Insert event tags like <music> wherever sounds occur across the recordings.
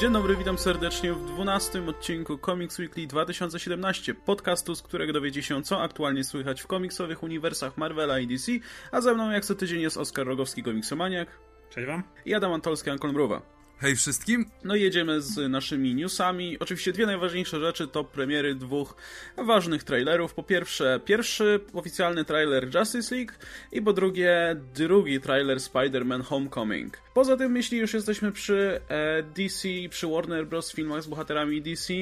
Dzień dobry, witam serdecznie w 12 odcinku Comics Weekly 2017, podcastu, z którego dowiecie się, co aktualnie słychać w komiksowych uniwersach Marvela i DC, a ze mną jak co tydzień jest Oskar Rogowski, komiksomaniak. Cześć wam. I Adam Antolski, Ankol Mruwa. Hej wszystkim! No i jedziemy z naszymi newsami. Oczywiście dwie najważniejsze rzeczy to premiery dwóch ważnych trailerów. Po pierwsze, pierwszy oficjalny trailer Justice League i po drugie, drugi trailer Spider-Man Homecoming. Poza tym, jeśli już jesteśmy przy e, DC, przy Warner Bros. filmach z bohaterami DC,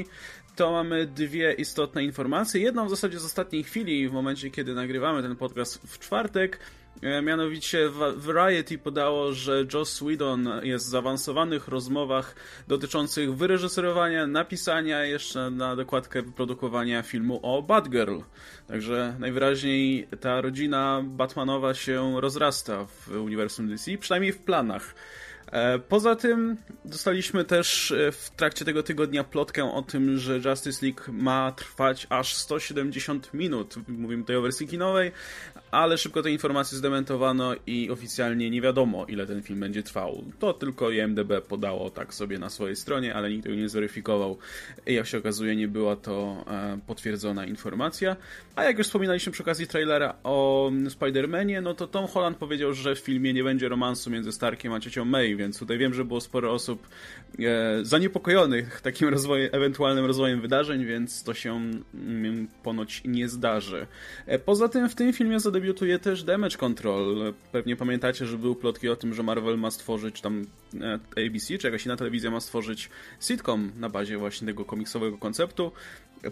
to mamy dwie istotne informacje. Jedną w zasadzie z ostatniej chwili, w momencie kiedy nagrywamy ten podcast w czwartek. E, mianowicie Variety podało, że Joss Whedon jest w zaawansowanych rozmowach dotyczących wyreżyserowania, napisania jeszcze na dokładkę wyprodukowania filmu o Batgirl. Także najwyraźniej ta rodzina Batmanowa się rozrasta w uniwersum DC, przynajmniej w planach. E, poza tym dostaliśmy też e, w trakcie tego tygodnia plotkę o tym, że Justice League ma trwać aż 170 minut. Mówimy tutaj o wersji kinowej, ale szybko te informacje zdementowano i oficjalnie nie wiadomo, ile ten film będzie trwał. To tylko IMDB podało tak sobie na swojej stronie, ale nikt tego nie zweryfikował. Jak się okazuje, nie była to e, potwierdzona informacja. A jak już wspominaliśmy przy okazji trailera o Spider-Manie, no to Tom Holland powiedział, że w filmie nie będzie romansu między Starkiem a ciocią May, więc tutaj wiem, że było sporo osób e, zaniepokojonych takim rozwojem, ewentualnym rozwojem wydarzeń, więc to się mm, ponoć nie zdarzy. E, poza tym w tym filmie zadebiutuje też Damage Control. Pewnie pamiętacie, że były plotki o tym, że Marvel ma stworzyć tam e, ABC, czy jakaś inna telewizja ma stworzyć sitcom na bazie właśnie tego komiksowego konceptu.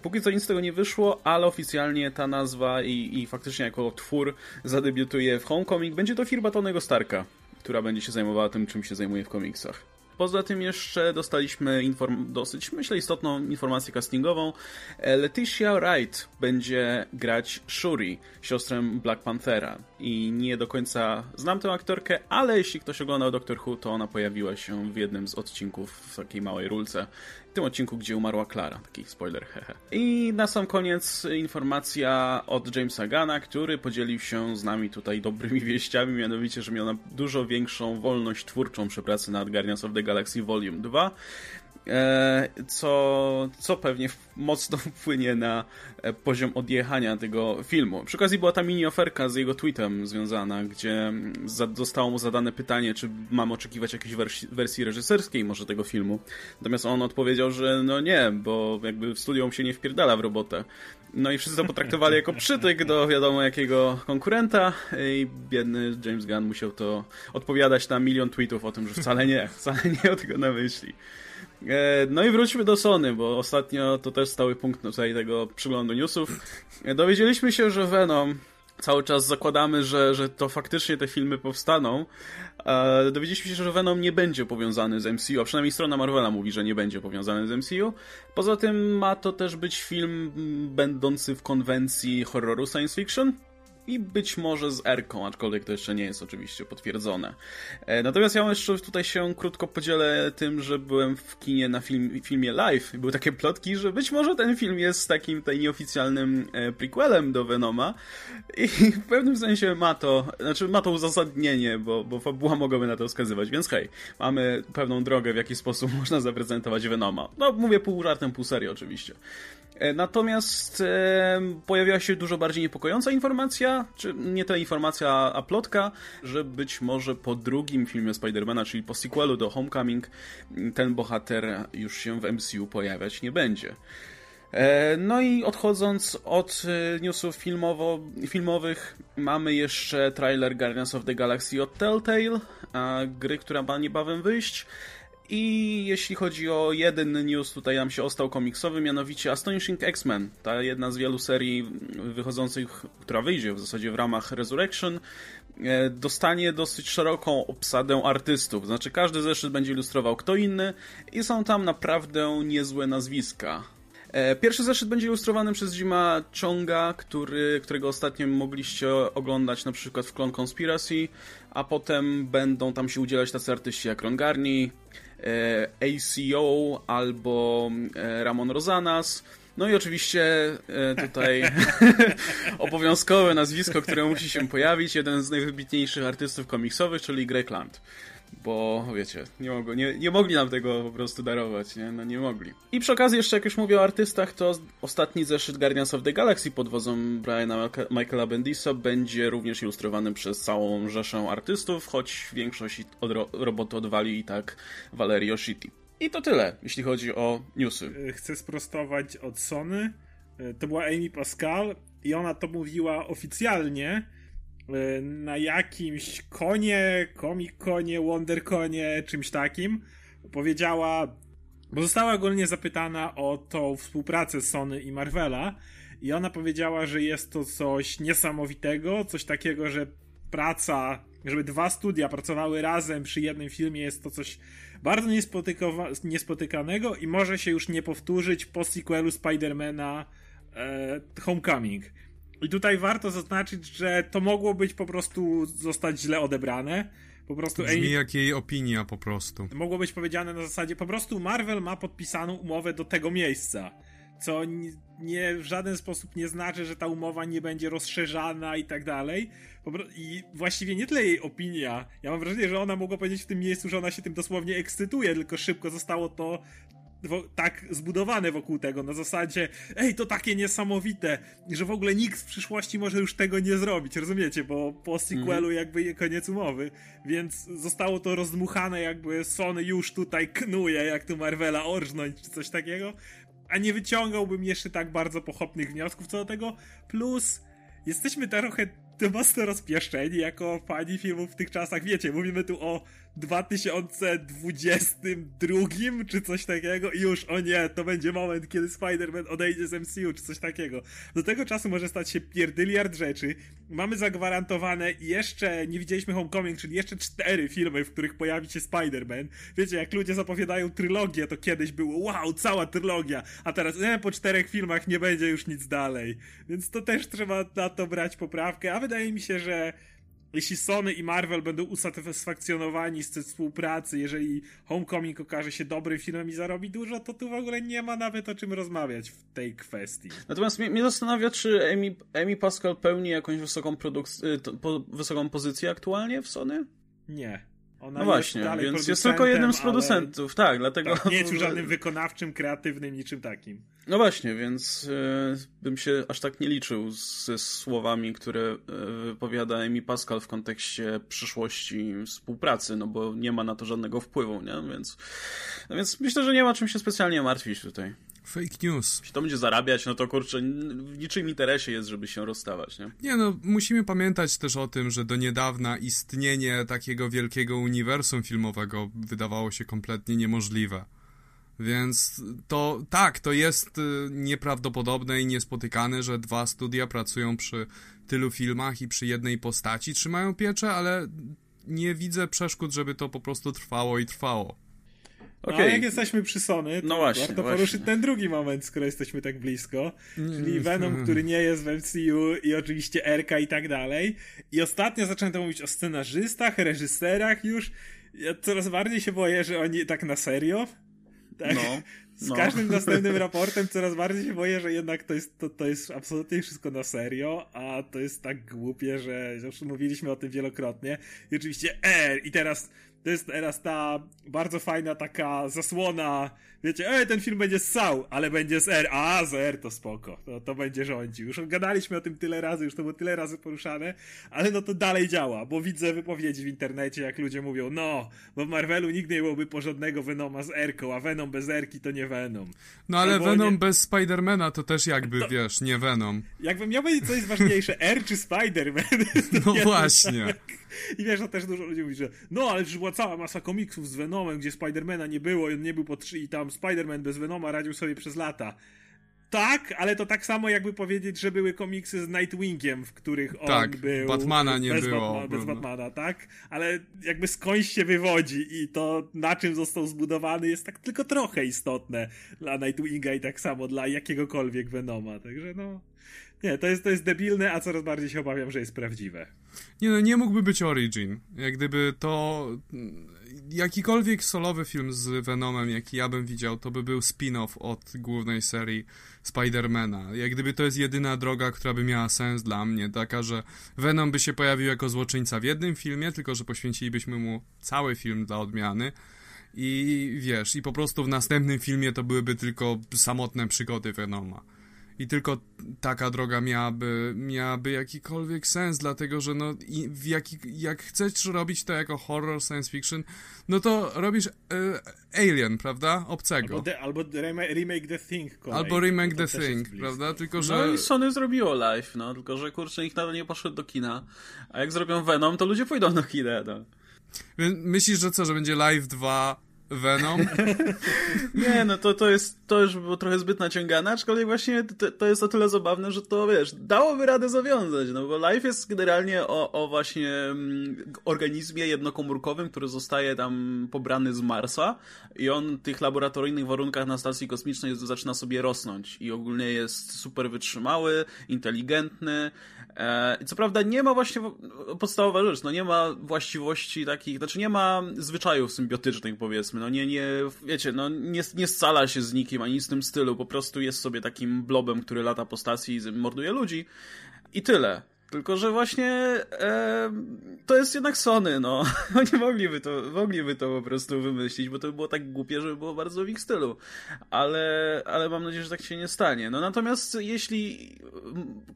Póki co nic z tego nie wyszło, ale oficjalnie ta nazwa i, i faktycznie jako twór zadebiutuje w Homecoming. Będzie to firma Tonego Starka, która będzie się zajmowała tym, czym się zajmuje w komiksach. Poza tym jeszcze dostaliśmy inform- dosyć, myślę, istotną informację castingową. E, Leticia Wright będzie grać Shuri, siostrę Black Panthera. I nie do końca znam tę aktorkę, ale jeśli ktoś oglądał Doctor Who, to ona pojawiła się w jednym z odcinków w takiej małej rulce tym odcinku, gdzie umarła Klara. Taki spoiler, hehe. I na sam koniec informacja od Jamesa Gana, który podzielił się z nami tutaj dobrymi wieściami, mianowicie, że miał dużo większą wolność twórczą przy pracy nad Guardians of the Galaxy Volume 2 E, co, co pewnie <laughs> mocno wpłynie na e, poziom odjechania tego filmu. Przy okazji była ta mini oferka z jego tweetem związana, gdzie zostało mu zadane pytanie, czy mam oczekiwać jakiejś wersji, wersji reżyserskiej może tego filmu. Natomiast on odpowiedział, że no nie, bo jakby w studium się nie wpierdala w robotę. No i wszyscy to potraktowali jako przytyk do wiadomo jakiego konkurenta i biedny James Gunn musiał to odpowiadać na milion tweetów o tym, że wcale nie, wcale nie o tego na myśli. E, no i wróćmy do Sony, bo ostatnio to też stały punkt tutaj tego przyglądu newsów. E, dowiedzieliśmy się, że Venom cały czas zakładamy, że, że to faktycznie te filmy powstaną. E, dowiedzieliśmy się, że Venom nie będzie powiązany z MCU, a przynajmniej strona Marvela mówi, że nie będzie powiązany z MCU. Poza tym ma to też być film będący w konwencji horroru science fiction i być może z Erką, aczkolwiek to jeszcze nie jest oczywiście potwierdzone. E, natomiast ja jeszcze tutaj się krótko podzielę tym, że byłem w kinie na film, filmie live i były takie plotki, że być może ten film jest takim tutaj nieoficjalnym e, prequelem do Venoma i w pewnym sensie ma to, znaczy ma to uzasadnienie, bo, bo fabuła mogłaby na to wskazywać, więc hej, mamy pewną drogę, w jaki sposób <laughs> można zaprezentować Venoma. No, mówię pół żartem, pół serio oczywiście. E, natomiast e, pojawiła się dużo bardziej niepokojąca informacja, czy nie ta informacja, a plotka, że być może po drugim filmie Spidermana, czyli po sequelu do Homecoming, ten bohater już się w MCU pojawiać nie będzie. E, no i odchodząc od e, newsów filmowo, filmowych, mamy jeszcze trailer Guardians of the Galaxy od Telltale, gry, która ma niebawem wyjść. I jeśli chodzi o jeden news, tutaj nam się ostał komiksowy, mianowicie Astonishing X-Men, ta jedna z wielu serii wychodzących, która wyjdzie w zasadzie w ramach Resurrection, e, dostanie dosyć szeroką obsadę artystów. Znaczy każdy zeszyt będzie ilustrował kto inny i są tam naprawdę niezłe nazwiska. E, pierwszy zeszyt będzie ilustrowany przez Jima Chonga, który, którego ostatnio mogliście oglądać na przykład w Clone Conspiracy, a potem będą tam się udzielać tacy artyści jak Ron Garney, ACO albo e, Ramon Rosanas. No i oczywiście e, tutaj <laughs> obowiązkowe nazwisko, które musi się pojawić, jeden z najwybitniejszych artystów komiksowych, czyli Greg Land. Bo wiecie, nie, mogło, nie, nie mogli nam tego po prostu darować, nie? No nie mogli. I przy okazji jeszcze jak już mówię o artystach, to ostatni zeszyt Guardians of the Galaxy pod wodzą Briana Michaela Bendisa będzie również ilustrowany przez całą rzeszę artystów, choć większość od ro roboty odwali i tak Valerio Shitty. I to tyle, jeśli chodzi o newsy. E, chcę sprostować od Sony. E, to była Amy Pascal i ona to mówiła oficjalnie, na jakimś konie, Comic-Conie, WonderConie, czymś takim. Powiedziała, bo została ogólnie zapytana o tą współpracę Sony i Marvela i ona powiedziała, że jest to coś niesamowitego, coś takiego, że praca, żeby dwa studia pracowały razem przy jednym filmie jest to coś bardzo niespotykanego i może się już nie powtórzyć po sequelu Spidermana e, Homecoming. I tutaj warto zaznaczyć, że to mogło być po prostu zostać źle odebrane. Po prostu Brzmi jak jej opinia po prostu. Mogło być powiedziane na zasadzie, po prostu Marvel ma podpisaną umowę do tego miejsca. Co nie, w żaden sposób nie znaczy, że ta umowa nie będzie rozszerzana i tak dalej. I właściwie nie tyle jej opinia. Ja mam wrażenie, że ona mogła powiedzieć w tym miejscu, że ona się tym dosłownie ekscytuje, tylko szybko zostało to tak zbudowane wokół tego, na zasadzie, ej, to takie niesamowite, że w ogóle nikt w przyszłości może już tego nie zrobić, rozumiecie, bo po sequelu mm. jakby koniec umowy, więc zostało to rozdmuchane jakby Sony już tutaj knuje, jak tu Marvela orżnąć, czy coś takiego, a nie wyciągałbym jeszcze tak bardzo pochopnych wniosków co do tego, plus jesteśmy trochę mocno rozpieszczeni jako fani filmów w tych czasach, wiecie, mówimy tu o 2022 czy coś takiego i już, o nie, to będzie moment, kiedy Spider-Man odejdzie z MCU czy coś takiego. Do tego czasu może stać się pierdyliard rzeczy. Mamy zagwarantowane jeszcze, nie widzieliśmy Homecoming, czyli jeszcze cztery filmy, w których pojawi się Spider-Man. Wiecie, jak ludzie zapowiadają trylogię, to kiedyś było wow, cała trylogia, a teraz nie, po czterech filmach nie będzie już nic dalej. Więc to też trzeba na to brać poprawkę, a wydaje mi się, że jeśli Sony i Marvel będą usatysfakcjonowani z tej współpracy, jeżeli Homecoming okaże się dobrym filmem i zarobi dużo, to tu w ogóle nie ma nawet o czym rozmawiać w tej kwestii. Natomiast mnie, mnie zastanawia, czy Amy, Amy Pascal pełni jakąś wysoką, produk- po, wysoką pozycję aktualnie w Sony? Nie. Ona no właśnie, więc jest tylko jednym z producentów, tak, dlatego... Tak, nie jest już <laughs> żadnym wykonawczym, kreatywnym, niczym takim. No właśnie, więc y, bym się aż tak nie liczył ze słowami, które y, wypowiada Amy Pascal w kontekście przyszłości współpracy, no bo nie ma na to żadnego wpływu, nie? Więc, no więc myślę, że nie ma czym się specjalnie martwić tutaj. Fake news. Jeśli to będzie zarabiać, no to kurczę, w niczym interesie jest, żeby się rozstawać, nie? Nie no, musimy pamiętać też o tym, że do niedawna istnienie takiego wielkiego uniwersum filmowego wydawało się kompletnie niemożliwe. Więc to tak, to jest y, nieprawdopodobne i niespotykane, że dwa studia pracują przy tylu filmach i przy jednej postaci, trzymają pieczę, ale nie widzę przeszkód, żeby to po prostu trwało i trwało. Okay. No, a jak jesteśmy przy Sony, to no właśnie, warto właśnie. poruszyć ten drugi moment, skoro jesteśmy tak blisko. Czyli Venom, który nie jest w MCU i oczywiście Erka i tak dalej. I ostatnio zacząłem mówić o scenarzystach, reżyserach już. Ja coraz bardziej się boję, że oni tak na serio. Tak. No. Z no. każdym <laughs> następnym raportem coraz bardziej się boję, że jednak to jest, to, to jest absolutnie wszystko na serio, a to jest tak głupie, że już mówiliśmy o tym wielokrotnie. I oczywiście R i teraz to jest teraz ta bardzo fajna taka zasłona, wiecie, ej, ten film będzie ssał, ale będzie z R, a z R to spoko, to, to będzie rządził. Już gadaliśmy o tym tyle razy, już to było tyle razy poruszane, ale no to dalej działa, bo widzę wypowiedzi w internecie, jak ludzie mówią, no, bo w Marvelu nigdy nie byłoby porządnego Venoma z Erką, a Venom bez Erki to nie Venom. No ale Albo Venom nie... bez Spidermana to też jakby, to... wiesz, nie Venom. Jakbym miał powiedzieć, co jest ważniejsze, R czy Spiderman? <laughs> No właśnie. Tak. I wiesz, że też dużo ludzi mówi, że no, ale już była cała masa komiksów z Venomem, gdzie Spidermana nie było i on nie był po trzy i tam Spiderman bez Venoma radził sobie przez lata. Tak, ale to tak samo jakby powiedzieć, że były komiksy z Nightwingiem, w których on tak, był. Batmana nie bez było. Batmana, bez Batmana, tak? Ale jakby skądś się wywodzi i to na czym został zbudowany jest tak tylko trochę istotne dla Nightwinga i tak samo dla jakiegokolwiek Venoma. Także no. Nie, to jest, to jest debilne, a coraz bardziej się obawiam, że jest prawdziwe. Nie no, nie mógłby być Origin. Jak gdyby to jakikolwiek solowy film z Venomem, jaki ja bym widział, to by był spin-off od głównej serii Spidermana. Jak gdyby to jest jedyna droga, która by miała sens dla mnie, taka, że Venom by się pojawił jako złoczyńca w jednym filmie, tylko że poświęcilibyśmy mu cały film dla odmiany. I wiesz, i po prostu w następnym filmie to byłyby tylko samotne przygody Venoma i tylko taka droga miałaby, miałaby jakikolwiek sens, dlatego że no, jak, jak chcesz robić to jako horror science fiction, no to robisz e, Alien, prawda? Obcego. Albo, albo remake The Thing. Kolej. Albo remake The Thing, prawda? Tylko, że... No i Sony zrobiło live, no, tylko że kurczę, nikt nadal nie poszedł do kina, a jak zrobią Venom, to ludzie pójdą do kina, no. Myślisz, że co, że będzie Live 2 Venom? <laughs> nie, no to, to jest, to już było trochę zbyt naciągane, aczkolwiek właśnie to, to, jest o tyle zabawne, że to, wiesz, dałoby radę zawiązać, no bo Life jest generalnie o, o właśnie mm, organizmie jednokomórkowym, który zostaje tam pobrany z Marsa i on w tych laboratoryjnych warunkach na stacji kosmicznej zaczyna sobie rosnąć i ogólnie jest super wytrzymały, inteligentny, E, co prawda nie ma właśnie, podstawowa rzecz, no nie ma właściwości takich, znaczy nie ma zwyczajów symbiotycznych powiedzmy, no nie, nie, wiecie, no nie, nie scala się z nikim ani z tym stylu, po prostu jest sobie takim blobem, który lata po stacji i morduje ludzi i tyle. Tylko, że właśnie e, to jest jednak Sony, no. <laughs> Oni mogliby to, mogliby to po prostu wymyślić, bo to by było tak głupie, żeby było bardzo w ich stylu. Ale, ale mam nadzieję, że tak się nie stanie. No natomiast jeśli,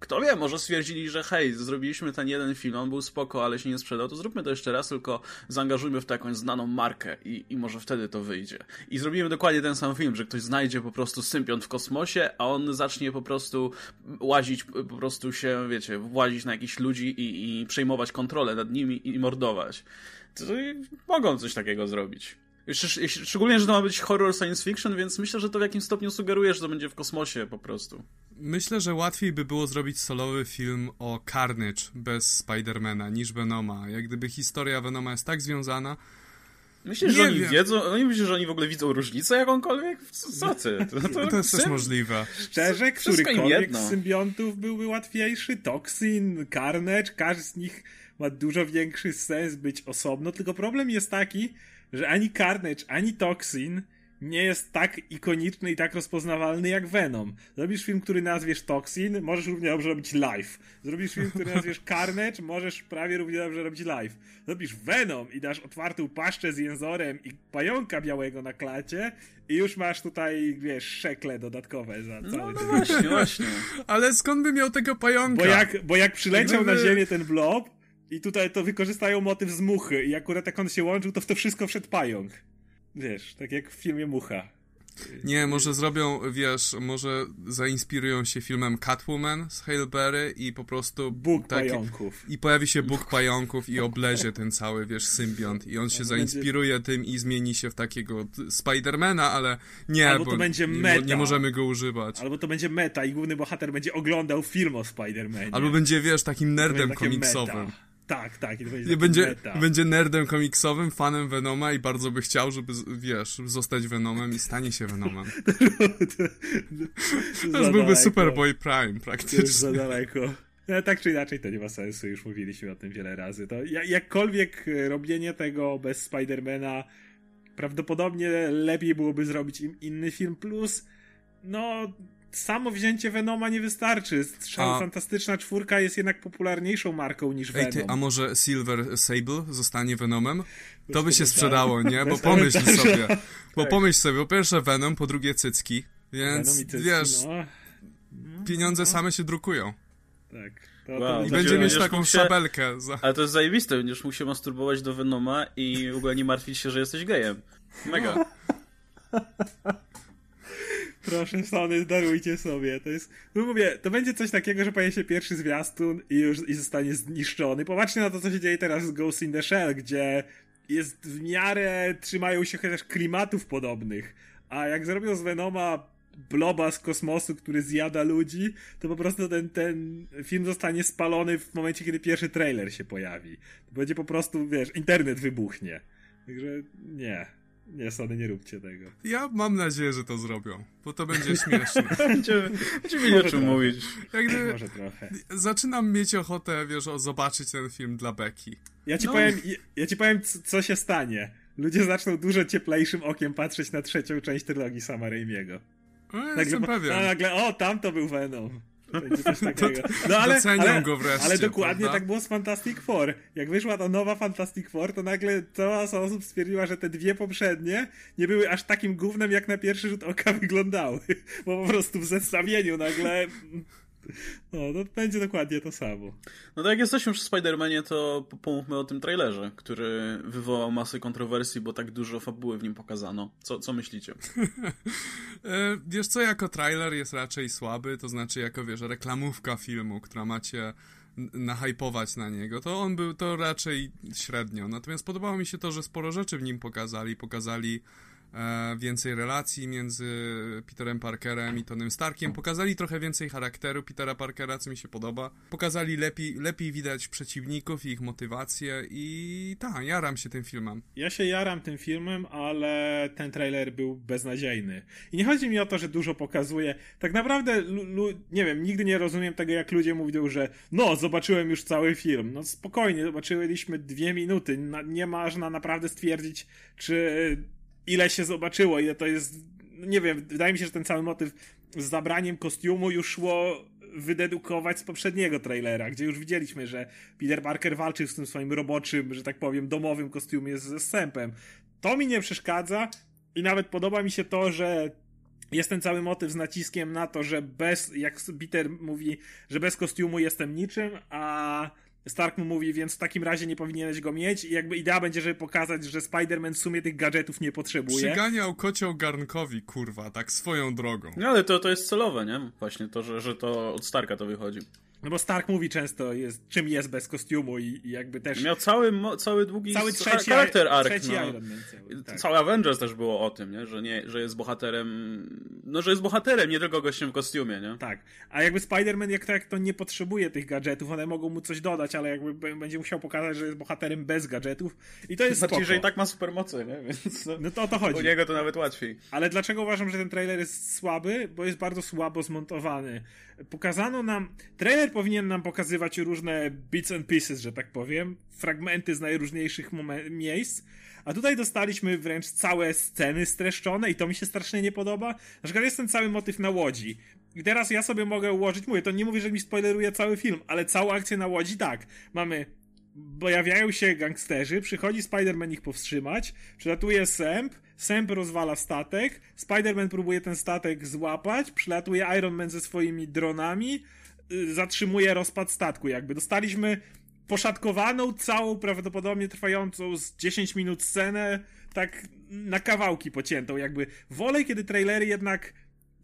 kto wie, może stwierdzili, że hej, zrobiliśmy ten jeden film, on był spoko, ale się nie sprzedał, to zróbmy to jeszcze raz, tylko zaangażujmy w taką znaną markę i, i może wtedy to wyjdzie. I zrobimy dokładnie ten sam film, że ktoś znajdzie po prostu sympiont w kosmosie, a on zacznie po prostu łazić, po prostu się, wiecie, włazić na jakichś ludzi i, i przejmować kontrolę nad nimi i mordować. To mogą coś takiego zrobić. Szczególnie, że to ma być horror science fiction, więc myślę, że to w jakimś stopniu sugeruje, że to będzie w kosmosie po prostu. Myślę, że łatwiej by było zrobić solowy film o Carnage bez Spidermana niż Venoma. Jak gdyby historia Venoma jest tak związana, Myślisz, że oni wiem. wiedzą, oni myślą, że oni w ogóle widzą różnicę jakąkolwiek? Co ty? To, to, <laughs> to jest też możliwe. Szczerze, którykolwiek z symbiontów byłby łatwiejszy? Toxin, Carnage, każdy z nich ma dużo większy sens być osobno, tylko problem jest taki, że ani Carnage, ani Toxin nie jest tak ikoniczny i tak rozpoznawalny jak Venom. Zrobisz film, który nazwiesz Toxin, możesz równie dobrze robić live. Zrobisz film, który nazwiesz Carnage, możesz prawie równie dobrze robić live. Zrobisz Venom i dasz otwartą paszczę z jęzorem i pająka białego na klacie i już masz tutaj, wiesz, szekle dodatkowe za cały no, no właśnie, <laughs> właśnie. Ale skąd by miał tego pająka? Bo jak, bo jak przyleciał Gdyby... na ziemię ten blob i tutaj to wykorzystają motyw z muchy i akurat jak on się łączył, to w to wszystko wszedł pająk. Wiesz, tak jak w filmie Mucha. Nie, może zrobią, wiesz, może zainspirują się filmem Catwoman z Hale Berry i po prostu... Bóg taki, pająków. I pojawi się Bóg pająków i oblezie ten cały, wiesz, symbiont i on się zainspiruje będzie... tym i zmieni się w takiego Spidermana, ale nie, Albo to będzie meta. Nie, nie, możemy go używać. Albo to będzie meta i główny bohater będzie oglądał film o Spidermanie. Albo będzie, wiesz, takim nerdem komiksowym. Meta. Tak, tak. I to będzie, będzie, będzie nerdem komiksowym, fanem Venoma i bardzo by chciał, żeby, wiesz, zostać Venomem i stanie się Venomem. <laughs> to już byłby Superboy Prime praktycznie. To już za daleko. No, tak czy inaczej to nie ma sensu, już mówiliśmy o tym wiele razy. To jakkolwiek e, robienie tego bez Spidermana prawdopodobnie lepiej byłoby zrobić im inny film, plus no samo wzięcie Venoma nie wystarczy. a... Fantastyczna Czwórka jest jednak popularniejszą marką niż Venom. Ej, ty, a może Silver Sable zostanie Venomem? To by się sprzedało, nie? Bo <laughs> pomyśl sobie. Bo tak. pomyśl sobie, po pierwsze Venom, po drugie cycki, więc cycki, wiesz, no. pieniądze no. same się drukują. Tak. To, wow, I będzie mieć taką się... szabelkę. Za... Ale to jest zajebiste, będziesz mógł się masturbować do Venoma i w ogóle nie martwić się, że jesteś gejem. Mega. <laughs> Proszę Sony, darujcie sobie. To jest, no mówię, to będzie coś takiego, że pojawi się pierwszy zwiastun i już i zostanie zniszczony. Popatrzcie na to, co się dzieje teraz z Ghost in the Shell, gdzie jest w miarę, trzymają się chociaż klimatów podobnych. A jak zrobią z Venoma bloba z kosmosu, który zjada ludzi, to po prostu ten, ten film zostanie spalony w momencie, kiedy pierwszy trailer się pojawi. To będzie po prostu, wiesz, internet wybuchnie. Także nie. Nie, Sony, nie róbcie tego. Ja mam nadzieję, że to zrobią, bo to będzie <laughs> śmieszne. będziemy, mieli o czym mówić. Jak gdy Może trochę. Zaczynam mieć ochotę, wiesz, o zobaczyć ten film dla Becky. Ja ci, no. powiem, ja, ja ci powiem, co się stanie. ludzie zaczną dużo cieplejszym okiem patrzeć na trzecią część trylogii sama Raimiego. No, nagle, jestem pewien. A nagle, o, tam to był Venom. <laughs> No ale, ale, go wreszcie, ale dokładnie prawda? tak było z Fantastic Four. Jak wyszła ta nowa Fantastic Four, to nagle cała osób stwierdziła, że te dwie poprzednie nie były aż takim gównem, jak na pierwszy rzut oka <laughs> wyglądały. Bo po prostu w zestawieniu nagle <laughs> no, to będzie dokładnie to samo. No to jak jesteśmy przy Spider-Manie, to pomówmy o tym trailerze, który wywołał masę kontrowersji, bo tak dużo fabuły w nim pokazano. Co, co myślicie? <laughs> E, wiesz co, jako trailer jest raczej słaby, to znaczy jako, wiesz, reklamówka filmu, która macie nahypować na niego, to on był to raczej średnio. Natomiast podobało mi się to, że sporo rzeczy w nim pokazali. Pokazali więcej relacji między Peterem Parkerem i Tonym Starkiem. Pokazali trochę więcej charakteru Petera Parkera, co mi się podoba. Pokazali lepiej, lepiej widać przeciwników i ich motywacje i tak, jaram się tym filmem. Ja się jaram tym filmem, ale ten trailer był beznadziejny. I nie chodzi mi o to, że dużo pokazuje. Tak naprawdę, nie wiem, nigdy nie rozumiem tego, jak ludzie mówią, że no, zobaczyłem już cały film. No spokojnie, zobaczyliśmy dwie minuty. Nie można naprawdę stwierdzić, czy ile się zobaczyło, ile to jest. Nie wiem, wydaje mi się, że ten cały motyw z zabraniem kostiumu już szło wydedukować z poprzedniego trailera, gdzie już widzieliśmy, że Peter Parker walczył z tym swoim roboczym, że tak powiem, domowym kostiumie ze sępem. To mi nie przeszkadza i nawet podoba mi się to, że jest ten cały motyw z naciskiem na to, że bez, jak Peter mówi, że bez kostiumu jestem niczym, a Stark mu mówi, więc w takim razie nie powinieneś go mieć i jakby idea będzie, żeby pokazać, że Spider-Man w sumie tych gadżetów nie potrzebuje. Przyganiał kocioł garnkowi, kurwa, tak swoją drogą. No ale to, to jest celowe, nie? Właśnie to, że, że to od Starka to wychodzi. No bo Stark mówi często, jest, czym jest bez kostiumu i, i jakby też... Miał cały, cały długi cały trzeci, charakter arc. Trzeci no. Iron Man cały, tak. Cały Avengers też było o tym, nie? Że, nie, że jest bohaterem... No, że jest bohaterem, nie tylko gościem w kostiumie, nie? Tak. A jakby Spider-Man jak tak to nie potrzebuje tych gadżetów, one mogą mu coś dodać, ale jakby będzie musiał pokazać, że jest bohaterem bez gadżetów i to jest Znaczy, że i tak ma supermocy, nie? <laughs> Więc no, no to o to chodzi. U niego to nawet łatwiej. Ale dlaczego uważam, że ten trailer jest słaby? Bo jest bardzo słabo zmontowany. Pokazano nam... Trailer powinien nam pokazywać różne bits and pieces, że tak powiem, fragmenty z najróżniejszych miejsc, a tutaj dostaliśmy wręcz całe sceny streszczone i to mi się strasznie nie podoba. Na przykład jest ten cały motyw na łodzi. I teraz ja sobie mogę ułożyć, mówię, to nie mówię, że mi spoileruje cały film, ale całą akcję na łodzi tak. Mamy pojawiają się gangsterzy, przychodzi Spider-Man ich powstrzymać, przylatuje Sęp, Sęp rozwala statek, Spider-Man próbuje ten statek złapać, przylatuje Iron Man ze swoimi dronami, Y, zatrzymuje rozpad statku. Jakby dostaliśmy poszatkowaną, całą, prawdopodobnie trwającą z 10 minut scenę, tak na kawałki pociętą. Jakby wolę, kiedy trailery jednak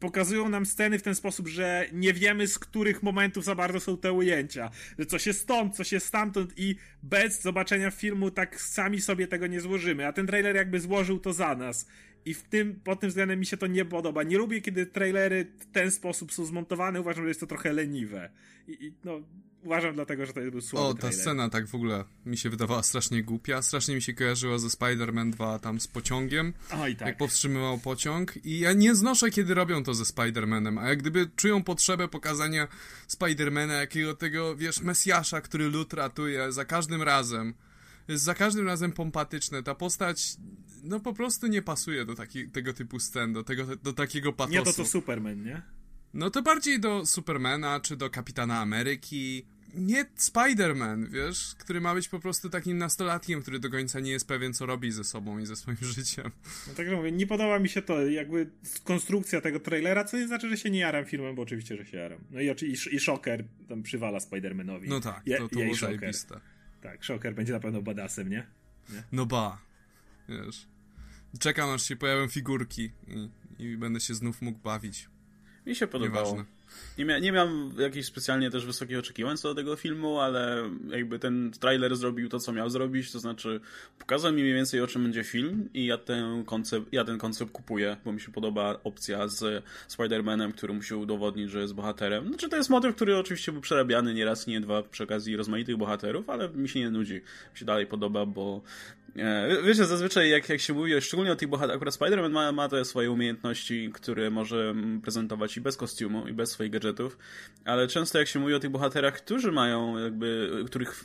pokazują nam sceny w ten sposób, że nie wiemy z których momentów za bardzo są te ujęcia. Że coś jest stąd, coś jest stamtąd i bez zobaczenia filmu tak sami sobie tego nie złożymy. A ten trailer jakby złożył to za nas. I w tym, pod tym względem mi się to nie podoba. Nie lubię, kiedy trailery w ten sposób są zmontowane. Uważam, że jest to trochę leniwe. I, i no, uważam dlatego, że to był słaby O, ta trailer. scena tak w ogóle mi się wydawała strasznie głupia. Strasznie mi się kojarzyła ze Spider-Man 2 tam z pociągiem. Oj, tak. Jak powstrzymywał pociąg. I ja nie znoszę, kiedy robią to ze Spider-Manem. A jak gdyby czują potrzebę pokazania Spider-Mana, jakiego tego, wiesz, Mesjasza, który lud ratuje za każdym razem. Jest za każdym razem pompatyczne. Ta postać no po prostu nie pasuje do taki, tego typu scen, do, tego, do takiego patosu. Nie to co Superman, nie? No to bardziej do Supermana, czy do Kapitana Ameryki. Nie Spider-Man, wiesz, który ma być po prostu takim nastolatkiem, który do końca nie jest pewien, co robi ze sobą i ze swoim <laughs> życiem. No tak mówię, nie podoba mi się to, jakby konstrukcja tego trailera, co nie znaczy, że się nie jaram filmem, bo oczywiście, że się jaram. No i, i, i Shocker tam przywala Spider-Manowi. No tak, to, to było zajebiste. Tak, Shocker będzie na pewno badasem, nie? nie? No ba, wiesz. Czekam aż się pojawią figurki i, i będę się znów mógł bawić. Mi się podobało. Nieważne. Nie, mia nie miałem jakichś specjalnie też wysokich oczekiwań co do tego filmu, ale jakby ten trailer zrobił to, co miał zrobić, to znaczy pokazał mi mniej więcej o czym będzie film i ja ten koncept, ja ten koncept kupuję, bo mi się podoba opcja z Spider-Manem, który musi udowodnić, że jest bohaterem. Znaczy to jest motyw, który oczywiście był przerabiany nie raz, nie dwa przy okazji rozmaitych bohaterów, ale mi się nie nudzi. Mi się dalej podoba, bo wiecie, zazwyczaj jak, jak się mówi, szczególnie o tych bohaterach, akurat Spider-Man ma, ma te swoje umiejętności, które może prezentować i bez kostiumu, i bez swoich gadżetów, ale często jak się mówi o tych bohaterach, którzy mają jakby, których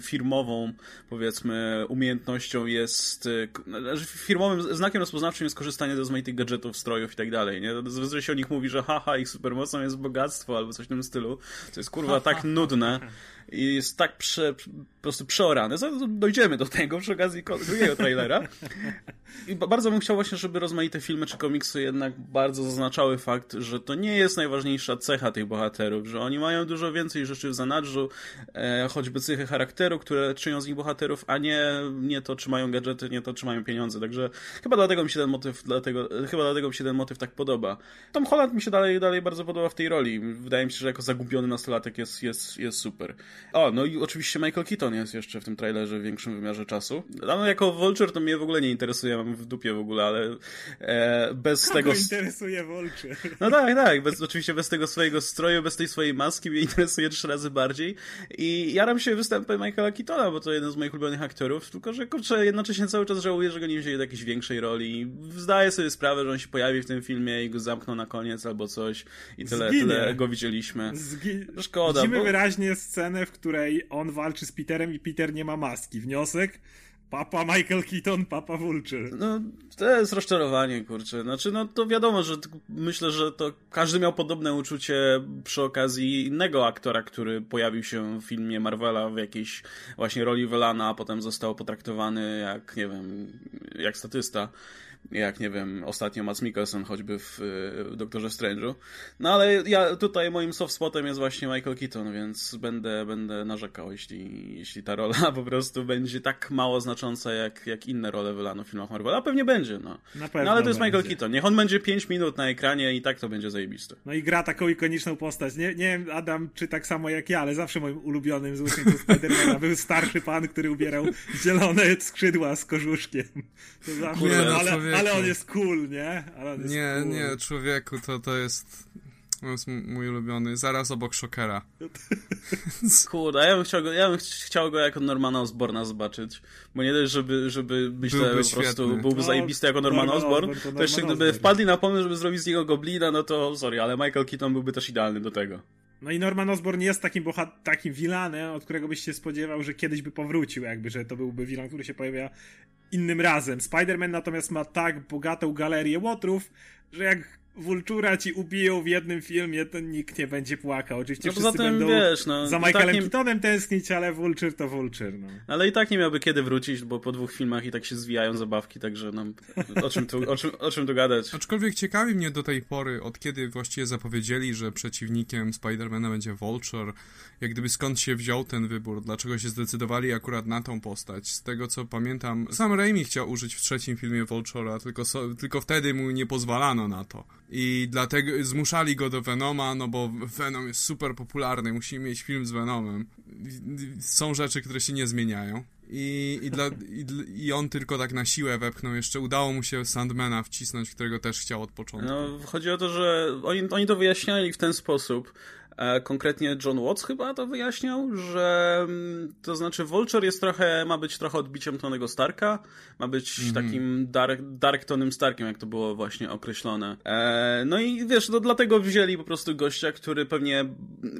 firmową, powiedzmy, umiejętnością jest, e, znaczy firmowym znakiem rozpoznawczym jest korzystanie ze rozmaitych gadżetów, strojów i tak dalej, nie? Zazwyczaj się o nich mówi, że haha, ich supermocą jest bogactwo albo coś w tym stylu, to jest kurwa <laughs> tak nudne i jest tak prze, po prostu przeorane. Dojdziemy do tego przy okazji drugiego trailera. I bardzo bym chciał właśnie, żeby rozmaite filmy czy komiksy jednak bardzo zaznaczały fakt, że to nie jest najważniejsza cecha tych bohaterów, że oni mają dużo więcej rzeczy w zanadrzu, e, choćby cechy charakteru, które czynią z nich bohaterów, a nie, nie to, czy mają gadżety, nie to, czy mają pieniądze. Także chyba dlatego mi się ten motyw, dlatego, chyba dlatego mi się ten motyw tak podoba. Tom Holland mi się dalej, dalej bardzo podoba w tej roli. Wydaje mi się, że jako zagubiony nastolatek jest, jest, jest super. O, no i oczywiście Michael Keaton jest jeszcze w tym trailerze w większym wymiarze czasu. No, jako Vulture to mnie w ogóle nie interesuje, mam w dupie w ogóle, ale e, bez Kogo tego... interesuje Vulture? No tak, tak, bez, oczywiście bez tego swojego stroju, bez tej swojej maski mnie interesuje trzy razy bardziej i jaram się występem Michaela Keatona, bo to jeden z moich ulubionych aktorów, tylko że kurczę, jednocześnie cały czas żałuję, że go nie wzięli do jakiejś większej roli. Zdaję sobie sprawę, że on się pojawi w tym filmie i go zamkną na koniec albo coś i tyle, tyle go widzieliśmy. Zgi... Szkoda. Widzimy bo... wyraźnie scenę, w której on walczy z Peterem i Peter nie ma maski. Wniosek? Papa Michael Keaton, Papa Vulture. No, to jest rozczarowanie, kurczę. Znaczy, no to wiadomo, że myślę, że to każdy miał podobne uczucie przy okazji innego aktora, który pojawił się w filmie Marvela w jakiejś właśnie roli Velana, a potem został potraktowany jak, nie wiem, jak statysta jak nie wiem, ostatnio Mads Mikkelsen choćby w, Doktorze Strange'u. No ale ja tutaj moim soft spotem jest właśnie Michael Keaton, więc będę, będę narzekał, jeśli, jeśli ta rola <laughs> po prostu będzie tak mało znacząca jak, jak inne role wylano w filmach Marvela. A pewnie będzie, no. Na pewno no ale to jest będzie. Michael Keaton. Niech on będzie 5 minut na ekranie i tak to będzie zajebiste. No i gra taką ikoniczną postać. Nie, nie wiem, Adam, czy tak samo jak ja, ale zawsze moim ulubionym z uczniów Spidermana był starszy pan, który ubierał zielone skrzydła z korzuszkiem. To zawsze, nie, no, ale, ale on jest cool, nie? Jest nie, cool. nie, człowieku, to, to jest... To jest mój ulubiony, zaraz obok Shockera. <laughs> Kurde, ja bym chciał go, ja bym chciał go jako Normana Osborna zobaczyć. Bo nie dość, żeby, żeby być byłby po prostu byłby no, zajebisty jako Norman Osborn, to, to jeszcze gdyby wpadli na pomysł, żeby zrobić z niego goblina, no to sorry, ale Michael Keaton byłby też idealny do tego. No i Norman Osborn jest takim bohat takim vilanem, od którego byś się spodziewał, że kiedyś by powrócił, jakby, że to byłby vilan, który się pojawia innym razem. Spider-Man natomiast ma tak bogatą galerię łotrów, że jak Vultura ci ubiją w jednym filmie, to nikt nie będzie płakał. Oczywiście no wszyscy zatem, będą wiesz, no, za Michaelem tak nie... Keatonem tęsknić, ale Vulture to Vulture. No. Ale i tak nie miałby kiedy wrócić, bo po dwóch filmach i tak się zwijają zabawki, także no, o, czym tu, o, czym, o czym tu gadać. Aczkolwiek ciekawi mnie do tej pory, od kiedy właściwie zapowiedzieli, że przeciwnikiem Spidermana będzie Vulture, jak gdyby skąd się wziął ten wybór, dlaczego się zdecydowali akurat na tą postać. Z tego co pamiętam, sam Raimi chciał użyć w trzecim filmie Vulture'a, tylko, so, tylko wtedy mu nie pozwalano na to i dlatego zmuszali go do Venoma, no bo Venom jest super popularny, musimy mieć film z Venomem. Są rzeczy, które się nie zmieniają. I, i, dla, i, I on tylko tak na siłę wepchnął. Jeszcze udało mu się Sandmana wcisnąć, którego też chciał od początku. No, chodzi o to, że oni, oni to wyjaśniali w ten sposób, konkretnie John Watts chyba to wyjaśniał, że mm, to znaczy Vulture jest trochę, ma być trochę odbiciem Tonego Starka, ma być mm -hmm. takim dark, dark Tonym Starkiem, jak to było właśnie określone. E, no i wiesz, to dlatego wzięli po prostu gościa, który pewnie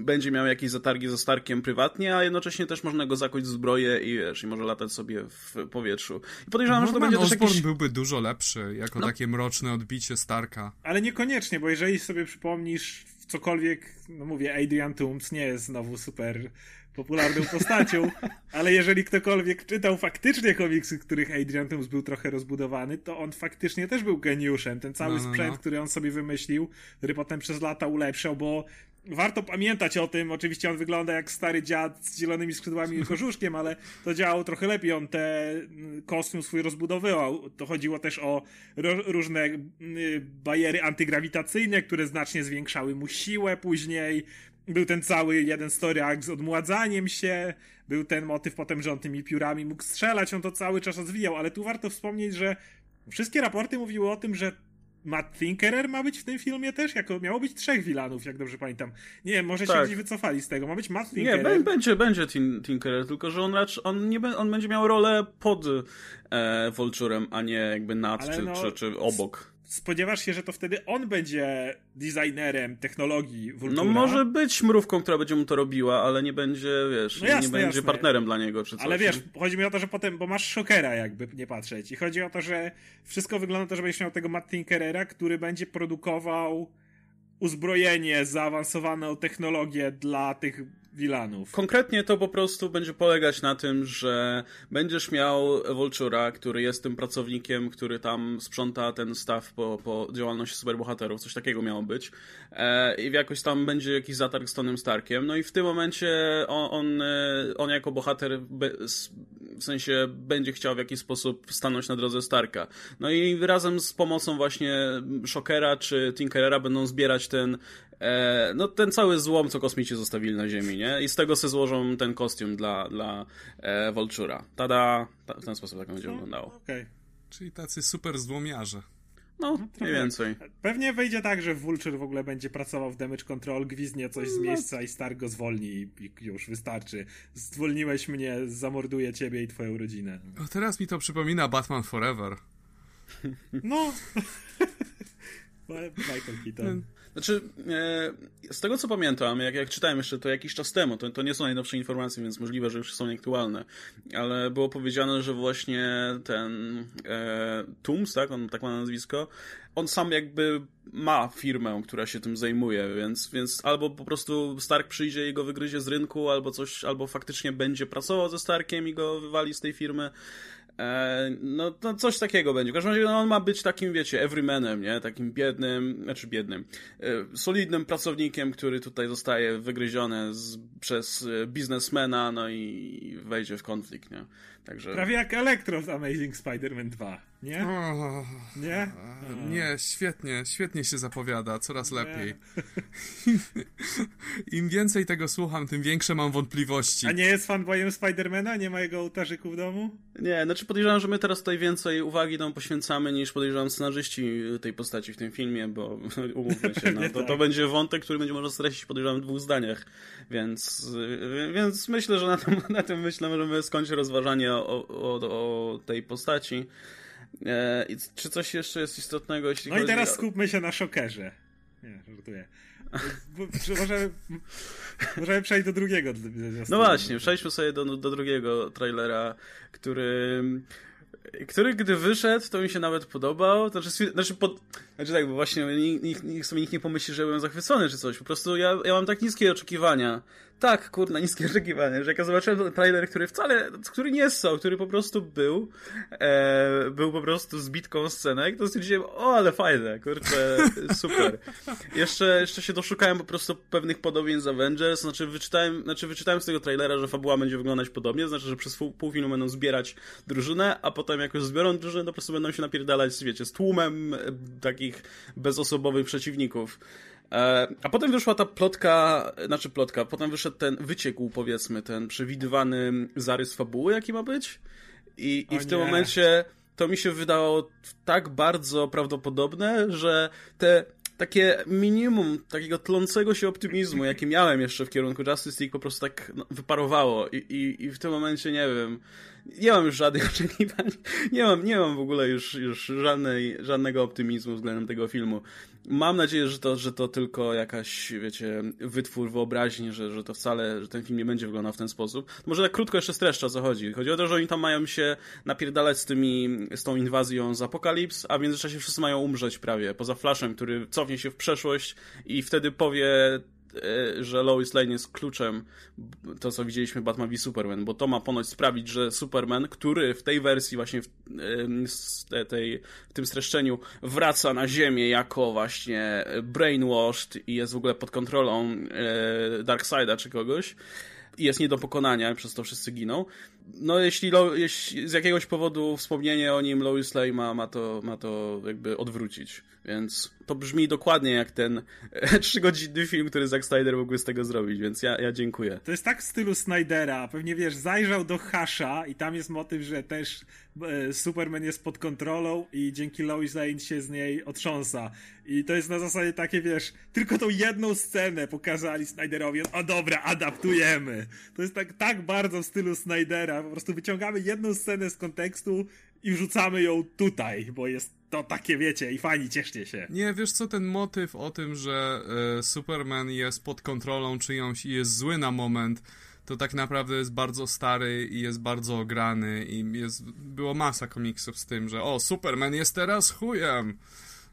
będzie miał jakieś zatargi ze Starkiem prywatnie, a jednocześnie też można go zakuć w zbroję i wiesz, i może latać sobie w powietrzu. I podejrzewam, no, że to będzie Osborn też jakiś... byłby dużo lepszy, jako no. takie mroczne odbicie Starka. Ale niekoniecznie, bo jeżeli sobie przypomnisz cokolwiek, no mówię, Adrian Toomes nie jest znowu super popularną postacią, <laughs> ale jeżeli ktokolwiek czytał faktycznie komiksy, których Adrian Toomes był trochę rozbudowany, to on faktycznie też był geniuszem. Ten cały no, no, sprzęt, no. który on sobie wymyślił, który potem przez lata ulepszał, bo warto pamiętać o tym. Oczywiście on wygląda jak stary dziad z zielonymi skrzydłami i kożuszkiem, ale to działało trochę lepiej. On ten mm, kostium swój rozbudowywał. To chodziło też o różne mm, bariery antygrawitacyjne, które znacznie zwiększały mu siłę później. Był ten cały jeden story act z odmładzaniem się. Był ten motyw potem, że on tymi piórami mógł strzelać. On to cały czas rozwijał, ale tu warto wspomnieć, że wszystkie raporty mówiły o tym, że Matt Tinkerer ma być w tym filmie też? Jako, miało być trzech wilanów, jak dobrze pamiętam. Nie może tak. się gdzieś wycofali z tego. Ma być Matt Tinkerer. Nie, będzie, będzie Tinkerer, tylko że on raczej, on, nie, on będzie miał rolę pod e, Vulturem, a nie jakby nad czy, no, czy, czy obok spodziewasz się, że to wtedy on będzie designerem technologii Vultura? No może być mrówką, która będzie mu to robiła, ale nie będzie, wiesz, no jasne, nie będzie jasne. partnerem dla niego, czy coś. Ale wiesz, chodzi mi o to, że potem, bo masz Shockera jakby nie patrzeć i chodzi o to, że wszystko wygląda to, że będziesz miał tego Matt Tinkerera, który będzie produkował uzbrojenie, zaawansowaną technologię dla tych Wilanów. Konkretnie to po prostu będzie polegać na tym, że będziesz miał Vultura, który jest tym pracownikiem, który tam sprząta ten staw po, po działalności superbohaterów, coś takiego miało być. E, I jakoś tam będzie jakiś zatarg z Tonym Starkiem. No i w tym momencie on, on, e, on jako bohater w sensie będzie chciał w jakiś sposób stanąć na drodze Starka. No i razem z pomocą właśnie Shockera czy Tinkerera będą zbierać ten e, no ten cały złom, co kosmici zostawili na Ziemi, nie? I z tego sobie złożą ten kostium dla, dla e, Vultura. Tada! Ta, w ten sposób tak będzie no, wyglądało. Okej. Okay. Czyli tacy super złomiarze. No, no mniej więcej. Pewnie wyjdzie tak, że Vulture w ogóle będzie pracował w damage control, gwiznie coś z no. miejsca i Stark go zwolni i już wystarczy. Zwolniłeś mnie, zamorduję ciebie i twoją rodzinę. O, teraz mi to przypomina Batman Forever. No. <laughs> Michael Keaton. Znaczy, e, z tego co pamiętam, jak, jak czytałem jeszcze to jakiś czas temu, to, to nie są najnowsze informacje, więc możliwe, że już są nieaktualne, ale było powiedziane, że właśnie ten e, Tooms, tak, on tak ma nazwisko, on sam jakby ma firmę, która się tym zajmuje, więc, więc albo po prostu Stark przyjdzie i go wygryzie z rynku, albo coś, albo faktycznie będzie pracował ze Starkiem i go wywali z tej firmy. E, no to coś takiego będzie. W każdym razie no, on ma być takim, wiecie, everymanem, nie? Takim biednym, znaczy biednym, e, solidnym pracownikiem, który tutaj zostaje wygryziony z, przez e, biznesmena, no i wejdzie w konflikt, nie? Także... Prawie jak Electro w Amazing Spider-Man 2, nie? Oh, nie? Nie, świetnie, świetnie się zapowiada, coraz nie. lepiej. <laughs> Im więcej tego słucham, tym większe mam wątpliwości. A nie jest fanboyem Spidermana? Nie ma jego ołtarzyku w domu? Nie, znaczy podejrzewam, że my teraz tutaj więcej uwagi nam poświęcamy niż podejrzewam scenarzyści tej postaci w tym filmie, bo <laughs> umówmy się, no, <laughs> to, to tak. będzie wątek, który będzie można streścić podejrzewam w dwóch zdaniach, więc, więc myślę, że na tym, na tym myślę możemy skończyć rozważanie o, o, o tej postaci. E, czy coś jeszcze jest istotnego, jeśli No i teraz o... skupmy się na szokerze. Nie, żartuję. Możemy, możemy przejść do drugiego. No właśnie, przejdźmy sobie do, do drugiego trailera, który który gdy wyszedł, to mi się nawet podobał. Znaczy, znaczy, pod, znaczy tak, bo właśnie nikt, nikt, sobie nikt nie pomyśli, że byłem zachwycony czy coś. Po prostu ja, ja mam tak niskie oczekiwania tak, kurna, niskie oczekiwania, że jak ja zobaczyłem ten trailer, który wcale, który nie so, który po prostu był, e, był po prostu zbitką scenek, to stwierdziłem, o, ale fajne, kurczę, <laughs> super. Jeszcze, jeszcze się doszukałem po prostu pewnych podobieństw z Avengers, znaczy wyczytałem, znaczy wyczytałem z tego trailera, że fabuła będzie wyglądać podobnie, znaczy, że przez pół, pół filmu będą zbierać drużynę, a potem jak już zbiorą drużynę, to po prostu będą się napierdalać, wiecie, z tłumem e, takich bezosobowych przeciwników. E, a potem wyszła ta plotka, znaczy plotka, potem wyszedł ten wyciekł, powiedzmy, ten przewidywany zarys fabuły, jaki ma być. I, i w tym momencie to mi się wydało tak bardzo prawdopodobne, że te takie minimum takiego tlącego się optymizmu, jaki miałem jeszcze w kierunku Justice League, po prostu tak no, wyparowało. I, i, I w tym momencie nie wiem nie mam już żadnych <laughs> oczekiwań, nie mam, nie mam w ogóle już, już żadnej, żadnego optymizmu względem tego filmu. Mam nadzieję, że to, że to tylko jakaś, wiecie, wytwór wyobraźni, że, że to wcale, że ten film nie będzie wyglądał w ten sposób. Może tak krótko jeszcze streszcza, o co chodzi. Chodzi o to, że oni tam mają się napierdalać z tymi, z tą inwazją z Apokalips, a w międzyczasie wszyscy mają umrzeć prawie, poza Flashem, który cofnie się w przeszłość i wtedy powie że Lois Lane jest kluczem, to co widzieliśmy Batman v Superman, bo to ma ponoć sprawić, że Superman, który w tej wersji właśnie w, tej, w tym streszczeniu wraca na Ziemię jako właśnie brainwashed i jest w ogóle pod kontrolą e, Darkseida czy kogoś, jest nie do pokonania, przez to wszyscy giną. No jeśli, jeśli z jakiegoś powodu wspomnienie o nim Lois Lane ma, ma, to, ma to jakby odwrócić, więc to brzmi dokładnie jak ten <laughs> trzygodzinny film, który Zack Snyder mógłby z tego zrobić, więc ja, ja dziękuję. To jest tak w stylu Snydera. Pewnie wiesz, zajrzał do Hasha i tam jest motyw, że też e, Superman jest pod kontrolą i dzięki Lois Lane się z niej otrząsa. I to jest na zasadzie takie, wiesz, tylko tą jedną scenę pokazali Snyderowi. O dobra, adaptujemy. To jest tak, tak bardzo w stylu Snydera. Po prostu wyciągamy jedną scenę z kontekstu i wrzucamy ją tutaj, bo jest to takie, wiecie, i fajnie, cieszcie się. Nie, wiesz co, ten motyw o tym, że e, Superman jest pod kontrolą czyjąś i jest zły na moment, to tak naprawdę jest bardzo stary i jest bardzo ograny i jest, było masa komiksów z tym, że o, Superman jest teraz chujem.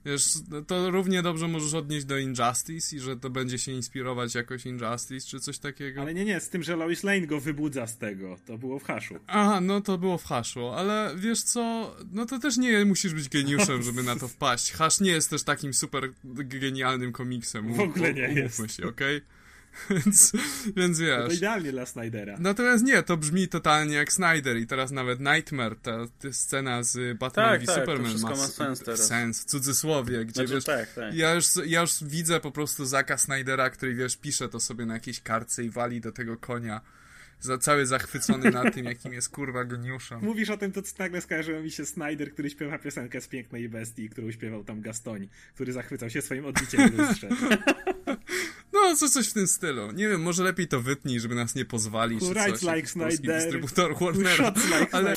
Wiesz, to równie dobrze możesz odnieść do Injustice i że to będzie się inspirować jakoś Injustice czy coś takiego. Ale nie, nie, z tym, że Lois Lane go wybudza z tego. To było w haszu. Aha, no to było w haszu, ale wiesz co, no to też nie musisz być geniuszem, żeby na to wpaść. Hasz nie jest też takim super genialnym komiksem. W ogóle nie jest. się, okej? Okay? <laughs> więc, więc wiesz. No to idealnie dla Snydera. Natomiast nie, to brzmi totalnie jak Snyder i teraz nawet Nightmare, ta, ta scena z Batman tak, v tak, Superman ma, ma sens teraz. Sens, w cudzysłowie, gdzie znaczy, wiesz, tak, tak. Ja, już, ja już widzę po prostu Zaka Snydera, który wiesz, pisze to sobie na jakiejś kartce i wali do tego konia za, cały zachwycony nad tym, jakim jest kurwa geniuszem. Mówisz o tym, to nagle skojarzyło mi się Snyder, który śpiewa piosenkę z Pięknej Bestii, którą śpiewał tam Gastoń, który zachwycał się swoim odbiciem w lustrze. <laughs> No, coś, coś w tym stylu. Nie wiem, może lepiej to wytnij, żeby nas nie pozwali. Who writes like Snyder. dystrybutor Warnera. Like ale...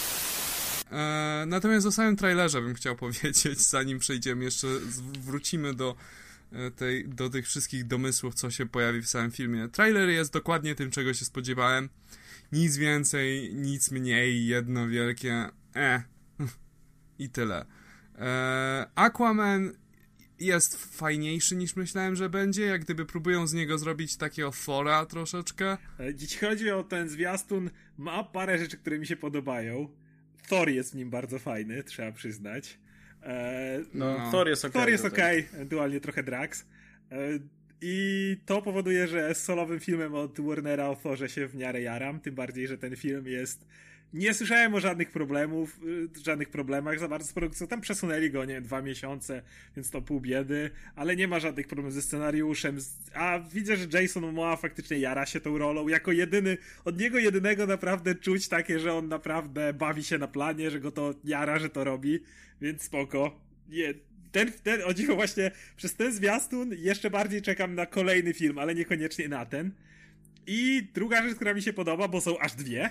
E, natomiast o samym trailerze bym chciał powiedzieć, zanim przejdziemy, jeszcze wrócimy do, e, tej, do tych wszystkich domysłów, co się pojawi w samym filmie. Trailer jest dokładnie tym, czego się spodziewałem. Nic więcej, nic mniej, jedno wielkie e. <laughs> I tyle. E, Aquaman jest fajniejszy niż myślałem, że będzie, jak gdyby próbują z niego zrobić takiego fora troszeczkę. Jeśli chodzi o ten zwiastun, ma parę rzeczy, które mi się podobają. Thor jest w nim bardzo fajny, trzeba przyznać. E, no, no, Thor jest ok. Thor jest ok, ewentualnie trochę Drax. E, I to powoduje, że z solowym filmem od Warnera o Thorze się w miarę jaram, tym bardziej, że ten film jest nie słyszałem o żadnych problemów, y, żadnych problemach za bardzo z produkcją. Tam przesunęli go, nie wiem, dwa miesiące, więc to pół biedy, ale nie ma żadnych problemów ze scenariuszem. A widzę, że Jason Momoa faktycznie jara się tą rolą. Jako jedyny, od niego jedynego naprawdę czuć takie, że on naprawdę bawi się na planie, że go to jara, że to robi, więc spoko. Nie, ten, ten, o dziwo właśnie, przez ten zwiastun jeszcze bardziej czekam na kolejny film, ale niekoniecznie na ten. I druga rzecz, która mi się podoba, bo są aż dwie,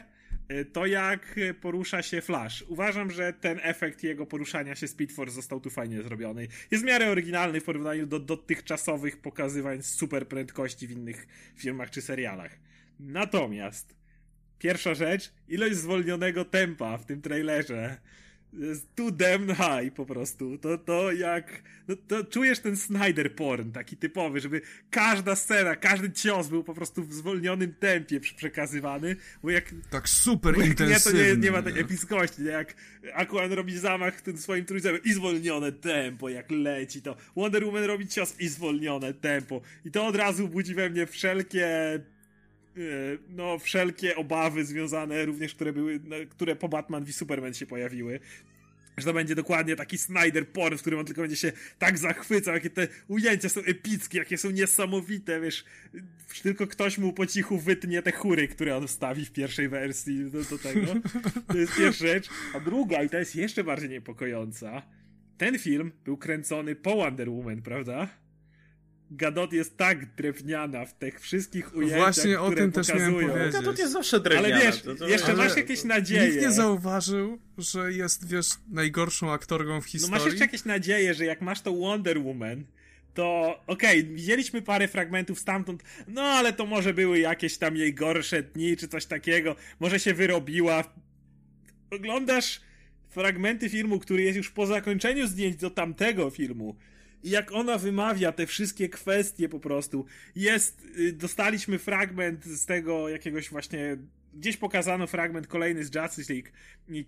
to jak porusza się Flash. Uważam, że ten efekt jego poruszania się Speed Force został tu fajnie zrobiony. Jest w miarę oryginalny w porównaniu do dotychczasowych pokazywań super prędkości w innych filmach czy serialach. Natomiast pierwsza rzecz, ilość zwolnionego tempa w tym trailerze too damn high po prostu. To, to jak. No, to czujesz ten Snyder porn, taki typowy, żeby każda scena, każdy cios był po prostu w zwolnionym tempie przekazywany, bo jak. Tak super bo intensywnie. Nie, to nie, nie ma tej epickości. Nie? Jak Aquan robi zamach tym swoim trójcem i zwolnione tempo, jak leci to. Wonder Woman robi cios i zwolnione tempo. I to od razu budzi we mnie wszelkie no, wszelkie obawy związane również, które były, które po Batman v Superman się pojawiły. Że to będzie dokładnie taki Snyder porn, w którym on tylko będzie się tak zachwycał, jakie te ujęcia są epickie, jakie są niesamowite, wiesz. Tylko ktoś mu po cichu wytnie te chóry, które on wstawi w pierwszej wersji do, do tego. To jest pierwsza rzecz. A druga, i ta jest jeszcze bardziej niepokojąca, ten film był kręcony po Wonder Woman, prawda? Gadot jest tak drewniana w tych wszystkich ujęciach, Właśnie o tym też miałem powiedzieć. Gadot jest zawsze drewniana. Ale wiesz, to, to... jeszcze ale masz jakieś nadzieje. Nikt nie zauważył, że jest, wiesz, najgorszą aktorką w historii. No masz jeszcze jakieś nadzieje, że jak masz to Wonder Woman, to okej, okay, widzieliśmy parę fragmentów stamtąd, no ale to może były jakieś tam jej gorsze dni, czy coś takiego, może się wyrobiła. Oglądasz fragmenty filmu, który jest już po zakończeniu zdjęć do tamtego filmu i jak ona wymawia te wszystkie kwestie po prostu. Jest, y, dostaliśmy fragment z tego jakiegoś właśnie gdzieś pokazano fragment kolejny z Justice League,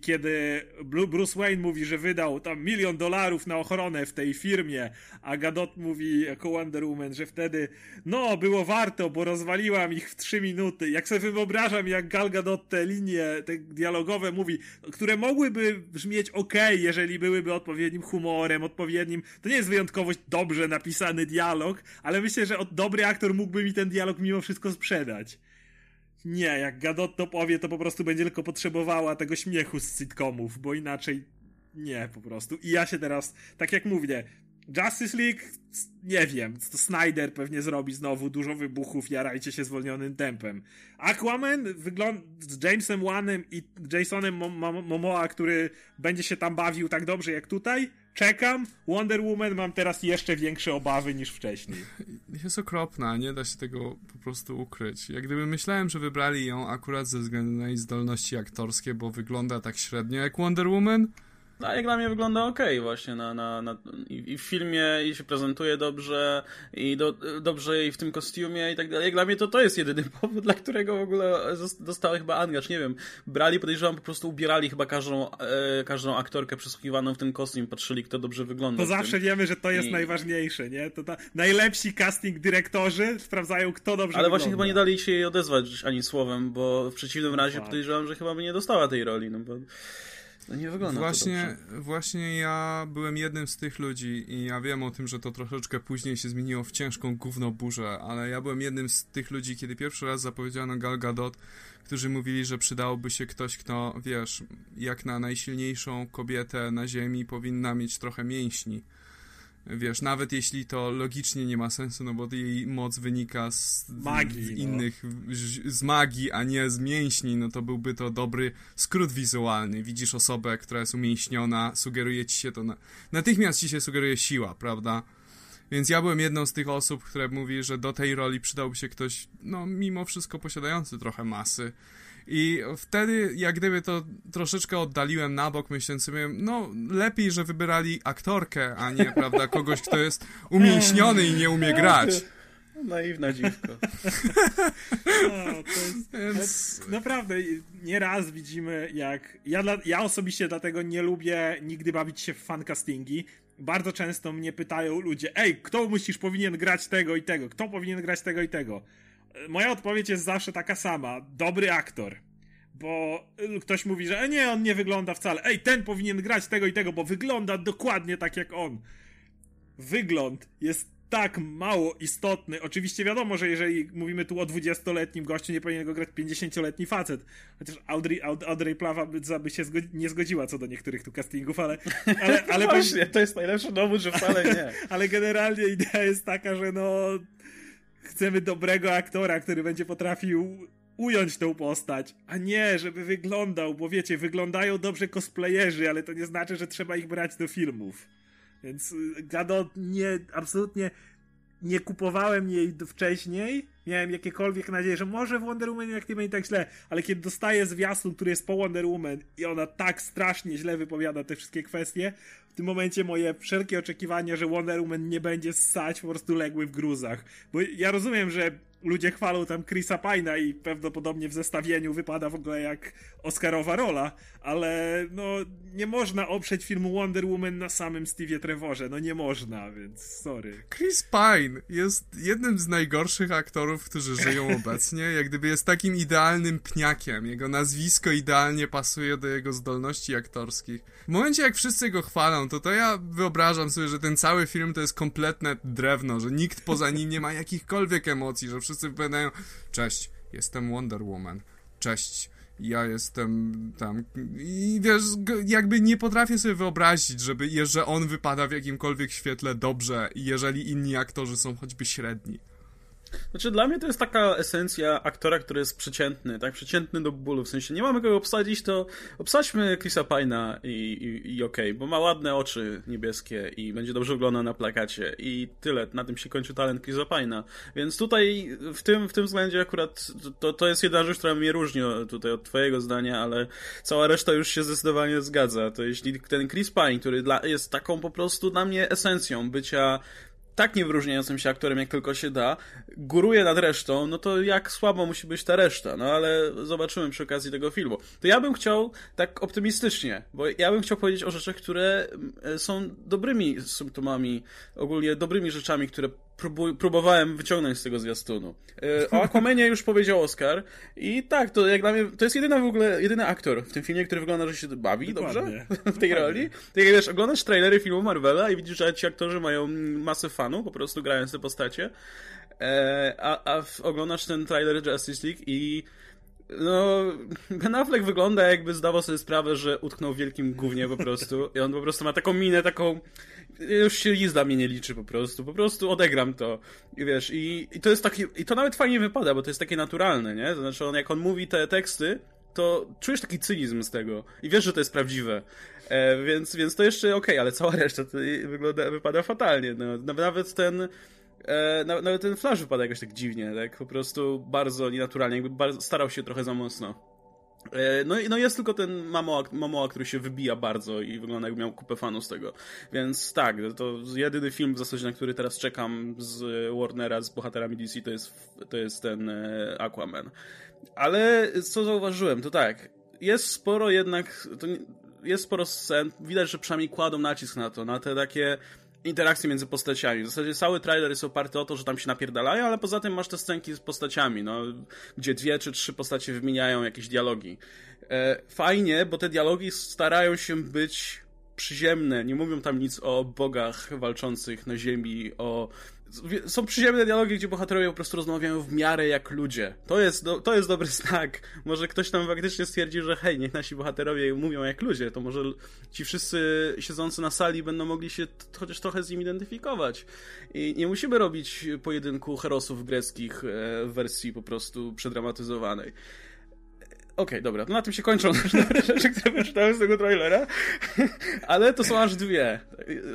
kiedy Bruce Wayne mówi, że wydał tam milion dolarów na ochronę w tej firmie, a Gadot mówi jako Wonder Woman, że wtedy no, było warto, bo rozwaliłam ich w trzy minuty. Jak sobie wyobrażam, jak Gal Gadot te linie te dialogowe mówi, które mogłyby brzmieć ok, jeżeli byłyby odpowiednim humorem, odpowiednim, to nie jest wyjątkowo dobrze napisany dialog, ale myślę, że dobry aktor mógłby mi ten dialog mimo wszystko sprzedać. Nie, jak Gadot to powie, to po prostu będzie tylko potrzebowała tego śmiechu z sitcomów, bo inaczej nie, po prostu. I ja się teraz, tak jak mówię, Justice League, nie wiem, to Snyder pewnie zrobi znowu dużo wybuchów, jarajcie się zwolnionym tempem. Aquaman wygląda z Jamesem Wanem i Jasonem Momoa, który będzie się tam bawił tak dobrze jak tutaj, czekam. Wonder Woman mam teraz jeszcze większe obawy niż wcześniej. Jest okropna, nie da się tego po prostu ukryć. Jak gdyby myślałem, że wybrali ją akurat ze względu na jej zdolności aktorskie, bo wygląda tak średnio jak Wonder Woman, no, jak dla mnie wygląda ok właśnie na, na, na, i, w filmie i się prezentuje dobrze i do, dobrze i w tym kostiumie i tak dalej. Jak dla mnie to to jest jedyny <laughs> powód, dla którego w ogóle dostała chyba angaż. Nie wiem, brali, podejrzewam, po prostu ubierali chyba każdą, e, każdą aktorkę przesłuchiwaną w ten kostium, patrzyli kto dobrze wygląda. To zawsze wiemy, że to jest I... najważniejsze, nie? To ta, najlepsi casting dyrektorzy sprawdzają kto dobrze Ale wygląda. Ale właśnie chyba nie dali się jej odezwać ani słowem, bo w przeciwnym razie podejrzewam, że chyba by nie dostała tej roli, no bo... No nie wygląda właśnie, Właśnie ja byłem jednym z tych ludzi i ja wiem o tym, że to troszeczkę później się zmieniło w ciężką gównoburzę, ale ja byłem jednym z tych ludzi, kiedy pierwszy raz zapowiedziano Gal Gadot, którzy mówili, że przydałoby się ktoś, kto, wiesz, jak na najsilniejszą kobietę na ziemi powinna mieć trochę mięśni wiesz, nawet jeśli to logicznie nie ma sensu, no bo jej moc wynika z magii, z no. innych, no. z magii, a nie z mięśni, no to byłby to dobry skrót wizualny. Widzisz osobę, która jest umięśniona, sugeruje ci się to, na... natychmiast ci się sugeruje siła, prawda? Więc ja byłem jedną z tych osób, które mówi, że do tej roli przydałby się ktoś, no mimo wszystko posiadający trochę masy. I wtedy, jak gdyby to troszeczkę oddaliłem na bok, myśląc sobie, no lepiej, że wybierali aktorkę, a nie, prawda, kogoś, kto jest umięśniony i nie umie grać. Naiwna dziwko. <laughs> No, to jest, Więc... Naprawdę, nieraz widzimy jak... Ja, dla, ja osobiście dlatego nie lubię nigdy bawić się w fancastingi. Bardzo często mnie pytają ludzie, ej, kto myślisz powinien grać tego i tego? Kto powinien grać tego i tego? Moja odpowiedź jest zawsze taka sama. Dobry aktor. Bo ktoś mówi, że e, nie, on nie wygląda wcale. Ej, ten powinien grać tego i tego, bo wygląda dokładnie tak jak on. Wygląd jest tak mało istotny. Oczywiście wiadomo, że jeżeli mówimy tu o 20-letnim gościu, nie powinien go grać 50-letni facet. Chociaż Audrey, Audrey Plawa by, by się zgodzi, nie zgodziła co do niektórych tu castingów, ale... <laughs> ale, ale Właśnie, to jest najlepszy dowód, że wcale nie. <laughs> ale generalnie idea jest taka, że no chcemy dobrego aktora, który będzie potrafił ująć tą postać, a nie, żeby wyglądał, bo wiecie, wyglądają dobrze cosplayerzy, ale to nie znaczy, że trzeba ich brać do filmów. Więc y, Gadot nie, absolutnie nie kupowałem jej wcześniej, miałem jakiekolwiek nadzieję, że może w Wonder Woman jak nie będzie tak źle, ale kiedy dostaję zwiastun, który jest po Wonder Woman i ona tak strasznie źle wypowiada te wszystkie kwestie, w tym momencie moje wszelkie oczekiwania, że Wonder Woman nie będzie ssać, po prostu legły w gruzach. Bo ja rozumiem, że ludzie chwalą tam Chrisa Pina i prawdopodobnie w zestawieniu wypada w ogóle jak Oscarowa rola, ale no nie można oprzeć filmu Wonder Woman na samym Stevie Trevorze, no nie można, więc sorry. Chris Pine jest jednym z najgorszych aktorów, którzy żyją <laughs> obecnie, jak gdyby jest takim idealnym pniakiem, jego nazwisko idealnie pasuje do jego zdolności aktorskich. W momencie jak wszyscy go chwalą, to to ja wyobrażam sobie, że ten cały film to jest kompletne drewno, że nikt poza nim nie ma jakichkolwiek emocji, że wszyscy wypowiadają cześć, jestem Wonder Woman, cześć, ja jestem tam i wiesz, jakby nie potrafię sobie wyobrazić, żeby, że on wypada w jakimkolwiek świetle dobrze, jeżeli inni aktorzy są choćby średni. Znaczy, dla mnie to jest taka esencja aktora, który jest przeciętny, tak? Przeciętny do bólu. W sensie, nie mamy kogo obsadzić, to obsadźmy Chrisa Pine'a i, i, i okej, okay, bo ma ładne oczy niebieskie i będzie dobrze wyglądał na plakacie i tyle. Na tym się kończy talent Chrisa Pine'a. Więc tutaj, w tym, w tym względzie akurat, to, to jest jedna rzecz, która mnie różni tutaj od twojego zdania, ale cała reszta już się zdecydowanie zgadza. To jeśli ten Chris Pine, który dla, jest taką po prostu dla mnie esencją bycia tak niewyróżniającym się aktorem, jak tylko się da, góruje nad resztą, no to jak słabo musi być ta reszta, no ale zobaczymy przy okazji tego filmu. To ja bym chciał tak optymistycznie, bo ja bym chciał powiedzieć o rzeczach, które e, są dobrymi symptomami, ogólnie dobrymi rzeczami, które próbowałem wyciągnąć z tego zwiastunu. E, o Aquamanie już powiedział Oscar i tak, to jak dla mnie, to jest jedyny w ogóle, jedyny aktor w tym filmie, który wygląda, że się bawi Dokładnie. dobrze <laughs> w tej Dokładnie. roli. Tak jak wiesz, oglądasz trailery filmu Marvela i widzisz, że ci aktorzy mają masę fanów, po prostu grając te postacie, e, a, a oglądasz ten trailer Justice League i no, <laughs> Ben Affleck wygląda jakby zdawał sobie sprawę, że utknął w wielkim gównie po prostu i on po prostu ma taką minę, taką już się lizda mnie nie liczy po prostu, po prostu odegram to i wiesz, i, i to jest taki, i to nawet fajnie wypada, bo to jest takie naturalne, nie? Znaczy on, jak on mówi te teksty, to czujesz taki cynizm z tego i wiesz, że to jest prawdziwe. E, więc, więc to jeszcze okej, okay, ale cała reszta to wygląda, wypada fatalnie. No, nawet ten e, nawet ten flash wypada jakoś tak dziwnie, tak po prostu bardzo nienaturalnie, jakby bardzo, starał się trochę za mocno. E, no, no jest tylko ten Momoa, Momoa, który się wybija bardzo i wygląda jakby miał kupę fanów z tego. Więc tak, to jedyny film w zasadzie, na który teraz czekam z Warnera, z bohaterami DC, to jest, to jest ten e, Aquaman. Ale co zauważyłem, to tak, jest sporo jednak, jest sporo scen, widać, że przynajmniej kładą nacisk na to, na te takie interakcje między postaciami. W zasadzie cały trailer jest oparty o to, że tam się napierdalają, ale poza tym masz te scenki z postaciami, no, gdzie dwie czy trzy postacie wymieniają jakieś dialogi. E, fajnie, bo te dialogi starają się być przyziemne, nie mówią tam nic o bogach walczących na ziemi, o są przyziemne dialogi, gdzie bohaterowie po prostu rozmawiają w miarę jak ludzie. To jest, do, to jest dobry <laughs> znak. Może ktoś tam faktycznie stwierdzi, że hej, niech nasi bohaterowie mówią jak ludzie, to może ci wszyscy siedzący na sali będą mogli się chociaż trochę z nim identyfikować. I nie musimy robić pojedynku herosów greckich e, w wersji po prostu przedramatyzowanej. Okay, dobra, no na tym się kończą <laughs> rzeczy, które wyczytałem z tego trailera, <laughs> ale to są aż dwie.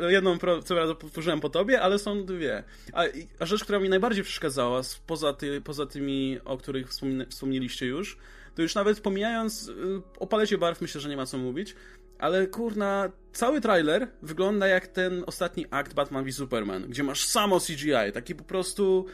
Jedną, co prawda, powtórzyłem po tobie, ale są dwie. A, a rzecz, która mi najbardziej przeszkadzała, poza, ty, poza tymi, o których wspomnieliście już, to już nawet pomijając y, o palecie barw, myślę, że nie ma co mówić, ale kurna, cały trailer wygląda jak ten ostatni akt Batman v Superman, gdzie masz samo CGI, taki po prostu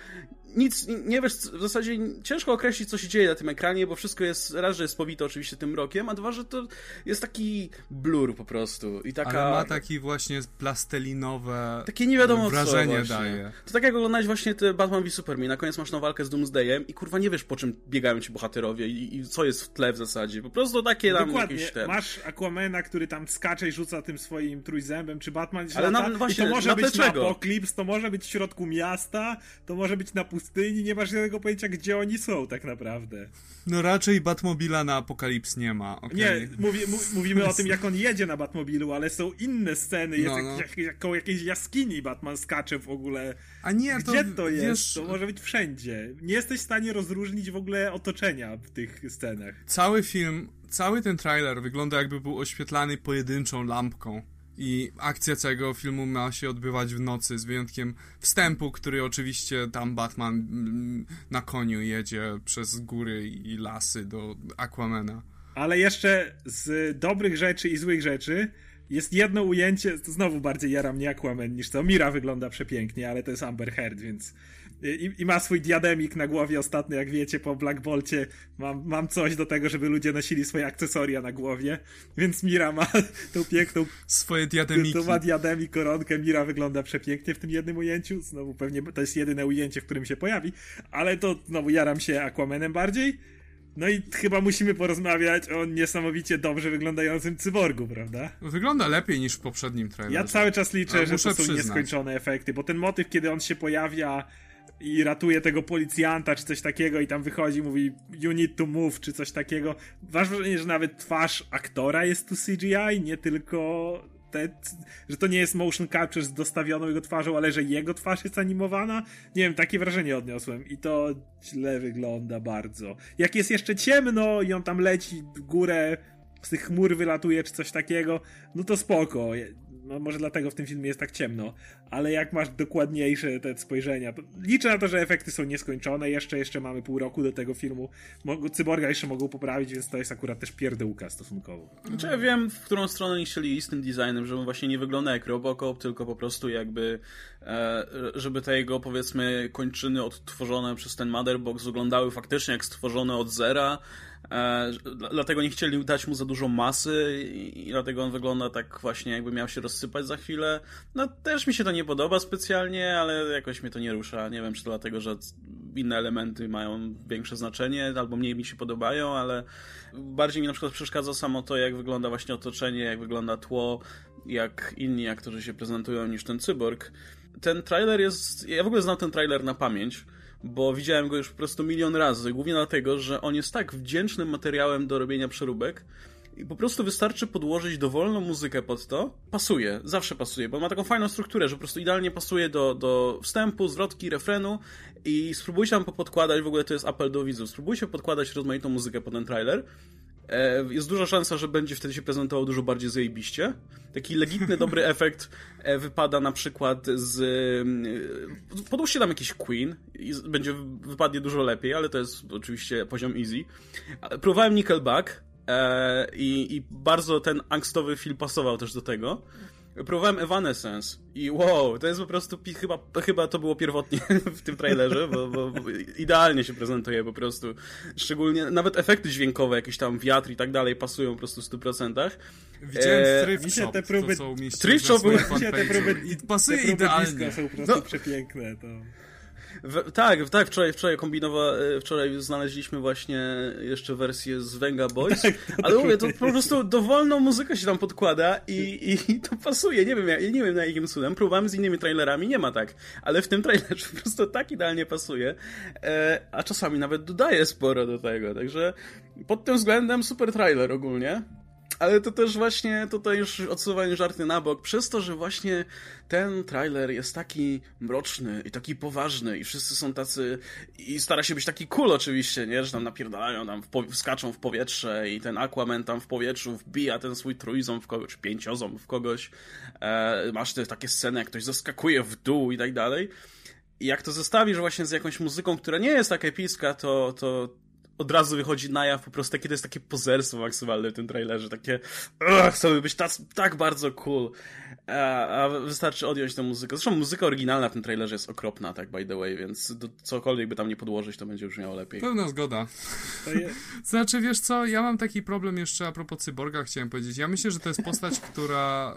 nic, nie wiesz, w zasadzie ciężko określić, co się dzieje na tym ekranie, bo wszystko jest, raz, że jest powite oczywiście tym rokiem, a dwa, że to jest taki blur po prostu. I taka... Ale ma taki właśnie plastelinowe takie nie wiadomo wrażenie co daje. To tak jak oglądać właśnie te Batman v Superman, na koniec masz na walkę z Doomsdayem i kurwa nie wiesz, po czym biegają ci bohaterowie i, i co jest w tle w zasadzie. Po prostu takie no tam Dokładnie. jakieś... Ten... Masz Aquamana, który tam skacze i rzuca tym swoim trójzębem, czy Batman Ale lata, na, właśnie, i to może na być na Apoklips, to może być w środku miasta, to może być na pustyni, nie masz żadnego pojęcia, gdzie oni są tak naprawdę. No raczej Batmobila na Apokalips nie ma. Okay. Nie, mówi, mówimy o tym, <laughs> jak on jedzie na Batmobilu, ale są inne sceny, jest no, no. Jak, jak, koło jakiejś jaskini Batman skacze w ogóle. A nie, Gdzie to, to jest? Wiesz... To może być wszędzie. Nie jesteś w stanie rozróżnić w ogóle otoczenia w tych scenach. Cały film, cały ten trailer wygląda jakby był oświetlany pojedynczą lampką. I akcja całego filmu ma się odbywać w nocy, z wyjątkiem wstępu, który oczywiście tam Batman mm, na koniu jedzie przez góry i lasy do Aquamena. Ale jeszcze z dobrych rzeczy i złych rzeczy jest jedno ujęcie, to znowu bardziej jara mnie Aquaman niż to. Mira wygląda przepięknie, ale to jest Amber Heard, więc i, i, ma swój diademik na głowie ostatnio, jak wiecie, po Black Bolcie mam, mam coś do tego, żeby ludzie nosili swoje akcesoria na głowie, więc Mira ma <laughs> tą piękną... Swoje diademiki. To ma diademik, koronkę, Mira wygląda przepięknie w tym jednym ujęciu, znowu pewnie to jest jedyne ujęcie, w którym się pojawi, ale to znowu jaram się Aquamanem bardziej, no i chyba musimy porozmawiać o niesamowicie dobrze wyglądającym cyborgu, prawda? Wygląda lepiej niż w poprzednim trailerze. Ja cały czas liczę, że to są przyznać. nieskończone efekty, bo ten motyw, kiedy on się pojawia i ratuje tego policjanta, czy coś takiego, i tam wychodzi, mówi you need to move, czy coś takiego. Masz wrażenie, że nawet twarz aktora jest tu CGI, nie tylko te, że to nie jest motion capture z dostawioną jego twarzą, ale że jego twarz jest animowana. Nie wiem, takie wrażenie odniosłem i to źle wygląda bardzo. Jak jest jeszcze ciemno i on tam leci w górę, z tych chmur wylatuje, czy coś takiego, no to spoko no może dlatego w tym filmie jest tak ciemno, ale jak masz dokładniejsze te spojrzenia, liczę na to, że efekty są nieskończone, jeszcze, jeszcze mamy pół roku do tego filmu, Cyborga jeszcze mogą poprawić, więc to jest akurat też pierdółka stosunkowo. Znaczy ja wiem, w którą stronę oni chcieli z tym designem, żeby właśnie nie wygląda jak Robocop, tylko po prostu jakby e, żeby te jego powiedzmy kończyny odtworzone przez ten Motherbox wyglądały faktycznie jak stworzone od zera, dlatego nie chcieli dać mu za dużo masy i dlatego on wygląda tak właśnie jakby miał się rozsypać za chwilę. No też mi się to nie podoba specjalnie, ale jakoś mnie to nie rusza. Nie wiem, czy to dlatego, że inne elementy mają większe znaczenie albo mniej mi się podobają, ale bardziej mi na przykład przeszkadza samo to, jak wygląda właśnie otoczenie, jak wygląda tło, jak inni aktorzy się prezentują niż ten cyborg. Ten trailer jest... Ja w ogóle znam ten trailer na pamięć bo widziałem go już po prostu milion razy, głównie dlatego, że on jest tak wdzięcznym materiałem do robienia przeróbek, i po prostu wystarczy podłożyć dowolną muzykę pod to. Pasuje, zawsze pasuje, bo ma taką fajną strukturę, że po prostu idealnie pasuje do, do wstępu, zwrotki, refrenu i spróbujcie tam podkładać, w ogóle to jest apel do widzów, spróbujcie podkładać rozmaitą muzykę pod ten trailer jest duża szansa, że będzie wtedy się prezentował dużo bardziej zajebiście. Taki legitny, dobry <laughs> efekt e, wypada na przykład z... E, podłóżcie tam jakiś Queen i będzie, wypadnie dużo lepiej, ale to jest oczywiście poziom easy. Próbowałem Nickelback i, i bardzo ten angstowy film pasował też do tego próbowałem Evanescence i wow, to jest po prostu, chyba, chyba to było pierwotnie <laughs> w tym trailerze, bo, bo, bo, idealnie się prezentuje po prostu. Szczególnie, nawet efekty dźwiękowe, jakiś tam wiatr i tak dalej pasują po prostu w 100%. Widziałem e, Thrift Shop, te próby, to, co Thrift Shop były, te próby, i pasuje te próby idealnie. są po prostu no. przepiękne. To... W, tak, tak, wczoraj, wczoraj kombinowa, e, wczoraj znaleźliśmy właśnie jeszcze wersję z Venga Boys, tak, ale mówię, to po prostu dowolną muzykę się tam podkłada i, i to pasuje, nie wiem, ja, nie wiem na jakim cudem, próbowałem z innymi trailerami, nie ma tak, ale w tym trailerze <laughs> po prostu tak idealnie pasuje, e, a czasami nawet dodaje sporo do tego, także pod tym względem super trailer ogólnie. Ale to też właśnie tutaj już odsuwanie żarty na bok, przez to, że właśnie ten trailer jest taki mroczny i taki poważny i wszyscy są tacy i stara się być taki cool oczywiście, nie? Że tam napierdalają, tam w skaczą w powietrze i ten Aquaman tam w powietrzu wbija ten swój trójząb w kogoś, pięcioząb w kogoś. E, masz te takie sceny, jak ktoś zaskakuje w dół i tak dalej. I jak to zestawisz właśnie z jakąś muzyką, która nie jest tak epicka, to, to, od razu wychodzi na jaw po prostu takie, to jest takie pozerstwo maksymalne w tym trailerze, takie chcemy być tak, tak bardzo cool, a, a, wystarczy odjąć tę muzykę. Zresztą muzyka oryginalna w tym trailerze jest okropna, tak by the way, więc do, cokolwiek by tam nie podłożyć, to będzie brzmiało lepiej. Pełna zgoda. <laughs> znaczy, wiesz co, ja mam taki problem jeszcze a propos Cyborga, chciałem powiedzieć. Ja myślę, że to jest postać, <laughs> która,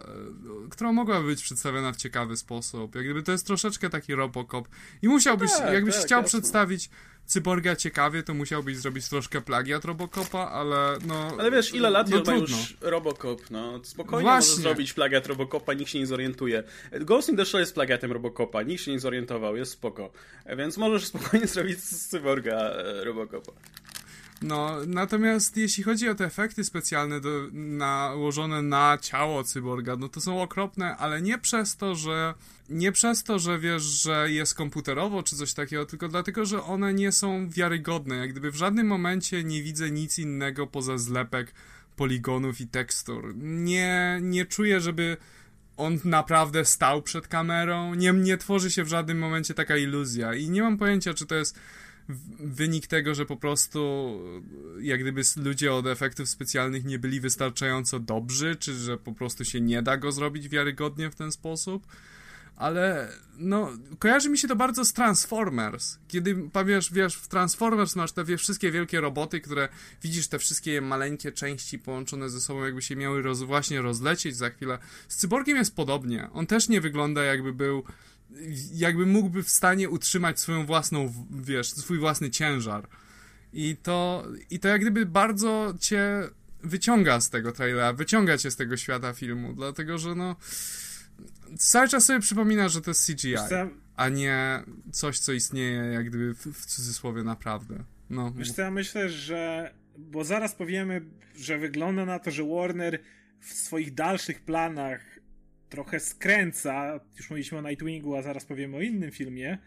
e, która mogłaby być przedstawiona w ciekawy sposób. Jak gdyby to jest troszeczkę taki Robocop i musiałbyś, tak, jakbyś tak, chciał jasne. przedstawić cyborga ciekawie, to musiałbyś zrobić troszkę plagiat Robocopa, ale no... Ale wiesz, ile lat no, ma już Robocop, no. Spokojnie Właśnie. może zrobić plagiat Robocopa, nikt się nie zorientuje. Ghost in the Shell jest plagiatem Robocopa, nikt się nie zorientował, jest spoko. Więc możesz spokojnie <laughs> zrobić z cyborga e, Robocopa. No, natomiast jeśli chodzi o te efekty specjalne do, nałożone na ciało cyborga, no to są okropne, ale nie przez to, że nie przez to, że wiesz, że jest komputerowo czy coś takiego, tylko dlatego, że one nie są wiarygodne. Jak gdyby w żadnym momencie nie widzę nic innego poza zlepek poligonów i tekstur. Nie, nie czuję, żeby on naprawdę stał przed kamerą. Nie, nie tworzy się w żadnym momencie taka iluzja i nie mam pojęcia, czy to jest wynik tego, że po prostu jak gdyby ludzie od efektów specjalnych nie byli wystarczająco dobrzy, czy że po prostu się nie da go zrobić wiarygodnie w ten sposób. Ale no, kojarzy mi się to bardzo z Transformers. Kiedy powiesz, wiesz, w Transformers masz te wszystkie wielkie roboty, które widzisz te wszystkie maleńkie części połączone ze sobą, jakby się miały roz, właśnie rozlecieć za chwilę. Z Cyborgiem jest podobnie. On też nie wygląda jakby był jakby mógłby w stanie utrzymać swoją własną, wiesz, swój własny ciężar. I to, i to jak gdyby bardzo cię wyciąga z tego trailera, wyciąga cię z tego świata filmu, dlatego że no cały czas sobie przypomina, że to jest CGI, a nie coś, co istnieje jak gdyby w, w cudzysłowie naprawdę. No. Wiesz co, ja myślę, że bo zaraz powiemy, że wygląda na to, że Warner w swoich dalszych planach trochę skręca. Już mówiliśmy o Nightwingu, a zaraz powiemy o innym filmie.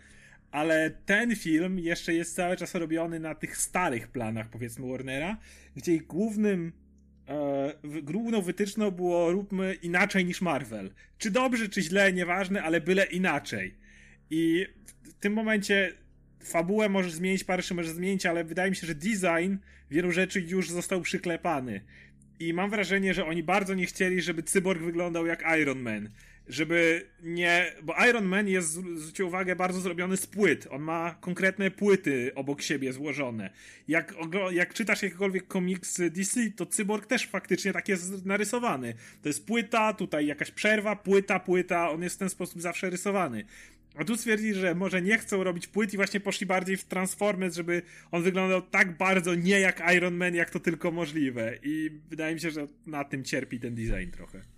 Ale ten film jeszcze jest cały czas robiony na tych starych planach, powiedzmy, Warnera, gdzie ich głównym e, główną wytyczną było róbmy inaczej niż Marvel. Czy dobrze, czy źle, nieważne, ale byle inaczej. I w tym momencie fabułę możesz zmienić, parę możesz zmienić, ale wydaje mi się, że design wielu rzeczy już został przyklepany. I mam wrażenie, że oni bardzo nie chcieli, żeby cyborg wyglądał jak Iron Man. Żeby nie. Bo Iron Man jest, zwróćcie uwagę, bardzo zrobiony z płyt. On ma konkretne płyty obok siebie złożone. Jak, jak czytasz jakiekolwiek komiksy DC, to cyborg też faktycznie tak jest narysowany. To jest płyta, tutaj jakaś przerwa, płyta, płyta. On jest w ten sposób zawsze rysowany. A tu stwierdzili, że może nie chcą robić płyt i właśnie poszli bardziej w Transformers, żeby on wyglądał tak bardzo nie jak Iron Man, jak to tylko możliwe. I wydaje mi się, że na tym cierpi ten design trochę.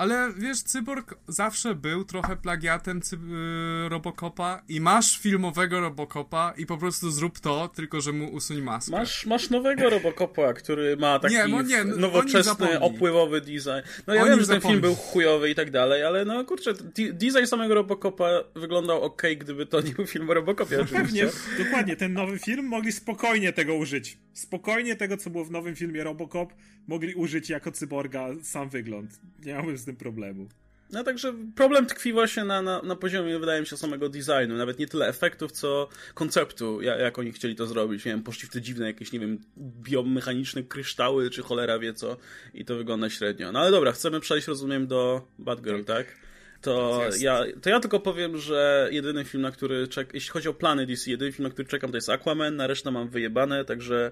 Ale wiesz, Cyborg zawsze był trochę plagiatem cy- yy, Robocopa i masz filmowego Robocopa i po prostu zrób to, tylko że mu usuń maskę. Masz, masz nowego Robocopa, który ma taki nie, no nie, nowoczesny, opływowy design. No ja oni wiem, że ten film był chujowy i tak dalej, ale no kurczę, design samego Robocopa wyglądał ok, gdyby to nie był film o Robocopie <laughs> no Pewnie, dokładnie, ten nowy film mogli spokojnie tego użyć. Spokojnie tego, co było w nowym filmie Robocop, mogli użyć jako cyborga sam wygląd. Nie miałbym z tym problemu. No także problem tkwi właśnie na, na, na poziomie, wydaje mi się, samego designu. Nawet nie tyle efektów, co konceptu, jak, jak oni chcieli to zrobić. Nie wiem, poszli w te dziwne jakieś, nie wiem, biomechaniczne kryształy, czy cholera wie co. I to wygląda średnio. No ale dobra, chcemy przejść, rozumiem, do Batgirl, tak? To ja, to ja tylko powiem, że jedyny film, na który czekam, jeśli chodzi o plany DC, jedyny film, na który czekam, to jest Aquaman, na resztę mam wyjebane, także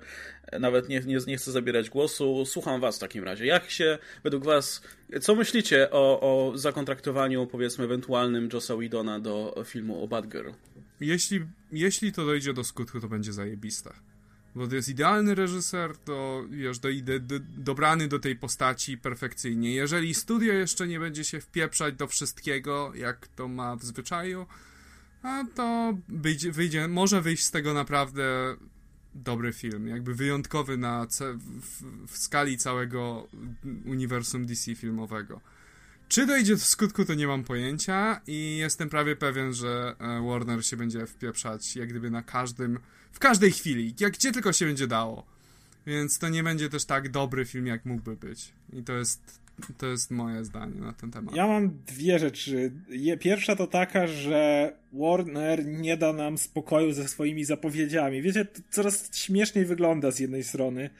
nawet nie, nie, nie chcę zabierać głosu. Słucham was w takim razie. Jak się, według was, co myślicie o, o zakontraktowaniu, powiedzmy, ewentualnym Jossa Whedona do filmu o Batgirl? Jeśli, jeśli to dojdzie do skutku, to będzie zajebista bo to jest idealny reżyser, to wiesz, do, do, dobrany do tej postaci perfekcyjnie. Jeżeli studio jeszcze nie będzie się wpieprzać do wszystkiego, jak to ma w zwyczaju, a to wyjdzie, wyjdzie, może wyjść z tego naprawdę dobry film, jakby wyjątkowy na w, w skali całego uniwersum DC filmowego. Czy dojdzie do skutku, to nie mam pojęcia i jestem prawie pewien, że e, Warner się będzie wpieprzać jak gdyby na każdym, w każdej chwili, jak gdzie tylko się będzie dało. Więc to nie będzie też tak dobry film, jak mógłby być. I to jest, to jest moje zdanie na ten temat. Ja mam dwie rzeczy. Pierwsza to taka, że Warner nie da nam spokoju ze swoimi zapowiedziami. Wiecie, to coraz śmieszniej wygląda z jednej strony.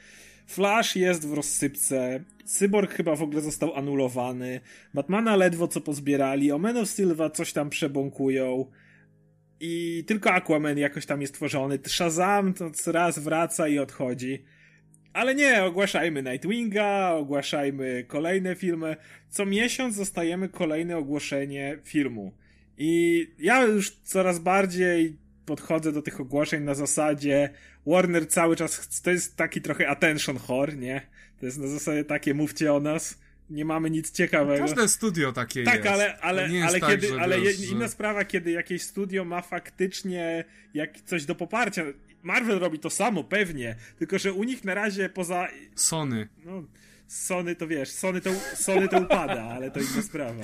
Flash jest w rozsypce, Cyborg chyba w ogóle został anulowany, Batmana ledwo co pozbierali, o Man of Steel coś tam przebąkują i tylko Aquaman jakoś tam jest tworzony. Shazam to raz wraca i odchodzi. Ale nie, ogłaszajmy Nightwinga, ogłaszajmy kolejne filmy. Co miesiąc dostajemy kolejne ogłoszenie filmu. I ja już coraz bardziej podchodzę do tych ogłoszeń na zasadzie Warner cały czas, to jest taki trochę attention whore, nie? To jest na zasadzie takie mówcie o nas, nie mamy nic ciekawego. Każde studio takie tak, jest. ale, ale, ale, tak, kiedy, ale wiesz, inna że... sprawa, kiedy jakieś studio ma faktycznie jak coś do poparcia. Marvel robi to samo, pewnie, tylko że u nich na razie poza... Sony. No, Sony to wiesz, Sony to, Sony to upada, ale to inna sprawa.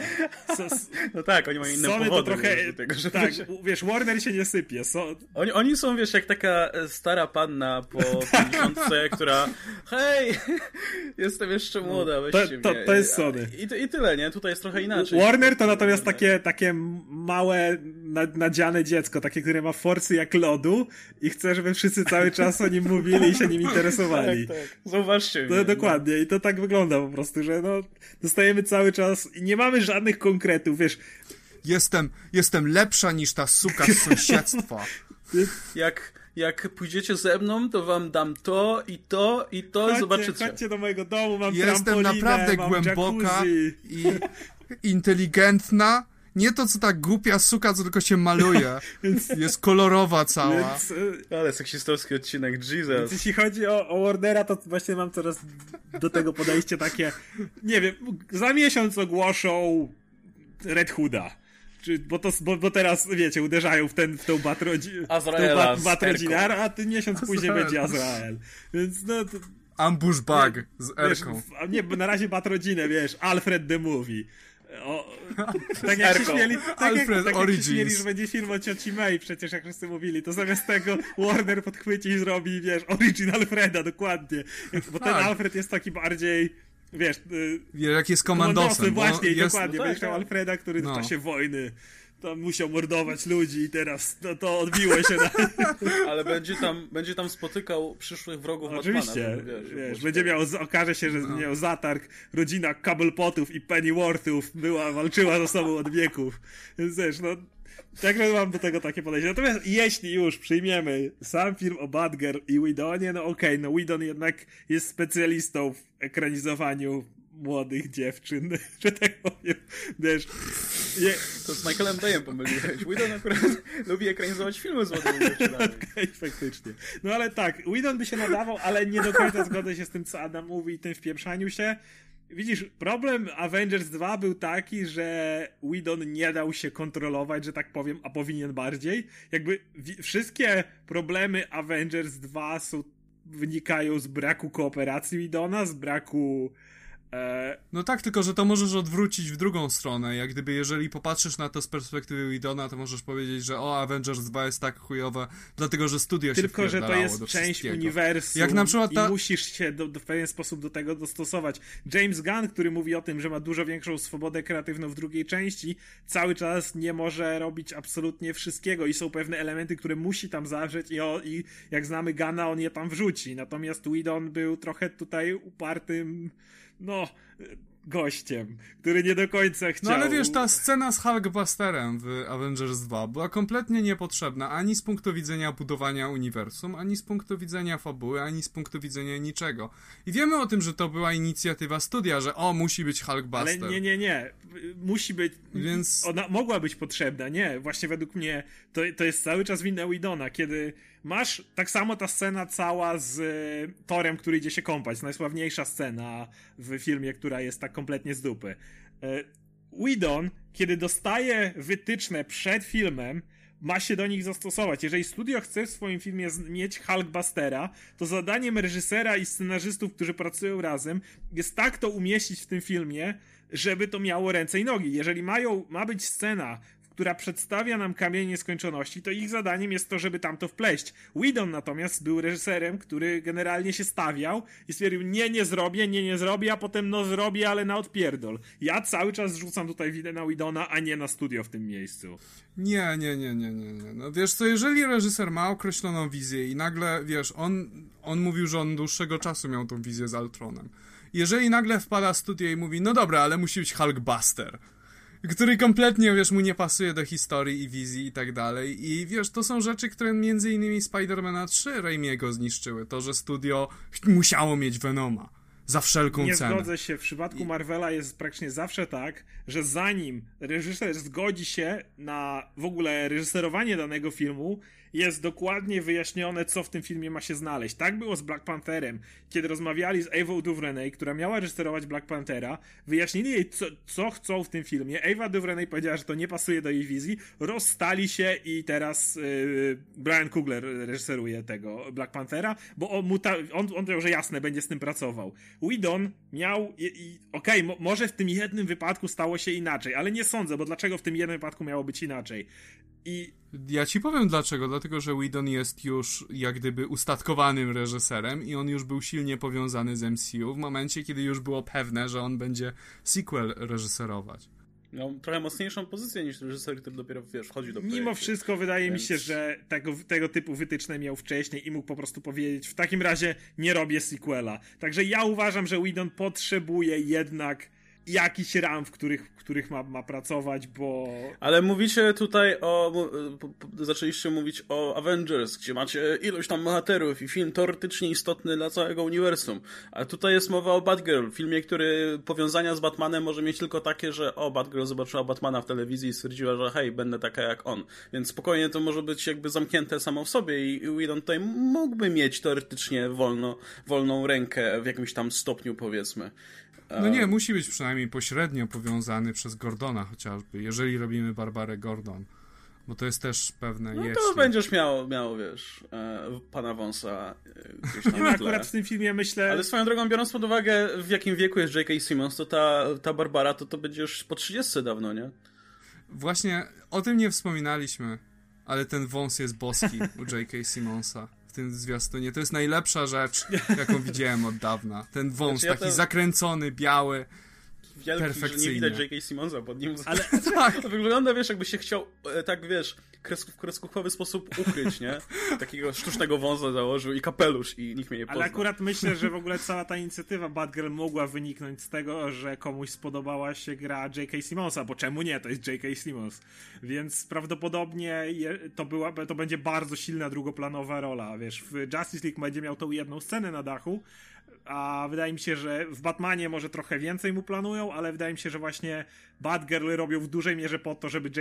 So, no tak, oni mają inne Sony powody. to trochę, tego, żeby tak, się... wiesz, Warner się nie sypie. So... Oni, oni są, wiesz, jak taka stara panna po <laughs> 50, która hej, <laughs> jestem jeszcze młoda, weźcie to, to, to jest Sony. I, I tyle, nie? Tutaj jest trochę inaczej. Warner to natomiast takie, takie małe, nadziane dziecko, takie, które ma forcy jak lodu i chce, żeby wszyscy cały czas o nim mówili i się nim interesowali. <laughs> Tak, tak. Zauważcie mnie. dokładnie. I to tak tak wygląda po prostu, że no, dostajemy cały czas i nie mamy żadnych konkretów, wiesz. Jestem, jestem lepsza niż ta suka z sąsiedztwa. <laughs> jak, jak pójdziecie ze mną, to wam dam to i to i to chodźcie, zobaczycie. Chodźcie do mojego domu, mam Jestem naprawdę mam głęboka jacuzzi. i inteligentna nie to, co ta głupia suka, co tylko się maluje. <laughs> jest kolorowa cała. Więc, e, Ale seksistowski odcinek, Jesus. Więc jeśli chodzi o, o Wardera, to właśnie mam coraz do tego podejście takie, nie wiem, za miesiąc ogłoszą Red Hooda. Bo, to, bo, bo teraz, wiecie, uderzają w, ten, w tą bat, a ty miesiąc Azrael. później będzie Azrael. Więc no... To, Ambush bug z Erką. Wiesz, nie, bo na razie batrodzinę, wiesz, Alfred the Movie. O, <laughs> tak jak się śmieli, tak Alfred jak, tak jak się śmieli, że będzie film o cioci May, przecież jak wszyscy mówili, to zamiast tego Warner podchwyci i zrobi, wiesz, Origin Alfreda, dokładnie. Bo ten tak. Alfred jest taki bardziej wiesz... Y, jak jest komandosem. Właśnie, jest, dokładnie. No tak, tak. Alfreda, który no. w czasie wojny tam musiał mordować ludzi i teraz to, to odbiło się na... <laughs> Ale będzie tam, będzie tam spotykał przyszłych wrogów Oczywiście, Batmana. Wiesz, wiesz, będzie miał, okaże się, że no. miał zatarg, rodzina Cobblepotów i Pennyworthów była, walczyła ze sobą od wieków. Więc wiesz, no, tak mam do tego takie podejście. Natomiast jeśli już przyjmiemy sam film o Badger i Widonie, no okej, okay, no Widon jednak jest specjalistą w ekranizowaniu młodych dziewczyn, <laughs> że tak powiem. Wiesz, je... To z Michaelem Bayem pomyliłeś. Whedon akurat <laughs> lubi ekranizować filmy z młodymi dziewczynami. Okay, <laughs> faktycznie. No ale tak, Whedon by się nadawał, ale nie do końca zgodzę się z tym, co Adam mówi i tym wpieprzaniu się. Widzisz, problem Avengers 2 był taki, że Whedon nie dał się kontrolować, że tak powiem, a powinien bardziej. Jakby wszystkie problemy Avengers 2 są, wynikają z braku kooperacji Whedona, z braku no tak, tylko że to możesz odwrócić w drugą stronę. Jak gdyby, jeżeli popatrzysz na to z perspektywy Widona, to możesz powiedzieć, że o, Avengers 2 jest tak chujowe, dlatego że studio się Tylko, że to jest część uniwersum Jak na przykład ta... i musisz się do, do, w pewien sposób do tego dostosować. James Gunn, który mówi o tym, że ma dużo większą swobodę kreatywną w drugiej części, cały czas nie może robić absolutnie wszystkiego i są pewne elementy, które musi tam zawrzeć i, o, i jak znamy Gunna, on je tam wrzuci. Natomiast Widon był trochę tutaj upartym no, gościem, który nie do końca chciał. No ale wiesz, ta scena z Hulkbusterem w Avengers 2 była kompletnie niepotrzebna ani z punktu widzenia budowania uniwersum, ani z punktu widzenia fabuły, ani z punktu widzenia niczego. I wiemy o tym, że to była inicjatywa studia, że o, musi być Hulkbuster. Ale nie, nie, nie. Musi być... Więc... Ona mogła być potrzebna, nie. Właśnie według mnie to, to jest cały czas wina Widona, kiedy Masz tak samo ta scena cała z e, Torem, który idzie się kąpać. Najsławniejsza scena w filmie, która jest tak kompletnie z dupy. E, Whedon, kiedy dostaje wytyczne przed filmem, ma się do nich zastosować. Jeżeli studio chce w swoim filmie mieć Hulkbustera, to zadaniem reżysera i scenarzystów, którzy pracują razem, jest tak to umieścić w tym filmie, żeby to miało ręce i nogi. Jeżeli mają, ma być scena, która przedstawia nam kamień nieskończoności, to ich zadaniem jest to, żeby tam to wpleść. Whedon natomiast był reżyserem, który generalnie się stawiał i stwierdził, nie, nie zrobię, nie, nie zrobię, a potem no zrobię, ale na odpierdol. Ja cały czas zrzucam tutaj winę na Whedona, a nie na studio w tym miejscu. Nie, nie, nie, nie, nie, nie. No wiesz co, jeżeli reżyser ma określoną wizję i nagle, wiesz, on, on mówił, że on dłuższego czasu miał tą wizję z Altronem. Jeżeli nagle wpada studio i mówi, no dobra, ale musi być Hulkbuster, który kompletnie, wiesz, mu nie pasuje do historii i wizji i tak dalej. I wiesz, to są rzeczy, które między innymi Spidermana 3 Raimiego zniszczyły. To, że studio musiało mieć Venoma za wszelką nie cenę. Nie zgodzę się. W przypadku Marvela jest praktycznie zawsze tak, że zanim reżyser zgodzi się na w ogóle reżyserowanie danego filmu, jest dokładnie wyjaśnione, co w tym filmie ma się znaleźć. Tak było z Black Pantherem, kiedy rozmawiali z Ava DuVernay, która miała reżyserować Black Panthera, wyjaśnili jej, co, co chcą w tym filmie. Ava DuVernay powiedziała, że to nie pasuje do jej wizji, rozstali się i teraz yy, Brian Kugler reżyseruje tego Black Panthera, bo on, mu ta, on, on powiedział, że jasne, będzie z tym pracował. Whedon miał, okej, okay, mo, może w tym jednym wypadku stało się inaczej, ale nie sądzę, bo dlaczego w tym jednym wypadku miało być inaczej? I ja ci powiem dlaczego. Dlatego, że Whedon jest już jak gdyby ustatkowanym reżyserem i on już był silnie powiązany z MCU w momencie, kiedy już było pewne, że on będzie sequel reżyserować. Miał trochę mocniejszą pozycję niż reżyser, który dopiero wiesz, wchodzi do projektu. Mimo wszystko wydaje Więc... mi się, że tego, tego typu wytyczne miał wcześniej i mógł po prostu powiedzieć, w takim razie nie robię sequela. Także ja uważam, że Whedon potrzebuje jednak jakiś ram, w których, w których ma, ma pracować, bo... Ale mówicie tutaj o... Zaczęliście mówić o Avengers, gdzie macie ilość tam bohaterów i film teoretycznie istotny dla całego uniwersum. A tutaj jest mowa o Batgirl, filmie, który powiązania z Batmanem może mieć tylko takie, że o, Batgirl zobaczyła Batmana w telewizji i stwierdziła, że hej, będę taka jak on. Więc spokojnie to może być jakby zamknięte samo w sobie i Whedon tutaj mógłby mieć teoretycznie wolno, wolną rękę w jakimś tam stopniu, powiedzmy. No nie, musi być przynajmniej pośrednio powiązany przez Gordona chociażby, jeżeli robimy Barbarę Gordon. Bo to jest też pewne No jeśli. to będziesz miał, miał wiesz, e, pana Wąsa e, gdzieś tam akurat w tym filmie myślę... Ale swoją drogą, biorąc pod uwagę w jakim wieku jest J.K. Simmons, to ta, ta Barbara to, to będzie już po 30 dawno, nie? Właśnie o tym nie wspominaliśmy, ale ten wąs jest boski u J.K. Simmonsa tym zwiastunie. To jest najlepsza rzecz, <laughs> jaką widziałem od dawna. Ten wąs, znaczy, ja taki to... zakręcony, biały, wielki, że nie widać J.K. Simonsa pod nim. Ale <laughs> tak. to wygląda, wiesz, jakby się chciał e, tak, wiesz, w kreskówkowy sposób ukryć, nie? <laughs> Takiego sztucznego wąsa założył i kapelusz i nikt mnie nie pozna. Ale akurat myślę, że w <laughs> ogóle cała ta inicjatywa Batgirl mogła wyniknąć z tego, że komuś spodobała się gra J.K. Simonsa, bo czemu nie? To jest J.K. Simons. Więc prawdopodobnie to, była, to będzie bardzo silna drugoplanowa rola, wiesz, w Justice League będzie miał tą jedną scenę na dachu, a wydaje mi się, że w Batmanie może trochę więcej mu planują, ale wydaje mi się, że właśnie Batgirl robią w dużej mierze po to, żeby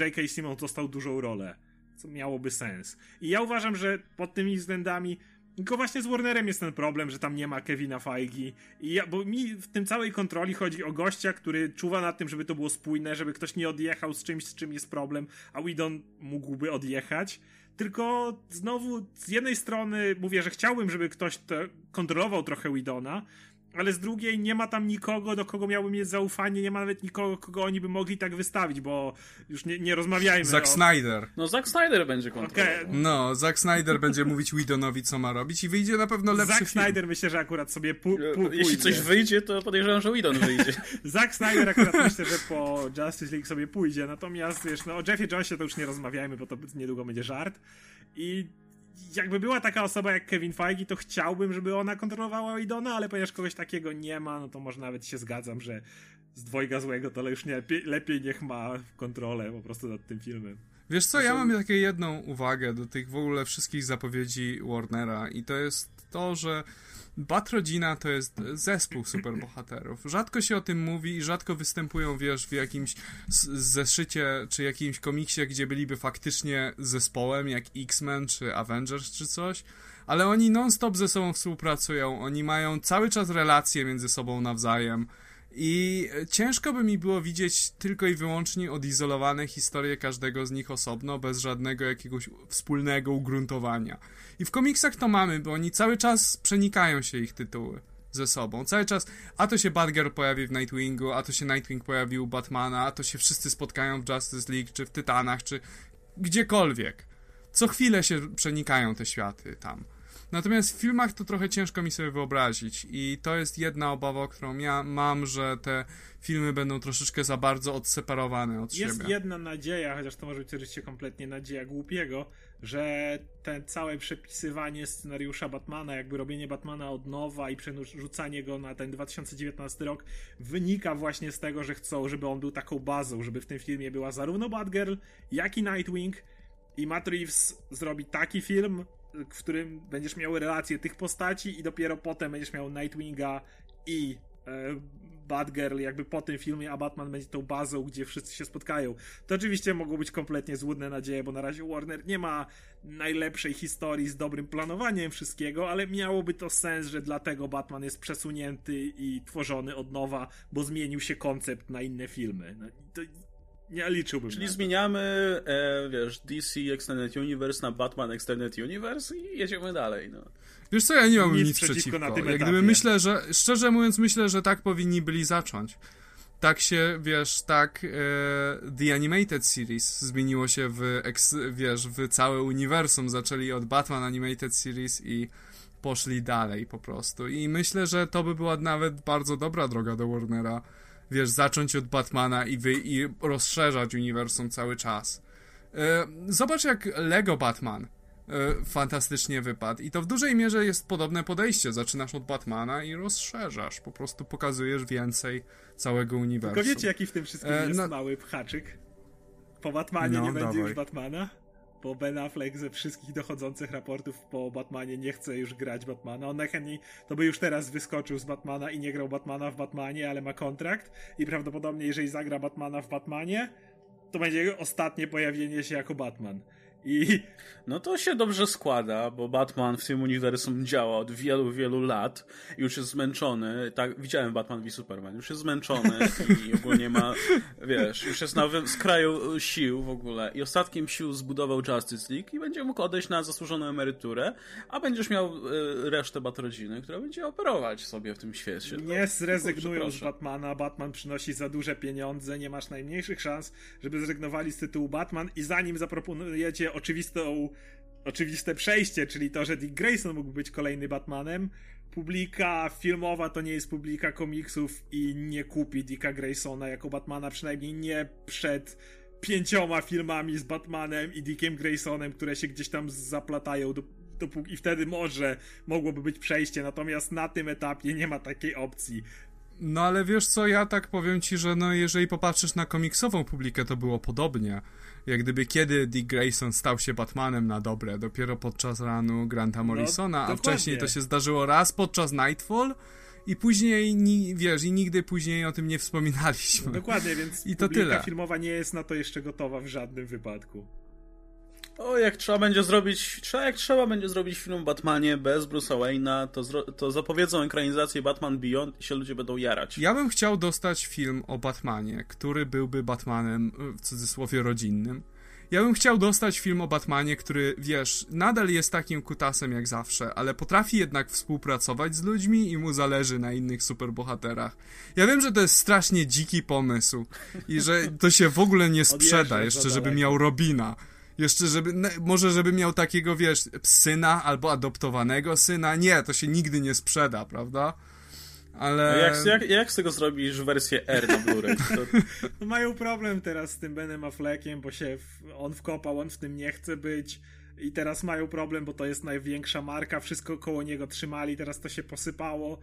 J.K. Simmons dostał dużą rolę, co miałoby sens. I ja uważam, że pod tymi względami tylko właśnie z Warnerem jest ten problem, że tam nie ma Kevina Feige. I ja, bo mi w tym całej kontroli chodzi o gościa, który czuwa nad tym, żeby to było spójne, żeby ktoś nie odjechał z czymś, z czym jest problem, a Whedon mógłby odjechać. Tylko znowu z jednej strony mówię, że chciałbym, żeby ktoś kontrolował trochę Widona, ale z drugiej nie ma tam nikogo, do kogo miałbym mieć zaufanie, nie ma nawet nikogo, kogo oni by mogli tak wystawić, bo już nie, nie rozmawiajmy. Zack o... Snyder. No Zack Snyder będzie kontrolował. Okay. No, Zack Snyder będzie mówić Widonowi, co ma robić i wyjdzie na pewno lepszy Zack film. Snyder myślę, że akurat sobie pu, pu, Jeśli coś wyjdzie, to podejrzewam, że Widon wyjdzie. <laughs> Zack Snyder akurat myślę, że po Justice League sobie pójdzie, natomiast wiesz, no o Jeffie Jonesie to już nie rozmawiajmy, bo to niedługo będzie żart i jakby była taka osoba jak Kevin Feige, to chciałbym, żeby ona kontrolowała Idona, ale ponieważ kogoś takiego nie ma, no to może nawet się zgadzam, że z dwojga złego to już nie, lepiej niech ma kontrolę po prostu nad tym filmem. Wiesz co, ja mam takie jedną uwagę do tych w ogóle wszystkich zapowiedzi Warnera i to jest to, że Bat Rodzina to jest zespół superbohaterów. Rzadko się o tym mówi i rzadko występują, wiesz, w jakimś zeszycie czy jakimś komiksie, gdzie byliby faktycznie zespołem, jak X-Men czy Avengers czy coś, ale oni non-stop ze sobą współpracują, oni mają cały czas relacje między sobą nawzajem i ciężko by mi było widzieć tylko i wyłącznie odizolowane historie każdego z nich osobno, bez żadnego jakiegoś wspólnego ugruntowania. I w komiksach to mamy, bo oni cały czas przenikają się ich tytuły ze sobą. Cały czas, a to się Batgirl pojawi w Nightwingu, a to się Nightwing pojawił u Batmana, a to się wszyscy spotkają w Justice League, czy w Tytanach, czy gdziekolwiek. Co chwilę się przenikają te światy tam. Natomiast w filmach to trochę ciężko mi sobie wyobrazić i to jest jedna obawa, którą ja mam, że te filmy będą troszeczkę za bardzo odseparowane od jest siebie. Jest jedna nadzieja, chociaż to może być oczywiście kompletnie nadzieja głupiego, że te całe przepisywanie scenariusza Batmana, jakby robienie Batmana od nowa i przerzucanie go na ten 2019 rok wynika właśnie z tego, że chcą, żeby on był taką bazą, żeby w tym filmie była zarówno Batgirl, jak i Nightwing i Matt Reeves zrobi taki film, w którym będziesz miał relacje tych postaci i dopiero potem będziesz miał Nightwinga i e, Batgirl jakby po tym filmie, a Batman będzie tą bazą, gdzie wszyscy się spotkają. To oczywiście mogą być kompletnie złudne nadzieje, bo na razie Warner nie ma najlepszej historii z dobrym planowaniem wszystkiego, ale miałoby to sens, że dlatego Batman jest przesunięty i tworzony od nowa, bo zmienił się koncept na inne filmy. No, to nie liczyłbym. Czyli zmieniamy, e, wiesz, DC Extended Universe na Batman Extended Universe i jedziemy dalej, no. Wiesz co, ja nie mam nic, nic przeciwko. Na tym Jak gdyby myślę, że, szczerze mówiąc, myślę, że tak powinni byli zacząć. Tak się, wiesz, tak e, The Animated Series zmieniło się w, ex, wiesz, w całe uniwersum. Zaczęli od Batman Animated Series i poszli dalej po prostu. I myślę, że to by była nawet bardzo dobra droga do Warnera wiesz, zacząć od Batmana i, wy, i rozszerzać uniwersum cały czas. E, zobacz jak Lego Batman e, fantastycznie wypadł. I to w dużej mierze jest podobne podejście. Zaczynasz od Batmana i rozszerzasz. Po prostu pokazujesz więcej całego uniwersum. Tylko wiecie, jaki w tym wszystkim e, jest no... mały pchaczyk? Po Batmanie no, nie będzie już Batmana? Bo Ben Affleck ze wszystkich dochodzących raportów po Batmanie nie chce już grać Batmana. On najchętniej to by już teraz wyskoczył z Batmana i nie grał Batmana w Batmanie, ale ma kontrakt i prawdopodobnie jeżeli zagra Batmana w Batmanie, to będzie jego ostatnie pojawienie się jako Batman. I no to się dobrze składa, bo Batman w tym uniwersum działa od wielu, wielu lat. I już jest zmęczony. Tak, widziałem Batman v Superman, już jest zmęczony i <laughs> ogólnie ma, wiesz, już jest na skraju sił w ogóle. I ostatkiem sił zbudował Justice League i będzie mógł odejść na zasłużoną emeryturę, a będziesz miał y, resztę Batrodziny, która będzie operować sobie w tym świecie. Nie zrezygnują z Batmana, Batman przynosi za duże pieniądze, nie masz najmniejszych szans, żeby zrezygnowali z tytułu Batman i zanim zaproponujecie oczywistą oczywiste przejście, czyli to, że Dick Grayson mógł być kolejny Batmanem. Publika filmowa to nie jest publika komiksów i nie kupi Dicka Graysona jako Batmana, przynajmniej nie przed pięcioma filmami z Batmanem i Dickiem Graysonem, które się gdzieś tam zaplatają do, dopóki, i wtedy może mogłoby być przejście, natomiast na tym etapie nie ma takiej opcji. No ale wiesz co, ja tak powiem ci, że no jeżeli popatrzysz na komiksową publikę, to było podobnie jak gdyby kiedy Dick Grayson stał się Batmanem na dobre, dopiero podczas ranu Granta no, Morrisona, no, a wcześniej to się zdarzyło raz podczas Nightfall i później, ni, wiesz, i nigdy później o tym nie wspominaliśmy. No, dokładnie, więc I to tyle. filmowa nie jest na to jeszcze gotowa w żadnym wypadku. O, jak trzeba będzie zrobić, trzeba, jak trzeba będzie zrobić film o Batmanie bez Bruce'a Wayne'a, to, to zapowiedzą ekranizację Batman Beyond i się ludzie będą jarać. Ja bym chciał dostać film o Batmanie, który byłby Batmanem w cudzysłowie rodzinnym. Ja bym chciał dostać film o Batmanie, który, wiesz, nadal jest takim kutasem jak zawsze, ale potrafi jednak współpracować z ludźmi i mu zależy na innych superbohaterach. Ja wiem, że to jest strasznie dziki pomysł i że to się w ogóle nie sprzeda jeszcze, żeby miał Robina jeszcze, żeby, może żeby miał takiego, wiesz, syna albo adoptowanego syna. Nie, to się nigdy nie sprzeda, prawda? Ale... Jak, jak, jak, z tego zrobisz wersję R na Blu-ray? To... <laughs> No mają problem teraz z tym Benem Affleckiem, bo się w, on wkopał, on w tym nie chce być i teraz mają problem, bo to jest największa marka, wszystko koło niego trzymali, teraz to się posypało.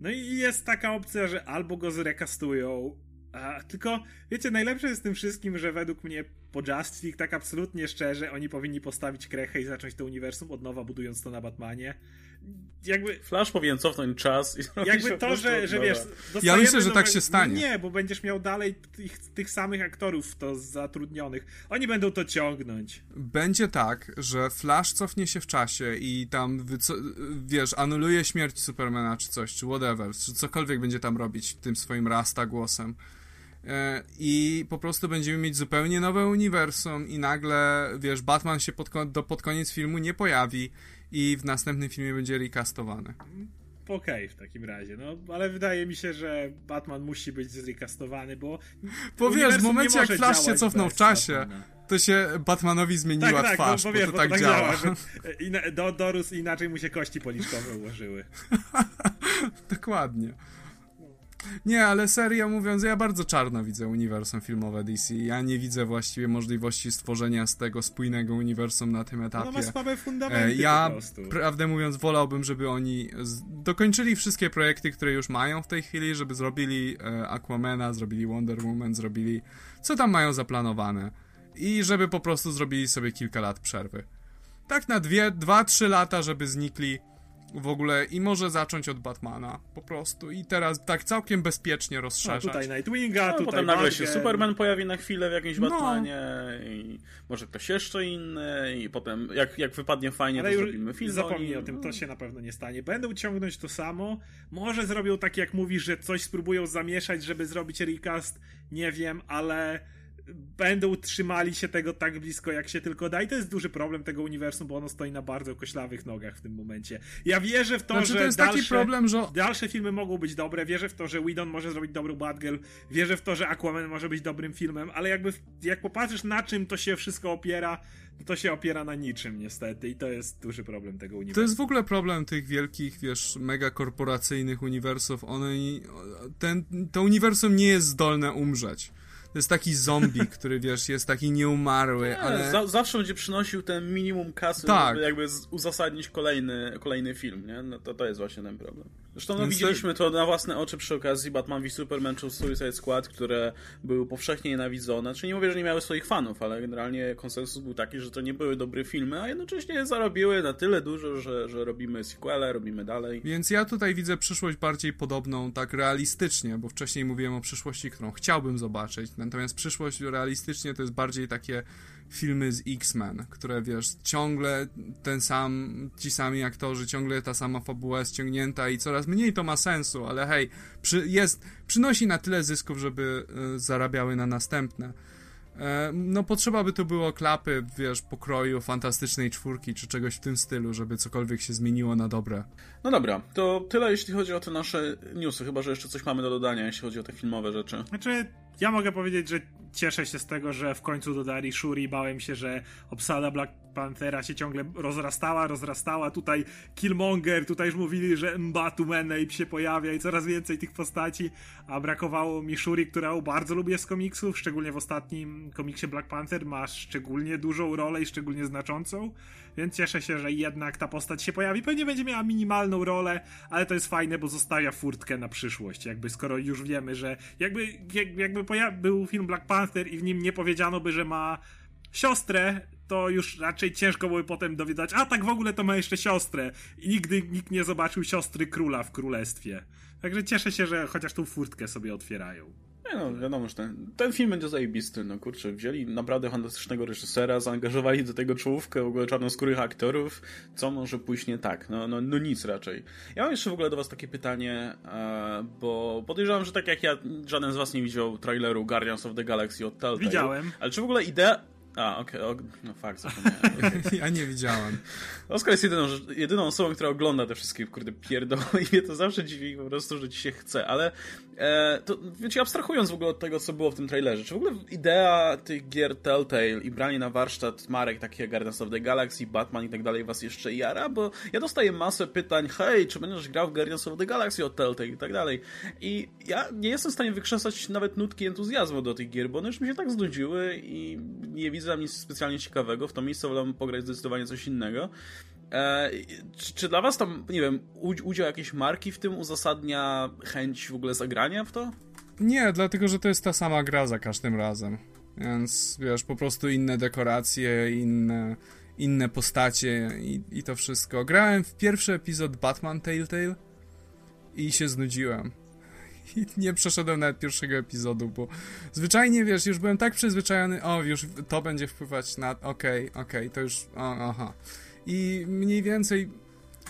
No i jest taka opcja, że albo go zrekastują, a, tylko, wiecie, najlepsze jest tym wszystkim, że według mnie po Justice League, tak absolutnie szczerze, oni powinni postawić krechę i zacząć to uniwersum od nowa, budując to na Batmanie. Jakby... Flash powinien cofnąć czas i Jakby to, że, że wiesz... Ja myślę, że tak się stanie. Nie, bo będziesz miał dalej tych, tych samych aktorów to zatrudnionych. Oni będą to ciągnąć. Będzie tak, że Flash cofnie się w czasie i tam, wiesz, anuluje śmierć Supermana czy coś, czy whatever, czy cokolwiek będzie tam robić tym swoim rasta głosem i po prostu będziemy mieć zupełnie nowe uniwersum i nagle, wiesz, Batman się pod, do, pod koniec filmu nie pojawi i w następnym filmie będzie recastowany. Okej, okay, w takim razie, no, ale wydaje mi się, że Batman musi być zrecastowany, bo... Bo wiesz, w momencie jak Flash się cofnął w czasie, Batmana. to się Batmanowi zmieniła tak, twarz, tak, bo, bo, wiesz, bo to tak, tak działa. działa że do, dorósł inaczej mu się kości policzkowe ułożyły. <laughs> Dokładnie. Nie, ale serio mówiąc, ja bardzo czarno widzę uniwersum filmowe DC. Ja nie widzę właściwie możliwości stworzenia z tego spójnego uniwersum na tym etapie. No ma słabe fundamenty Ja, prawdę mówiąc, wolałbym, żeby oni dokończyli wszystkie projekty, które już mają w tej chwili, żeby zrobili e, Aquamana, zrobili Wonder Woman, zrobili co tam mają zaplanowane. I żeby po prostu zrobili sobie kilka lat przerwy. Tak na dwie, dwa, trzy lata, żeby znikli w ogóle i może zacząć od Batmana po prostu i teraz tak całkiem bezpiecznie rozszerzać. No, tutaj Nightwinga, no, tutaj potem nagle się Superman pojawi na chwilę w jakimś no. Batmanie no. i może ktoś jeszcze inny i potem jak, jak wypadnie fajnie, Ale to zrobimy film. Zapomnij o, o tym, to się na pewno nie stanie. Będą ciągnąć to samo, może zrobią tak jak mówisz, że coś spróbują zamieszać, żeby zrobić recast, nie wiem, ale będą trzymali się tego tak blisko, jak się tylko da. I to jest duży problem tego uniwersum, bo ono stoi na bardzo koślawych nogach w tym momencie. Ja wierzę w to, znaczy, że, to jest dalsze, taki problem, że dalsze filmy mogą być dobre. Wierzę w to, że Whedon może zrobić dobrą Batgirl. Wierzę w to, że Aquaman może być dobrym filmem, ale jakby jak popatrzysz na czym to się wszystko opiera, to się opiera na niczym niestety i to jest duży problem tego uniwersum. To jest w ogóle problem tych wielkich, wiesz, megakorporacyjnych uniwersów. One, ten, to uniwersum nie jest zdolne umrzeć to jest taki zombie, <laughs> który wiesz, jest taki nieumarły, nie, ale... Za, zawsze będzie przynosił ten minimum kasy, tak. żeby jakby uzasadnić kolejny, kolejny film, nie? No to, to jest właśnie ten problem. Zresztą no, widzieliśmy to na własne oczy przy okazji Batman v Superman czy Suicide Squad, które były powszechnie nienawidzone. Czyli nie mówię, że nie miały swoich fanów, ale generalnie konsensus był taki, że to nie były dobre filmy, a jednocześnie zarobiły na tyle dużo, że, że robimy sequele, robimy dalej. Więc ja tutaj widzę przyszłość bardziej podobną, tak realistycznie, bo wcześniej mówiłem o przyszłości, którą chciałbym zobaczyć Natomiast przyszłość realistycznie to jest bardziej takie filmy z X-Men, które wiesz, ciągle ten sam, ci sami aktorzy, ciągle ta sama fabuła jest ciągnięta i coraz mniej to ma sensu, ale hej, przy, jest, przynosi na tyle zysków, żeby y, zarabiały na następne. E, no potrzeba by tu było klapy, wiesz, pokroju fantastycznej czwórki, czy czegoś w tym stylu, żeby cokolwiek się zmieniło na dobre. No dobra, to tyle jeśli chodzi o te nasze newsy, chyba, że jeszcze coś mamy do dodania, jeśli chodzi o te filmowe rzeczy. Znaczy, ja mogę powiedzieć, że cieszę się z tego, że w końcu dodali Shuri. Bałem się, że obsada Black Panthera się ciągle rozrastała, rozrastała. Tutaj Killmonger, tutaj już mówili, że Mbatu Menape się pojawia i coraz więcej tych postaci, a brakowało mi Shuri, którą bardzo lubię z komiksów, szczególnie w ostatnim komiksie Black Panther ma szczególnie dużą rolę i szczególnie znaczącą, więc cieszę się, że jednak ta postać się pojawi. Pewnie będzie miała minimalną rolę, ale to jest fajne, bo zostawia furtkę na przyszłość, jakby skoro już wiemy, że jakby, jakby był film Black Panther i w nim nie powiedziano by, że ma siostrę, to już raczej ciężko byłoby potem dowiedzieć, a tak w ogóle to ma jeszcze siostrę. I nigdy nikt nie zobaczył siostry króla w królestwie. Także cieszę się, że chociaż tą furtkę sobie otwierają. Nie no, wiadomo, że ten, ten film będzie zajebisty, no kurczę, wzięli naprawdę fantastycznego reżysera, zaangażowali do tego czołówkę w ogóle czarnoskórych aktorów, co może pójść nie tak? No, no, no nic raczej. Ja mam jeszcze w ogóle do was takie pytanie, e, bo podejrzewam, że tak jak ja, żaden z was nie widział traileru Guardians of the Galaxy od Telltale. Widziałem. Ale czy w ogóle idea a, okej, okay, no fakt, zapomniałem. <laughs> Okay. ja nie widziałem. Oskar jest jedyną, jedyną osobą, która ogląda te wszystkie, kurde, pierdoły <laughs> i mnie to zawsze dziwi po prostu, że ci się chce, ale e, to, wiecie, abstrahując w ogóle od tego, co było w tym trailerze, czy w ogóle idea tych gier Telltale i branie na warsztat marek takie jak Guardians of the Galaxy, Batman i tak dalej was jeszcze jara? Bo ja dostaję masę pytań, hej, czy będziesz grał w Guardians of the Galaxy od Telltale i tak dalej. I ja nie jestem w stanie wykrzesać nawet nutki entuzjazmu do tych gier, bo one już mi się tak znudziły i nie widzę tam nic specjalnie ciekawego. W to miejsce wolę pograć zdecydowanie coś innego. E, czy, czy, dla was tam, nie wiem, udział jakiejś marki w tym uzasadnia chęć w ogóle zagrania w to? Nie, dlatego, że to jest ta sama gra za każdym razem. Więc wiesz, po prostu inne dekoracje, inne, inne postacie i, i to wszystko. Grałem w pierwszy epizod Batman Telltale i się znudziłem i nie przeszedłem nawet pierwszego epizodu, bo zwyczajnie, wiesz, już byłem tak przyzwyczajony, o, już to będzie wpływać na, okej, okay, okej, okay, to już, o, aha. I mniej więcej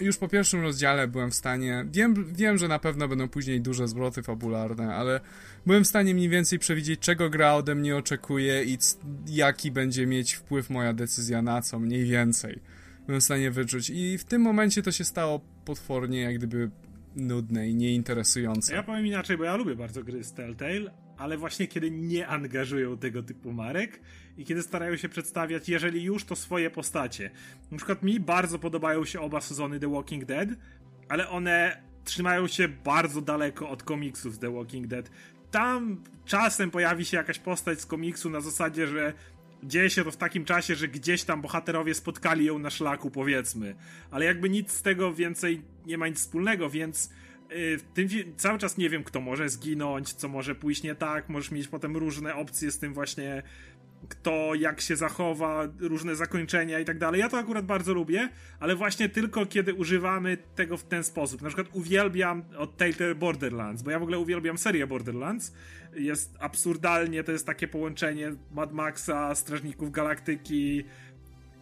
już po pierwszym rozdziale byłem w stanie, wiem, wiem, że na pewno będą później duże zwroty fabularne, ale byłem w stanie mniej więcej przewidzieć, czego gra ode mnie oczekuje i jaki będzie mieć wpływ moja decyzja na co, mniej więcej. Byłem w stanie wyczuć i w tym momencie to się stało potwornie jak gdyby nudne i nieinteresujące. Ja powiem inaczej, bo ja lubię bardzo gry z Telltale, ale właśnie kiedy nie angażują tego typu marek i kiedy starają się przedstawiać, jeżeli już, to swoje postacie. Na przykład mi bardzo podobają się oba sezony The Walking Dead, ale one trzymają się bardzo daleko od komiksów The Walking Dead. Tam czasem pojawi się jakaś postać z komiksu na zasadzie, że dzieje się to w takim czasie, że gdzieś tam bohaterowie spotkali ją na szlaku, powiedzmy. Ale jakby nic z tego więcej nie ma nic wspólnego, więc yy, tym, cały czas nie wiem, kto może zginąć, co może pójść nie tak. Możesz mieć potem różne opcje z tym właśnie kto jak się zachowa, różne zakończenia i tak dalej. Ja to akurat bardzo lubię, ale właśnie tylko kiedy używamy tego w ten sposób. Na przykład uwielbiam od Telltale Borderlands, bo ja w ogóle uwielbiam serię Borderlands. Jest absurdalnie, to jest takie połączenie Mad Maxa, Strażników Galaktyki,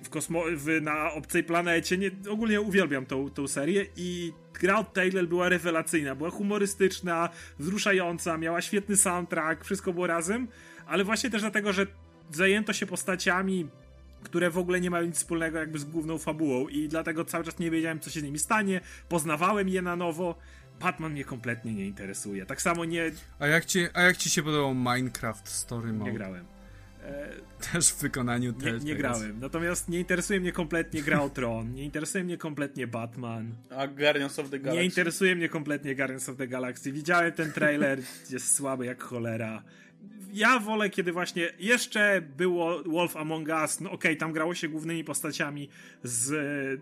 w kosmo w, na obcej planecie. Nie, ogólnie uwielbiam tą, tą serię i gra od Taylor była rewelacyjna, była humorystyczna, wzruszająca, miała świetny soundtrack, wszystko było razem, ale właśnie też dlatego, że zajęto się postaciami, które w ogóle nie mają nic wspólnego jakby z główną fabułą i dlatego cały czas nie wiedziałem, co się z nimi stanie, poznawałem je na nowo. Batman mnie kompletnie nie interesuje. Tak samo nie... A jak ci, a jak ci się podobał Minecraft Story Mode? Nie grałem. E... Też w wykonaniu Nie, nie grałem. Natomiast nie interesuje mnie kompletnie gra o Tron, nie interesuje mnie kompletnie Batman. A Guardians of the Galaxy? Nie interesuje mnie kompletnie Guardians of the Galaxy. Widziałem ten trailer, jest słaby jak cholera ja wolę, kiedy właśnie jeszcze było Wolf Among Us, no okej, okay, tam grało się głównymi postaciami z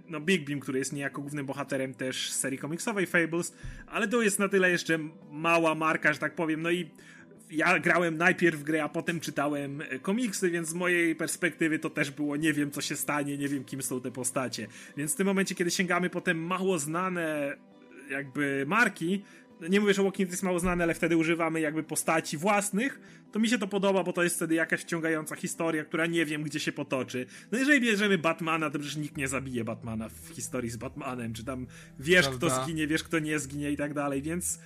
no Big Beam, który jest niejako głównym bohaterem też serii komiksowej Fables, ale to jest na tyle jeszcze mała marka, że tak powiem, no i ja grałem najpierw grę, a potem czytałem komiksy, więc z mojej perspektywy to też było nie wiem co się stanie, nie wiem kim są te postacie. Więc w tym momencie, kiedy sięgamy potem mało znane jakby marki, nie mówię, że Walking Dead jest mało znany, ale wtedy używamy jakby postaci własnych, to mi się to podoba, bo to jest wtedy jakaś wciągająca historia, która nie wiem, gdzie się potoczy. No jeżeli bierzemy Batmana, to przecież nikt nie zabije Batmana w historii z Batmanem, czy tam wiesz, Prawda? kto zginie, wiesz, kto nie zginie i tak dalej, więc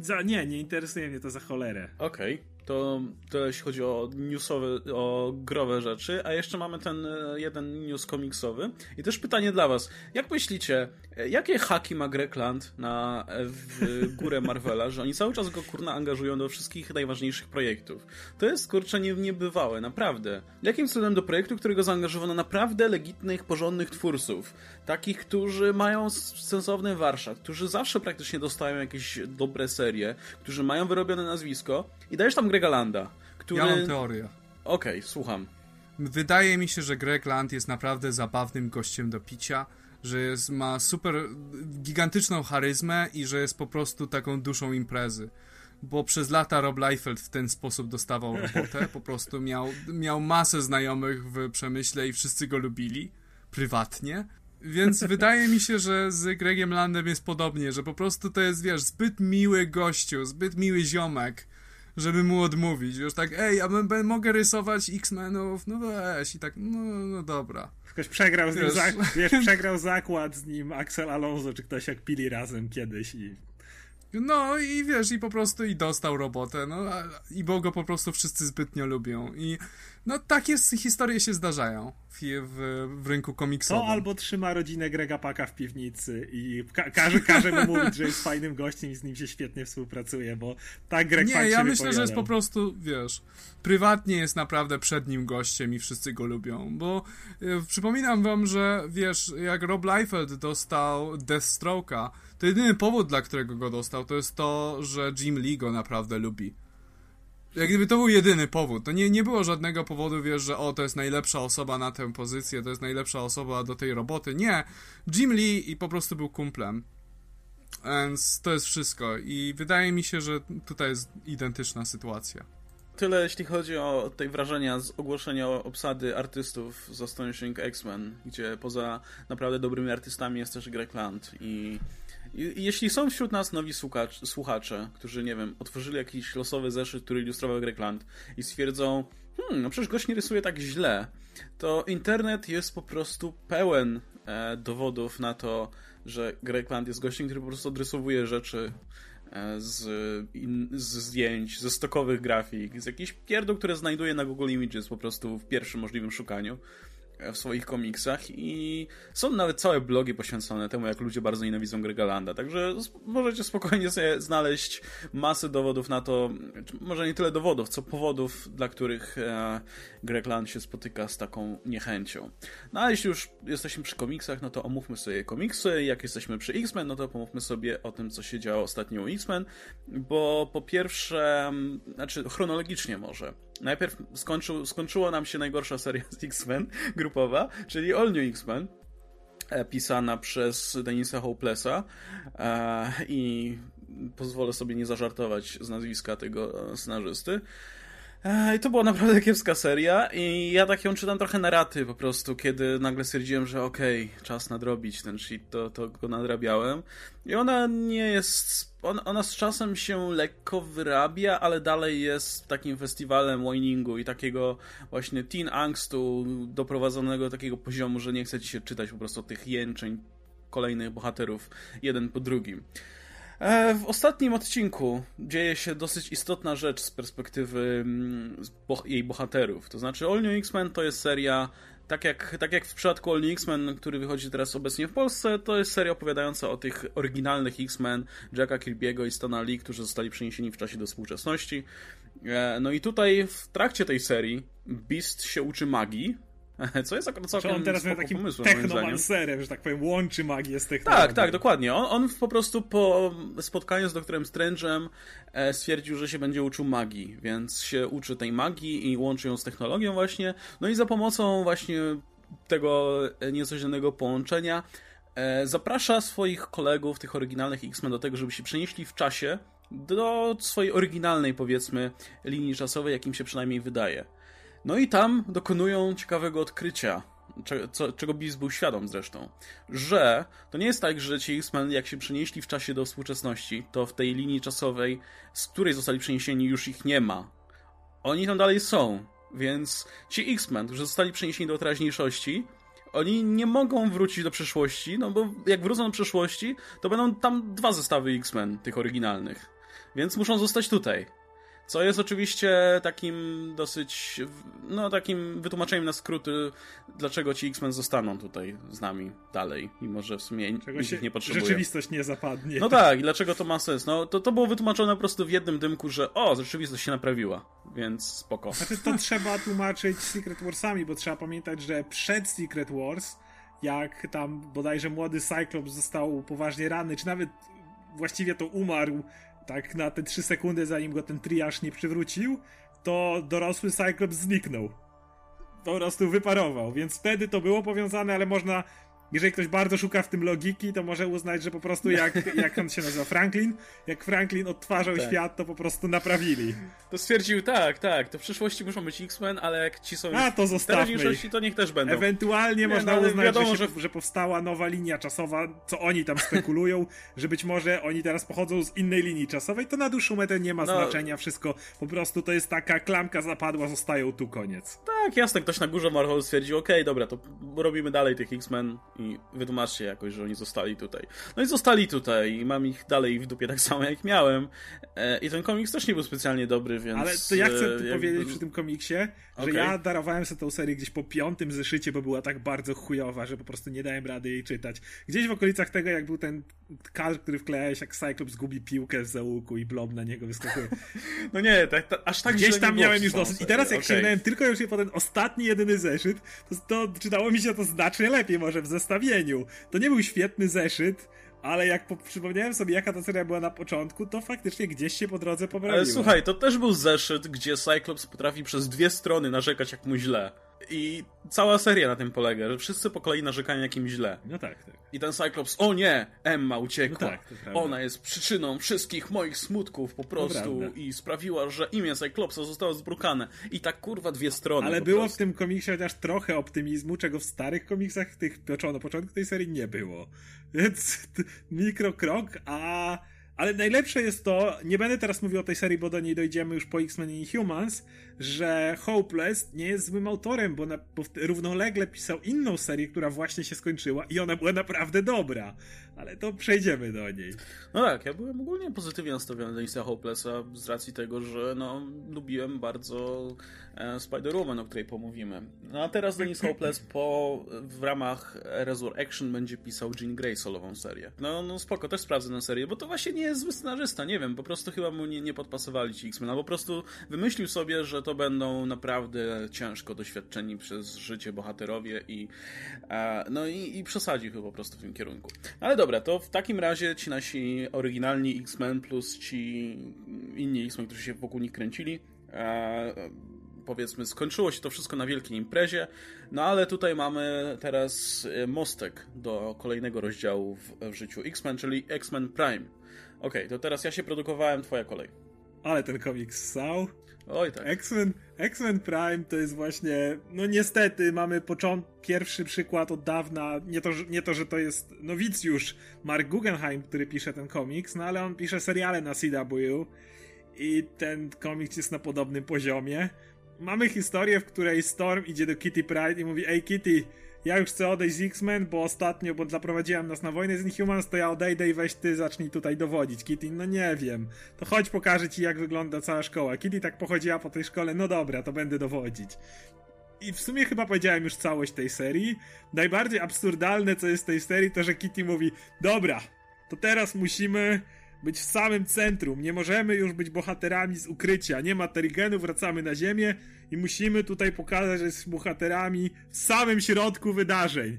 za, nie, nie interesuje mnie to za cholerę. Okej. Okay. To, to jeśli chodzi o newsowe, o growe rzeczy, a jeszcze mamy ten e, jeden news komiksowy. I też pytanie dla was. Jak myślicie, jakie haki ma Grekland na e, w górę Marvela, że oni cały czas go kurna angażują do wszystkich najważniejszych projektów? To jest kurczę nie, niebywałe, naprawdę. Jakim cudem do projektu, którego zaangażowano naprawdę legitnych, porządnych twórców, takich, którzy mają sensowny warsztat, którzy zawsze praktycznie dostają jakieś dobre serie, którzy mają wyrobione nazwisko i dajesz tam Grega Landa, który... Ja mam teorię. Okej, okay, słucham. Wydaje mi się, że Greg Land jest naprawdę zabawnym gościem do picia, że jest, ma super gigantyczną charyzmę i że jest po prostu taką duszą imprezy. Bo przez lata Rob Liefeld w ten sposób dostawał <laughs> robotę, po prostu miał, miał masę znajomych w przemyśle i wszyscy go lubili prywatnie. Więc <laughs> wydaje mi się, że z Gregiem Landem jest podobnie, że po prostu to jest, wiesz, zbyt miły gościu, zbyt miły ziomek, żeby mu odmówić. Już tak, ej, ja mogę rysować X-Menów, no weź i tak, no, no dobra. Ktoś przegrał z nim, wiesz, wiesz, <laughs> przegrał zakład z nim Axel Alonso, czy ktoś jak pili razem kiedyś i no i wiesz, i po prostu i dostał robotę, no i bo go po prostu wszyscy zbytnio lubią. I no takie historie się zdarzają w, w, w rynku komiksowym. To albo trzyma rodzinę Grega Paka w piwnicy i ka każe, każe mu mówić, że jest fajnym gościem i z nim się świetnie współpracuje, bo tak Greg Nie, ja myślę, że jest po prostu, wiesz, prywatnie jest naprawdę przed nim gościem i wszyscy go lubią, bo y, przypominam wam, że wiesz, jak Rob Liefeld dostał Deathstroke'a, to jedyny powód, dla którego go dostał, to jest to, że Jim Lee go naprawdę lubi. Jak gdyby to był jedyny powód. To nie, nie było żadnego powodu, wiesz, że o, to jest najlepsza osoba na tę pozycję, to jest najlepsza osoba do tej roboty. Nie. Jim Lee i po prostu był kumplem. Więc to jest wszystko. I wydaje mi się, że tutaj jest identyczna sytuacja. Tyle jeśli chodzi o te wrażenia z ogłoszenia obsady artystów z Astonishing X-Men, gdzie poza naprawdę dobrymi artystami jest też Greg Land i jeśli są wśród nas nowi słuchacze, którzy, nie wiem, otworzyli jakiś losowy zeszyt, który ilustrował Grekland i stwierdzą, hmm, no przecież gość nie rysuje tak źle, to internet jest po prostu pełen e, dowodów na to, że Grekland jest gościem, który po prostu odrysowuje rzeczy e, z, in, z zdjęć, ze stokowych grafik, z jakichś pierdół, które znajduje na Google Images po prostu w pierwszym możliwym szukaniu w swoich komiksach i są nawet całe blogi poświęcone temu, jak ludzie bardzo nienawidzą Grega Landa, także możecie spokojnie sobie znaleźć masę dowodów na to, może nie tyle dowodów, co powodów, dla których e, Greg Land się spotyka z taką niechęcią. No a jeśli już jesteśmy przy komiksach, no to omówmy sobie komiksy, jak jesteśmy przy X-Men, no to pomówmy sobie o tym, co się działo ostatnio u X-Men, bo po pierwsze, znaczy chronologicznie może, najpierw skończył, skończyła nam się najgorsza seria z X-Men grupowa, czyli All New X-Men e, pisana przez Denisa Hopelessa e, i pozwolę sobie nie zażartować z nazwiska tego e, scenarzysty. I to była naprawdę kiepska seria i ja tak ją czytam trochę na raty po prostu, kiedy nagle stwierdziłem, że okej, okay, czas nadrobić ten shit, to, to go nadrabiałem. I ona nie jest... Ona, ona z czasem się lekko wyrabia, ale dalej jest takim festiwalem whiningu i takiego właśnie teen angstu doprowadzonego do takiego poziomu, że nie chce ci się czytać po prostu tych jęczeń kolejnych bohaterów jeden po drugim. E, w ostatnim odcinku dzieje się dosyć istotna rzecz z perspektywy mm, jej bohaterów. To znaczy, All New X-Men to jest seria, tak jak, tak jak w przypadku All New X-Men, który wychodzi teraz obecnie w Polsce, to jest seria opowiadająca o tych oryginalnych X-Men Jacka Kirby'ego i Stana Lee, którzy zostali przeniesieni w czasie do współczesności. E, no i tutaj w trakcie tej serii Beast się uczy magii, <laughs> Co jest akurat całkiem on teraz miał takim technomancerem, że tak powiem, łączy magię z technologią. Tak, tak, dokładnie. On, on po prostu po spotkaniu z doktorem Strange'em e, stwierdził, że się będzie uczył magii, więc się uczy tej magii i łączy ją z technologią właśnie. No i za pomocą właśnie tego niecodziennego połączenia e, zaprasza swoich kolegów, tych oryginalnych X-Men do tego, żeby się przenieśli w czasie do swojej oryginalnej, powiedzmy, linii czasowej, jakim się przynajmniej wydaje. No i tam dokonują ciekawego odkrycia, czego Beast był świadom zresztą, że to nie jest tak, że ci X-Men jak się przenieśli w czasie do współczesności, to w tej linii czasowej, z której zostali przeniesieni, już ich nie ma. Oni tam dalej są, więc ci X-Men, którzy zostali przeniesieni do teraźniejszości, oni nie mogą wrócić do przeszłości, no bo jak wrócą do przeszłości, to będą tam dwa zestawy X-Men, tych oryginalnych. Więc muszą zostać tutaj. Co jest oczywiście takim dosyć, no takim wytłumaczeniem na skróty, dlaczego ci X-Men zostaną tutaj z nami dalej, mimo że w sumie Czego ich nie potrzebuje. Rzeczywistość nie zapadnie. No tak, i dlaczego to ma sens? No to, to było wytłumaczone po prostu w jednym dymku, że o, rzeczywistość się naprawiła, więc spoko. Znaczy to trzeba tłumaczyć Secret Warsami, bo trzeba pamiętać, że przed Secret Wars, jak tam bodajże młody Cyclops został poważnie ranny, czy nawet właściwie to umarł tak na te 3 sekundy, zanim go ten triaż nie przywrócił, to dorosły Cyclops zniknął. Po prostu wyparował, więc wtedy to było powiązane, ale można jeżeli ktoś bardzo szuka w tym logiki, to może uznać, że po prostu jak, <laughs> jak on się nazywa, Franklin, jak Franklin odtwarzał tak. świat, to po prostu naprawili. To stwierdził, tak, tak, to w przyszłości muszą być X-Men, ale jak ci są A, to zostawmy to niech też będą. Ewentualnie nie, można no, uznać, wiadomo, że, się, że... że powstała nowa linia czasowa, co oni tam spekulują, <laughs> że być może oni teraz pochodzą z innej linii czasowej, to na dłuższą metę nie ma no. znaczenia, wszystko po prostu to jest taka klamka zapadła, zostają tu, koniec. Tak, jasne, ktoś na górze Marvel stwierdził, okej, okay, dobra, to robimy dalej tych X-Men i wytłumaczcie jakoś, że oni zostali tutaj. No i zostali tutaj i mam ich dalej w dupie tak samo jak miałem. E, I ten komiks też nie był specjalnie dobry, więc... Ale to ja chcę e, powiedzieć przy tym komiksie, że okay. ja darowałem sobie tą serię gdzieś po piątym zeszycie, bo była tak bardzo chujowa, że po prostu nie dałem rady jej czytać. Gdzieś w okolicach tego, jak był ten kal, który wklejałeś, jak Cyclops gubi piłkę z załuku i blob na niego wyskakuje. <laughs> No nie, tak, tak, aż tak Gdzieś tam miałem już dosyć. I teraz jak okay. sięgnąłem tylko już po ten ostatni, jedyny zeszyt, to, to czytało mi się to znacznie lepiej może w zestawieniu. To nie był świetny zeszyt, ale jak po, przypomniałem sobie, jaka ta seria była na początku, to faktycznie gdzieś się po drodze poprawiła. Ale słuchaj, to też był zeszyt, gdzie Cyclops potrafi przez dwie strony narzekać, jak mu źle. I cała seria na tym polega, że wszyscy po kolei narzekają jakim źle. No tak, tak. I ten Cyclops, o nie, Emma uciekła. No tak, Ona jest przyczyną wszystkich moich smutków po prostu i sprawiła, że imię Cyclopsa zostało zbrukane. I tak kurwa dwie strony. Ale było prostu. w tym komiksie chociaż trochę optymizmu, czego w starych komiksach, tych na początku tej serii nie było. <laughs> Więc mikrokrok, a ale najlepsze jest to, nie będę teraz mówił o tej serii, bo do niej dojdziemy już po X-Men Inhumans, że Hopeless nie jest złym autorem, bo, na, bo równolegle pisał inną serię, która właśnie się skończyła i ona była naprawdę dobra. Ale to przejdziemy do niej. No tak, ja byłem ogólnie pozytywnie nastawiony do Denisa Hopelessa z racji tego, że no, lubiłem bardzo e, Spider-Woman, o której pomówimy. No a teraz Denis <laughs> Hopeless po, w ramach Resurrection będzie pisał Jean Grey solową serię. No, no spoko, też sprawdzę tę serię, bo to właśnie nie jest zły scenarzysta, nie wiem, po prostu chyba mu nie, nie podpasowali ci X-Men, albo po prostu wymyślił sobie, że to będą naprawdę ciężko doświadczeni przez życie bohaterowie i e, no i, i przesadził chyba po prostu w tym kierunku. Ale dobra, to w takim razie ci nasi oryginalni X-Men plus ci inni X-Men, którzy się wokół nich kręcili, e, powiedzmy, skończyło się to wszystko na wielkiej imprezie, no ale tutaj mamy teraz mostek do kolejnego rozdziału w, w życiu X-Men, czyli X-Men Prime. Okej, okay, to teraz ja się produkowałem, twoja kolej. Ale ten komiks ssał. Oj tak. X-Men, X-Men Prime to jest właśnie, no niestety mamy począt, pierwszy przykład od dawna, nie to, nie to, że to jest nowicjusz Mark Guggenheim, który pisze ten komiks, no ale on pisze seriale na CW i ten komiks jest na podobnym poziomie. Mamy historię, w której Storm idzie do Kitty Pride i mówi, ej Kitty, ja już chcę odejść z X-Men, bo ostatnio, bo zaprowadziłem nas na wojnę z Inhumans, to ja odejdę i weź ty zacznij tutaj dowodzić. Kitty, no nie wiem. To chodź pokażę ci, jak wygląda cała szkoła. Kitty tak pochodziła po tej szkole, no dobra, to będę dowodzić. I w sumie chyba powiedziałem już całość tej serii. Najbardziej absurdalne, co jest w tej serii, to że Kitty mówi, dobra, to teraz musimy być w samym centrum. Nie możemy już być bohaterami z ukrycia. Nie ma Terigenu, wracamy na ziemię i musimy tutaj pokazać, że jesteśmy bohaterami w samym środku wydarzeń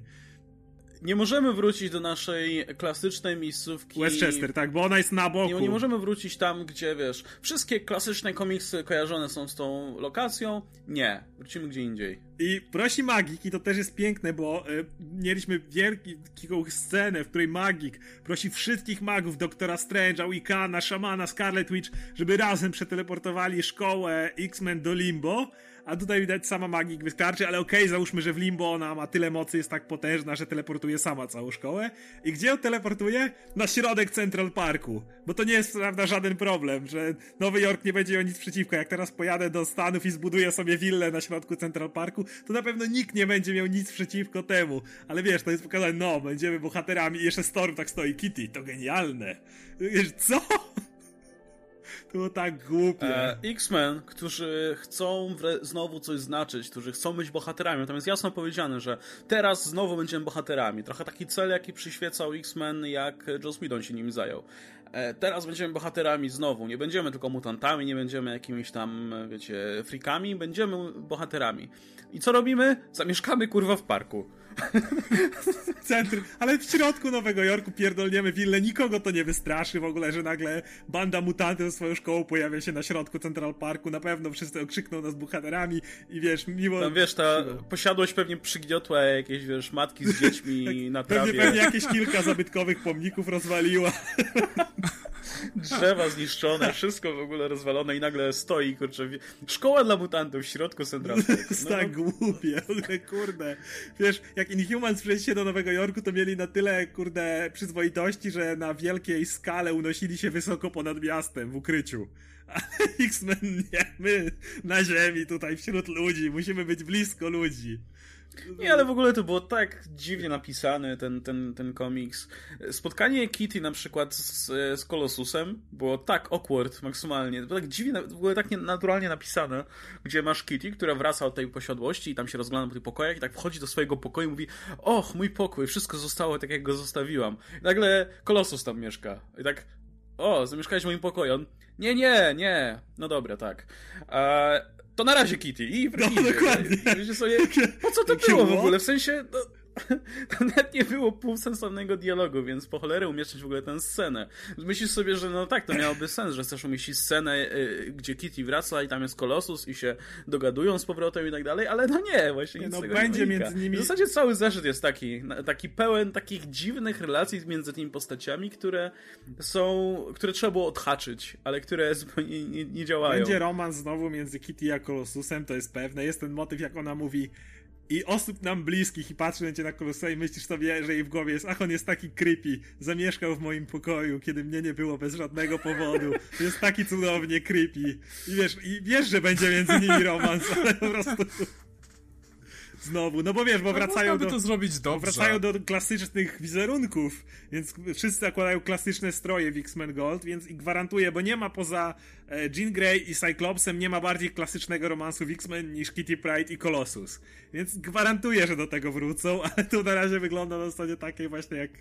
nie możemy wrócić do naszej klasycznej miejscówki. Westchester, tak, bo ona jest na boku. Nie, nie możemy wrócić tam, gdzie wiesz, wszystkie klasyczne komiksy kojarzone są z tą lokacją. Nie, wrócimy gdzie indziej. I prosi Magik, i to też jest piękne, bo y, mieliśmy wielką scenę, w której Magik prosi wszystkich magów, Doktora Strange'a, Wicana, Szamana, Scarlet Witch, żeby razem przeteleportowali szkołę X-Men do Limbo a tutaj widać sama magik wystarczy, ale okej, okay, załóżmy, że w Limbo ona ma tyle mocy, jest tak potężna, że teleportuje sama całą szkołę. I gdzie ją teleportuje? Na środek Central Parku. Bo to nie jest, prawda, żaden problem, że Nowy Jork nie będzie miał nic przeciwko. Jak teraz pojadę do Stanów i zbuduję sobie willę na środku Central Parku, to na pewno nikt nie będzie miał nic przeciwko temu. Ale wiesz, to jest pokazane, no, będziemy bohaterami i jeszcze Storm tak stoi. Kitty, to genialne. Wiesz, co? <laughs> To było tak głupie. E, X-Men, którzy chcą znowu coś znaczyć, którzy chcą być bohaterami, jest jasno powiedziane, że teraz znowu będziemy bohaterami. Trochę taki cel, jaki przyświecał X-Men, jak Joss Whedon się nim zajął. E, teraz będziemy bohaterami znowu. Nie będziemy tylko mutantami, nie będziemy jakimiś tam, wiecie, frikami, będziemy bohaterami. I co robimy? Zamieszkamy kurwa w parku. <laughs> Centrum, ale w środku Nowego Jorku pierdolniemy willę, nikogo to nie wystraszy w ogóle, że nagle banda mutantów ze swoją szkołą pojawia się na środku Central Parku, na pewno wszyscy okrzykną nas bohaterami i wiesz, mimo... Tam wiesz, ta posiadłość pewnie przygniotła jakieś, wiesz, matki z dziećmi <laughs> na trawie. Pewnie, pewnie jakieś kilka zabytkowych pomników rozwaliła. <laughs> Drzewa zniszczone, wszystko w ogóle rozwalone i nagle stoi, kurczę, szkoła dla mutantów w środku Central <laughs> Park. To jest tak no. głupie, kurde. Wiesz, jak Inhumans przyjęli się do Nowego Jorku, to mieli na tyle, kurde, przyzwoitości, że na wielkiej skale unosili się wysoko ponad miastem w ukryciu. Ale <laughs> X-Men nie, my na ziemi tutaj wśród ludzi, musimy być blisko ludzi. Nie, ale w ogóle to było tak dziwnie napisane, ten, ten, ten komiks. Spotkanie Kitty na przykład z, z Colossusem było tak awkward maksymalnie. Było tak dziwnie, w ogóle tak naturalnie napisane, gdzie masz Kitty, która wraca od tej posiadłości i tam się rozgląda po tych pokojach i tak wchodzi do swojego pokoju i mówi och, mój pokój, wszystko zostało tak, jak go zostawiłam. I nagle Colossus tam mieszka. I tak o, zamieszkałeś w moim pokoju. On, nie, nie, nie. No dobra, tak. Eee, to na razie Kitty i no, dokładnie. Sobie, <laughs> po co to było w ogóle? W sensie, no, <laughs> to nawet nie było półsensownego dialogu, więc po cholerę umieszczać w ogóle tę scenę. Myślisz sobie, że no tak, to miałoby sens, że chcesz umieścić scenę, y, gdzie Kitty wraca i tam jest Kolosus i się dogadują z powrotem i tak dalej, ale no nie, właśnie nic no, tego będzie nie między nimi... W zasadzie cały zeszyt jest taki, taki pełen takich dziwnych relacji między tymi postaciami, które są, które trzeba było odhaczyć, ale które zupełnie nie, nie działają. Będzie romans znowu między Kitty a Kolosusem, to jest pewne. Jest ten motyw, jak ona mówi i osób nam bliskich i patrzy na cię na kolosa i myślisz sobie, że jej w głowie jest, ach, on jest taki creepy, zamieszkał w moim pokoju, kiedy mnie nie było bez żadnego powodu, jest taki cudownie creepy. I wiesz, i wiesz, że będzie między nimi romans, <laughs> ale po prostu znowu, no bo wiesz, bo no, wracają do, to zrobić dobrze. wracają do klasycznych wizerunków, więc wszyscy zakładają klasyczne stroje w X-Men Gold, więc i gwarantuję, bo nie ma poza e, Jean Grey i Cyclopsem nie ma bardziej klasycznego romansu w X-Men niż Kitty Pride i Colossus. Więc gwarantuję, że do tego wrócą, <laughs> ale to na razie wygląda na zasadzie takiej właśnie jak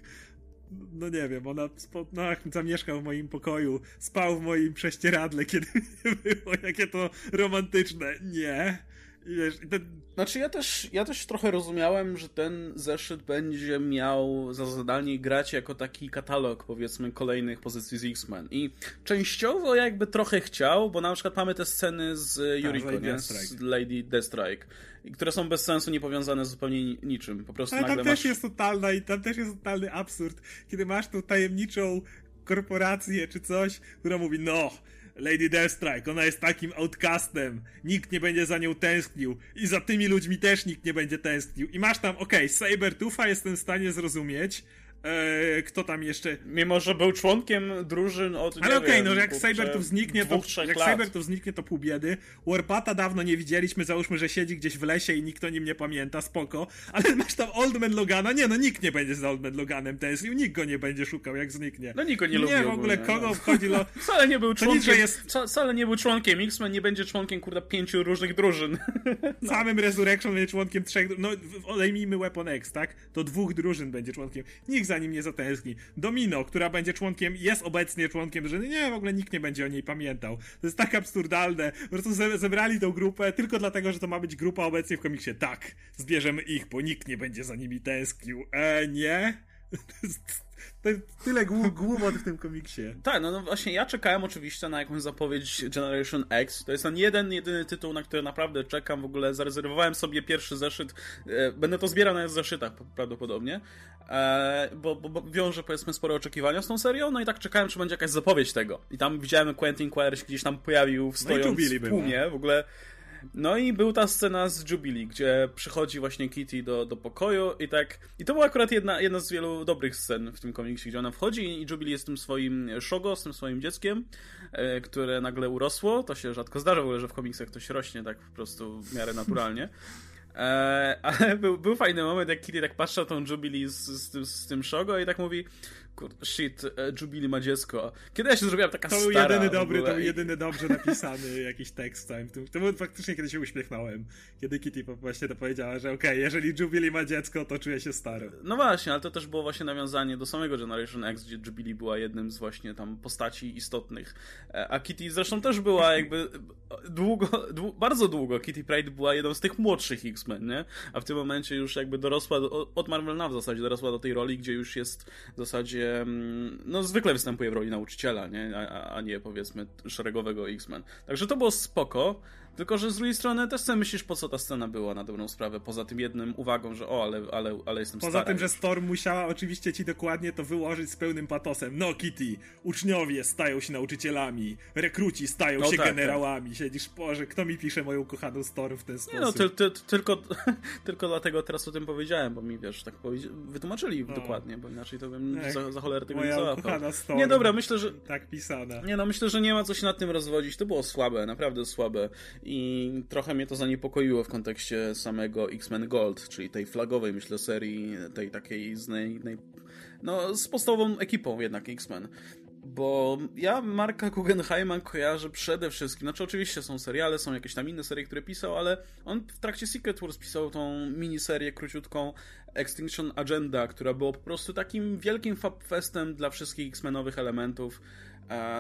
no nie wiem, ona spo, no, zamieszkał w moim pokoju, spał w moim prześcieradle, <laughs> kiedy było, jakie to romantyczne. Nie. I wiesz, ten... Znaczy ja też, ja też trochę rozumiałem, że ten zeszyt będzie miał za zadanie grać jako taki katalog, powiedzmy, kolejnych pozycji z X-Men. I częściowo jakby trochę chciał, bo na przykład mamy te sceny z tak, Yuriko, nie? Z Lady Deathstrike, które są bez sensu, niepowiązane z zupełnie niczym. Po prostu Ale tam też masz... jest totalna i tam też jest totalny absurd, kiedy masz tą tajemniczą korporację czy coś, która mówi, no, Lady Deathstrike, ona jest takim outcastem, nikt nie będzie za nią tęsknił i za tymi ludźmi też nikt nie będzie tęsknił. I masz tam, okej, okay, Sabertooth'a jestem w stanie zrozumieć, E, kto tam jeszcze. Mimo, że był członkiem drużyn od. Ale okej, okay, no jak Cybertooth zniknie, to. Jak Cybertooth zniknie, to pół biedy. Warpata dawno nie widzieliśmy, załóżmy, że siedzi gdzieś w lesie i nikt o nim nie pamięta, spoko. Ale masz tam Oldman Logana, nie no, nikt nie będzie z Oldman Loganem tęsknił, nikt go nie będzie szukał, jak zniknie. No nikt go nie lubi. Nie, w ogóle kogo no. wchodzi lo... <laughs> Wcale nie był członkiem. Nic, jest... Wcale nie był członkiem X-Men, nie będzie członkiem, kurde, pięciu różnych drużyn. <laughs> no. Samym Resurrection będzie członkiem trzech. No, odejmijmy Weapon X, tak? To dwóch drużyn będzie członkiem. Nikt za nim nie zatęskni. Domino, która będzie członkiem, jest obecnie członkiem że nie, w ogóle nikt nie będzie o niej pamiętał. To jest tak absurdalne. Po prostu zebrali tą grupę tylko dlatego, że to ma być grupa obecnie w komiksie. Tak, zbierzemy ich, bo nikt nie będzie za nimi tęsknił. E, nie? <laughs> tyle głupot w tym komiksie. Tak, no, no właśnie ja czekałem oczywiście na jakąś zapowiedź Generation X. To jest ten jeden, jedyny tytuł, na który naprawdę czekam. W ogóle zarezerwowałem sobie pierwszy zeszyt. E, będę to zbierał na zeszytach prawdopodobnie, e, bo, bo, bo wiąże powiedzmy spore oczekiwania z tą serią. No i tak czekałem, czy będzie jakaś zapowiedź tego. I tam widziałem Quentin Quire się gdzieś tam pojawił, stojąc no w tłumie. W ogóle No i był ta scena z Jubilee, gdzie przychodzi właśnie Kitty do, do pokoju i tak... I to była akurat jedna, jedna z wielu dobrych scen w tym komiksie, gdzie ona wchodzi i Jubilee jest tym swoim Shogo, z tym swoim dzieckiem, e, które nagle urosło. To się rzadko zdarza w ogóle, że w komiksach ktoś rośnie tak po prostu w miarę naturalnie. E, ale był, był fajny moment, jak Kitty tak patrzy na tą Jubilee z, z, tym, z tym Shogo i tak mówi Kurde, shit, e, Jubilee ma dziecko. Kiedy ja się zrobiłam taka to stara? To był jedyny dobry, to był jedyny dobrze napisany <laughs> jakiś tekst tam. To był faktycznie, kiedy się uśmiechnąłem. Kiedy Kitty właśnie to powiedziała, że okej, okay, jeżeli Jubilee ma dziecko, to czuje się stary. No właśnie, ale to też było właśnie nawiązanie do samego Generation X, gdzie Jubilee była jednym z właśnie tam postaci istotnych. E, a Kitty zresztą też była jakby długo, dłu bardzo długo Kitty Pride była jedną z tych młodszych X-Men, nie? A w tym momencie już jakby dorosła, od Marvel Now w zasadzie dorosła do tej roli, gdzie już jest w zasadzie no zwykle występuje w roli nauczyciela, nie? A, a nie powiedzmy szeregowego X-Men. Także to było spoko. Tylko, że z drugiej strony też sobie myślisz, po co ta scena była na dobrą sprawę, poza tym jednym uwagą, że o, ale, ale, ale jestem Poza tym, że Storm musiała oczywiście ci dokładnie to wyłożyć z pełnym patosem. No, Kitty, uczniowie stają się nauczycielami, rekruci stają no się tak, generałami. Tak. Siedzisz, Boże, kto mi pisze moją kochaną Storm w ten sposób? Nie no, ty, ty, tylko, <laughs> tylko dlatego teraz o tym powiedziałem, bo mi, wiesz, tak wytłumaczyli o. dokładnie, bo inaczej to bym Ech, za, za cholerę tego nie załapał. Storm, nie, dobra, myślę, że... Tak pisana. Nie no, myślę, że nie ma co się nad tym rozwodzić. To było słabe, naprawdę słabe i trochę mnie to zaniepokoiło w kontekście samego X-Men Gold, czyli tej flagowej, myślę, serii, tej takiej z naj, naj... no, z podstawową ekipą jednak X-Men. Bo ja Marka Guggenheima kojarzę przede wszystkim, znaczy oczywiście są seriale, są jakieś tam inne serie, które pisał, ale on w trakcie Secret Wars pisał tą miniserię króciutką Extinction Agenda, która była po prostu takim wielkim fabfestem dla wszystkich X-Menowych elementów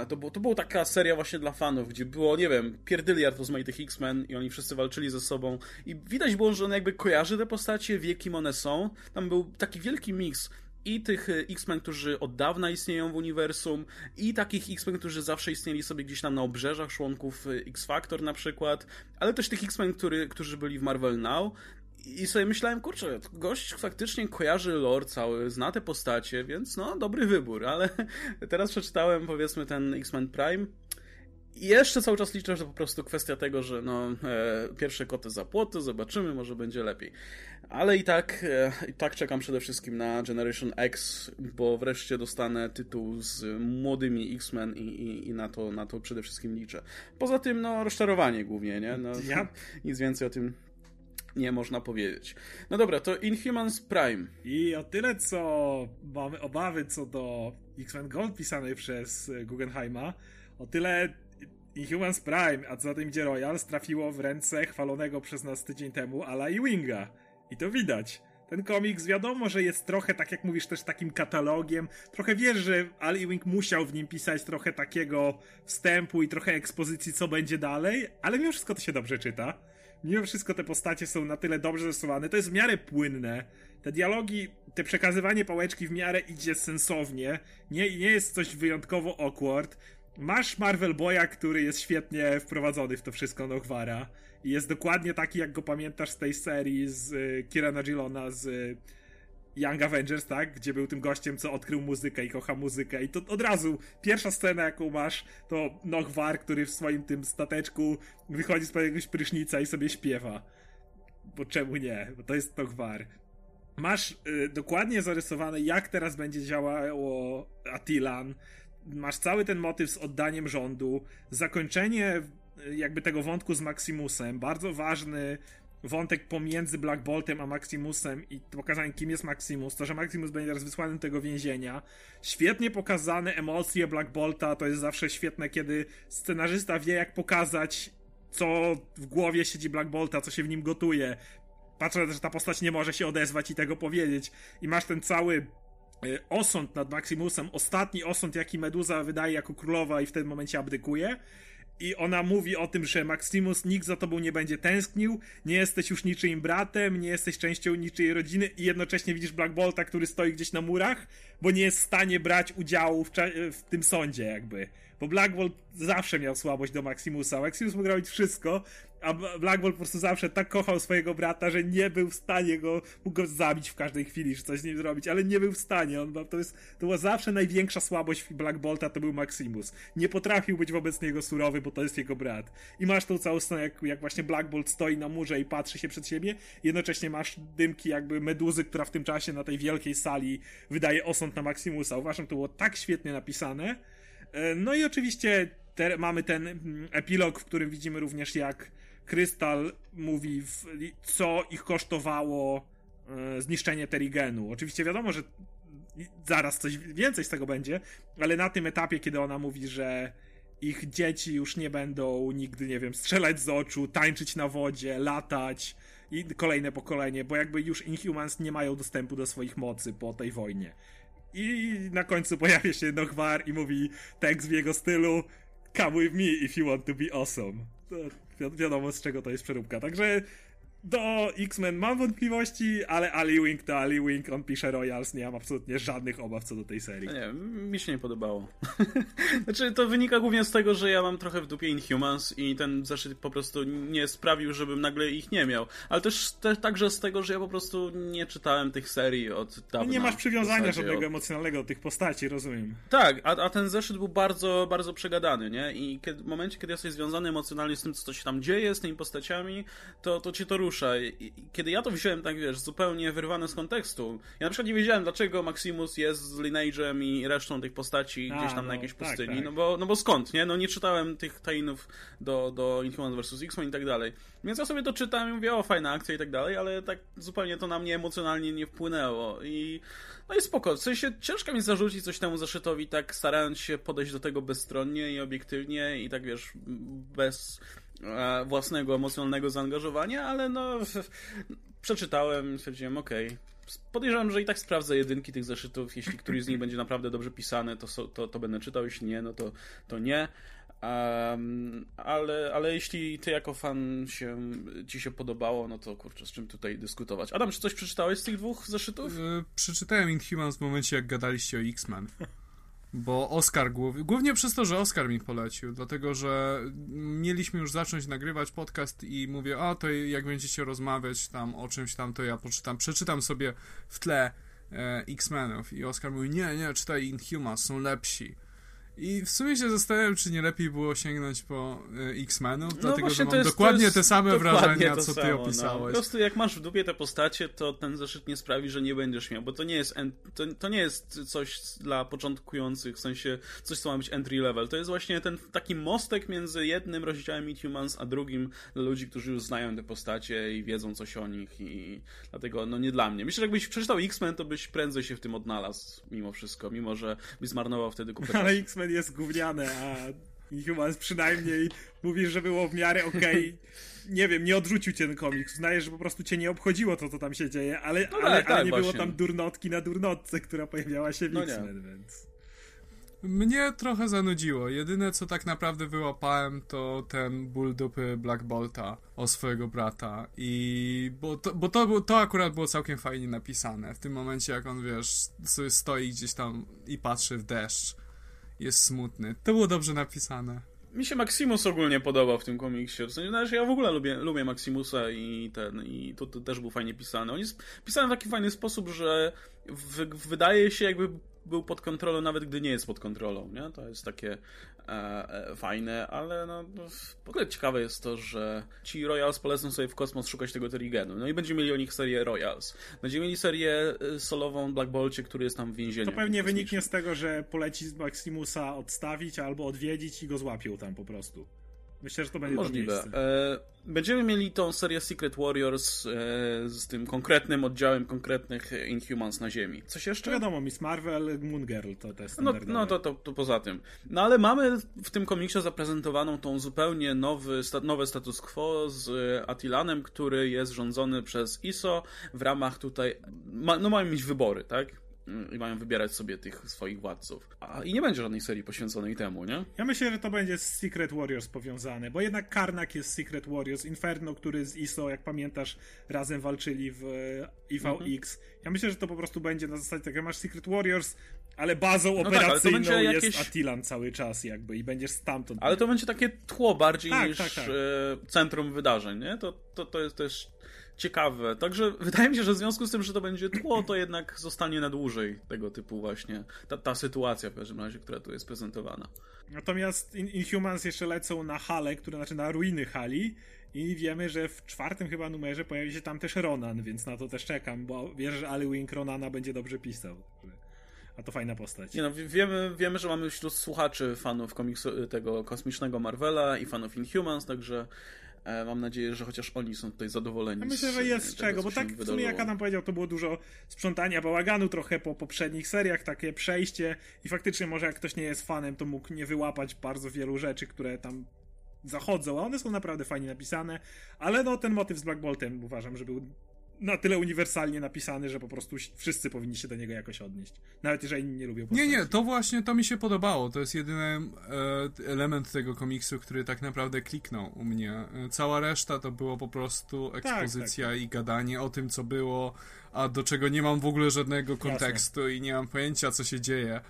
to, było, to była taka seria właśnie dla fanów, gdzie było, nie wiem, pierdyliard rozmaitych X-Men i oni wszyscy walczyli ze sobą i widać było, że on jakby kojarzy te postacie, wie kim one są. Tam był taki wielki miks i tych e, X-Men, którzy od dawna istnieją w uniwersum, i takich X-Men, którzy zawsze istnieli sobie gdzieś tam na obrzeżach członków e, X-Factor na przykład, ale też tych X-Men, którzy byli w Marvel Now. I sobie myślałem, kurczę, gość faktycznie kojarzy lore cały, zna te postacie, więc no, dobry wybór, ale <laughs> teraz przeczytałem powiedzmy ten X-Men Prime i jeszcze cały czas liczę, że po prostu kwestia tego, że no, e, pierwsze koty za płoty, zobaczymy, może będzie lepiej. Ale i tak, e, i tak czekam przede wszystkim na Generation X, bo wreszcie dostanę tytuł z młodymi X-Men i, i, i, na, to, na to przede wszystkim liczę. Poza tym, no, rozczarowanie głównie, nie? No, ja... <laughs> Nic więcej o tym nie można powiedzieć. No dobra, to Inhumans Prime. I o tyle, co mamy obawy co do X-Men Gold pisanej przez Guggenheima, o tyle Inhumans Prime, a co za tym idzie Royals, trafiło w ręce chwalonego przez nas tydzień temu Ala Winga. I to widać. Ten komiks wiadomo, że jest trochę, tak jak mówisz, też takim katalogiem. Trochę wiesz, że Al Ewing musiał w nim pisać trochę takiego wstępu i trochę ekspozycji, co będzie dalej, ale mimo wszystko to się dobrze czyta mimo wszystko te postacie są na tyle dobrze zarysowane, to jest w miarę płynne. Te dialogi, te przekazywanie pałeczki w miarę idzie sensownie, nie, nie jest coś wyjątkowo awkward. Masz Marvel Boya, który jest świetnie wprowadzony w to wszystko Nochwara i jest dokładnie taki, jak go pamiętasz z tej serii z y, Kirana Gillona z y, Young Avengers, tak? Gdzie był tym gościem, co odkrył muzykę i kocha muzykę. I to od razu pierwsza scena, jaką masz, to Nochwar, który w swoim tym stateczku wychodzi z jakiegoś prysznica i sobie śpiewa. Bo czemu nie? Bo to jest Nochwar. Masz y, dokładnie zarysowane, jak teraz będzie działało Atilan. Masz cały ten motyw z oddaniem rządu. Zakończenie y, jakby tego wątku z Maximusem. Bardzo ważny wątek pomiędzy Black Boltem a Maximusem i pokazanie, kim jest Maximus, to, że Maximus będzie teraz wysłany do tego więzienia. Świetnie pokazane emocje Black Bolta, to jest zawsze świetne, kiedy scenarzysta wie, jak pokazać, co w głowie siedzi Black Bolta, co się w nim gotuje. Patrzę, że ta postać nie może się odezwać i tego powiedzieć. I masz ten cały y, osąd nad Maximusem, ostatni osąd, jaki Meduza wydaje jako królowa i w tym momencie abdykuje i ona mówi o tym, że Maximus nikt za tobą nie będzie tęsknił, nie jesteś już niczyim bratem, nie jesteś częścią niczyjej rodziny i jednocześnie widzisz Black Bolta, który stoi gdzieś na murach, bo nie jest w stanie brać udziału w, w tym sądzie jakby. Bo Black Bolt zawsze miał słabość do Maximusa. Maximus mógł robić wszystko, a Black Bolt po prostu zawsze tak kochał swojego brata, że nie był w stanie go, mógł go zabić w każdej chwili, czy coś z nim zrobić, ale nie był w stanie. On, to, jest, to była zawsze największa słabość Black Bolta, to był Maximus. Nie potrafił być wobec niego surowy, bo to jest jego brat. I masz tą całą scenę, jak, jak właśnie Black Bolt stoi na murze i patrzy się przed siebie, jednocześnie masz dymki jakby meduzy, która w tym czasie na tej wielkiej sali wydaje osąd na Maximusa. Uważam, to było tak świetnie napisane. E, no i oczywiście te, mamy ten mm, epilog, w którym widzimy również jak Krystal mówi, w, co ich kosztowało e, zniszczenie Terigenu. Oczywiście wiadomo, że zaraz coś więcej z tego będzie, ale na tym etapie, kiedy ona mówi, że ich dzieci już nie będą nigdy, nie wiem, strzelać z oczu, tańczyć na wodzie, latać i kolejne pokolenie, bo jakby już Inhumans nie mają dostępu do swoich mocy po tej wojnie. I na końcu pojawia się Nochwar i mówi tekst w jego stylu Come with me if you want to be awesome. To wi wiadomo z czego to jest przeróbka. Także do X-Men mam wątpliwości, ale Ali Wing to Ali Wing, on pisze Royals, nie mam absolutnie żadnych obaw co do tej serii. Nie, mi się nie podobało. <laughs> znaczy, to wynika głównie z tego, że ja mam trochę w dupie Inhumans i ten zeszyt po prostu nie sprawił, żebym nagle ich nie miał. Ale też, też także z tego, że ja po prostu nie czytałem tych serii od dawna. Nie masz przywiązania żadnego od... emocjonalnego do tych postaci, rozumiem. Tak, a, a ten zeszyt był bardzo, bardzo przegadany, nie? I kiedy, w momencie, kiedy jesteś związany emocjonalnie z tym, co się tam dzieje, z tymi postaciami, to, to cię to kiedy ja to wziąłem tak, wiesz, zupełnie wyrwane z kontekstu, ja na przykład nie wiedziałem, dlaczego Maximus jest z Lineage'em i resztą tych postaci A, gdzieś tam no, na jakiejś tak, pustyni, tak, tak. No, bo, no bo skąd, nie? No nie czytałem tych tainów do, do Inhumans vs. X-Men i tak dalej. Więc ja sobie to czytałem i mówię, o, fajna akcja i tak dalej, ale tak zupełnie to na mnie emocjonalnie nie wpłynęło i no i spoko. W sensie ciężko mi zarzucić coś temu zaszytowi, tak starając się podejść do tego bezstronnie i obiektywnie i tak, wiesz, bez własnego emocjonalnego zaangażowania, ale no <laughs> przeczytałem, stwierdziłem, okej. Okay. Podejrzewam, że i tak sprawdzę jedynki tych zeszytów. Jeśli któryś z nich będzie naprawdę dobrze pisany, to, to, to będę czytał. Jeśli nie, no to, to nie. Um, ale, ale jeśli ty jako fan się, ci się podobało, no to kurczę, z czym tutaj dyskutować. Adam, czy coś przeczytałeś z tych dwóch zeszytów? Yy, przeczytałem Inhumans w momencie, jak gadaliście o X-Men. Bo Oscar głównie, głównie przez to, że Oscar mi polecił, dlatego że mieliśmy już zacząć nagrywać podcast i mówię, a to jak będziecie rozmawiać tam o czymś tam, to ja poczytam, przeczytam sobie w tle e, X-Menów i Oscar mówi, nie, nie, czytaj Inhumans, są lepsi. I w sumie się zastanawiam, czy nie lepiej było sięgnąć po y, X-Menów, no dlatego że mam jest, dokładnie te same wrażenia, co ty samo, opisałeś. No. Po prostu jak masz w dupie te postacie, to ten zeszyt nie sprawi, że nie będziesz miał, bo to nie jest to, to nie jest coś dla początkujących, w sensie coś, co ma być entry level. To jest właśnie ten taki mostek między jednym rozdziałem Humans, a drugim dla ludzi, którzy już znają te postacie i wiedzą coś o nich i dlatego no nie dla mnie. Myślę, że jakbyś przeczytał X-Men, to byś prędzej się w tym odnalazł mimo wszystko, mimo że byś zmarnował wtedy kupę <laughs> Ale X-Men X-Men jest gówniane, a Inhumans przynajmniej mówisz, że było w miarę okej. Okay. Nie wiem, nie odrzucił cię ten komiks. Uznajesz, że po prostu cię nie obchodziło to, co tam się dzieje, ale, no ale, tak, ale tak, nie właśnie. było tam durnotki na durnotce, która pojawiała się w no X-Men, więc... Mnie trochę zanudziło. Jedyne, co tak naprawdę wyłapałem, to ten ból dupy Black Bolta o swojego brata. I bo to, bo to, to akurat było całkiem fajnie napisane. W tym momencie, jak on, wiesz, sobie stoi gdzieś tam i patrzy w deszcz jest smutny. To było dobrze napisane. Mi się Maximus ogólnie podobał w tym komiksie. Znaczy, ja w ogóle lubię, lubię Maximusa i ten, i to, to też był fajnie pisany. On jest pisany w taki fajny sposób, że w, wydaje się jakby był pod kontrolą, nawet gdy nie jest pod kontrolą, nie? To jest takie e, e, fajne, ale no, no, w ogóle ciekawe jest to, że ci Royals polecą sobie w kosmos szukać tego Terigenu. No i będziemy mieli o nich serię Royals. Będziemy mieli serię e, solową Black Bolcie, który jest tam w więzieniu. To pewnie wyniknie z tego, że poleci z Maximusa odstawić albo odwiedzić i go złapią tam po prostu. Myślę, że to będzie Możliwe. E, będziemy mieli tą serię Secret Warriors e, z tym konkretnym oddziałem konkretnych Inhumans na Ziemi. Coś jeszcze? To wiadomo, Miss Marvel, Moon Girl to też No, no to, to, to, poza tym. No ale mamy w tym komiksie zaprezentowaną tą zupełnie nowy, nowe status quo z Atilanem, który jest rządzony przez ISO w ramach tutaj... Ma, no mają mieć wybory, tak? I mają wybierać sobie tych swoich władców. A, I nie będzie żadnej serii poświęconej temu, nie? Ja myślę, że to będzie z Secret Warriors powiązane, bo jednak Karnak jest Secret Warriors, Inferno, który z ISO, jak pamiętasz, razem walczyli w IVX. Mhm. Ja myślę, że to po prostu będzie na zasadzie tak, jak masz Secret Warriors, Ale bazą no operacyjną tak, ale jest jakieś... Attilan cały czas jakby i będziesz stamtąd. Ale to będzie takie tło bardziej tak, niż tak, tak. E, centrum wydarzeń, nie? To, to, to jest też ciekawe. Także wydaje mi się, że w związku z tym, że to będzie tło, to jednak zostanie na dłużej tego typu właśnie ta, ta sytuacja w każdym razie, która tu jest prezentowana. Natomiast Inhumans jeszcze lecą na hale, które znaczy na ruiny hali i wiemy, że w czwartym chyba numerze pojawi się tam też Ronan, więc na to też czekam, bo wierzę, że Ali Wing Ronana będzie dobrze pisał. A to fajna postać. Nie no, wiemy, wiemy, że mamy wśród słuchaczy fanów komiksu tego kosmicznego Marvela i fanów Inhumans, także mam nadzieję, że chociaż oni są tutaj zadowoleni. Ja myślę, że jest z czego, bo tak w sumie jak Adam powiedział, to było dużo sprzątania bałaganu trochę po poprzednich seriach, takie przejście i faktycznie może jak ktoś nie jest fanem, to mógł nie wyłapać bardzo wielu rzeczy, które tam zachodzą, a one są naprawdę fajnie napisane, ale no ten motyw z Black Boltem uważam, że był na tyle uniwersalnie napisany, że po prostu wszyscy powinni się do niego jakoś odnieść. Nawet jeżeli nie lubią postaci. Nie, nie, to właśnie to mi się podobało. To jest jedyny e, element tego komiksu, który tak naprawdę kliknął u mnie. E, cała reszta to było po prostu tak, ekspozycja tak, tak. i gadanie o tym, co było, a do czego nie mam w ogóle żadnego kontekstu Jasne. i nie mam pojęcia, co się dzieje.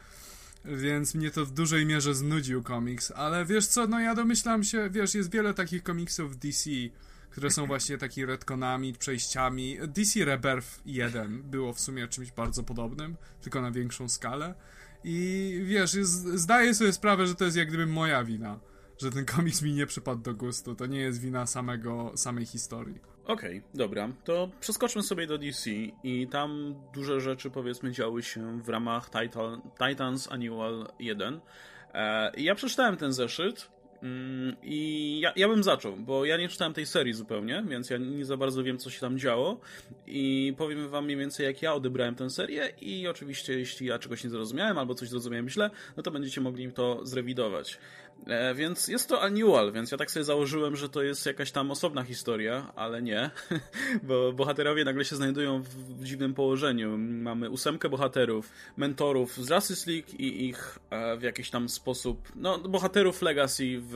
Więc mnie to w dużej mierze znudził komiks, ale wiesz co, no ja domyślam się, wiesz, jest wiele takich komiksów DC, które są właśnie takimi retconami, przejściami. DC Rebirth 1 było w sumie czymś bardzo podobnym, tylko na większą skalę. I wiesz, zdaję sobie sprawę, że to jest jak gdyby moja wina, że ten komiks mi nie przypadł do gustu. To nie jest wina samego, samej historii. Okej, okay, dobra. To przeskoczmy sobie do DC i tam duże rzeczy powiedzmy działy się w ramach Titan, Titans Annual 1. E, ja przeczytałem ten zeszyt I ja, ja bym zaczął, bo ja nie czytałem tej serii zupełnie, więc ja nie za bardzo wiem, co się tam działo. I powiem wam mniej więcej, jak ja odebrałem tę serię. I oczywiście, jeśli ja czegoś nie zrozumiałem albo coś zrozumiałem źle, no to będziecie mogli to zrewidować. E, więc jest to annual, więc ja tak sobie założyłem, że to jest jakaś tam osobna historia, ale nie, <laughs> bo bohaterowie nagle się znajdują w dziwnym położeniu. Mamy ósemkę bohaterów, mentorów z Justice League i ich e, w jakiś tam sposób, no, bohaterów Legacy w,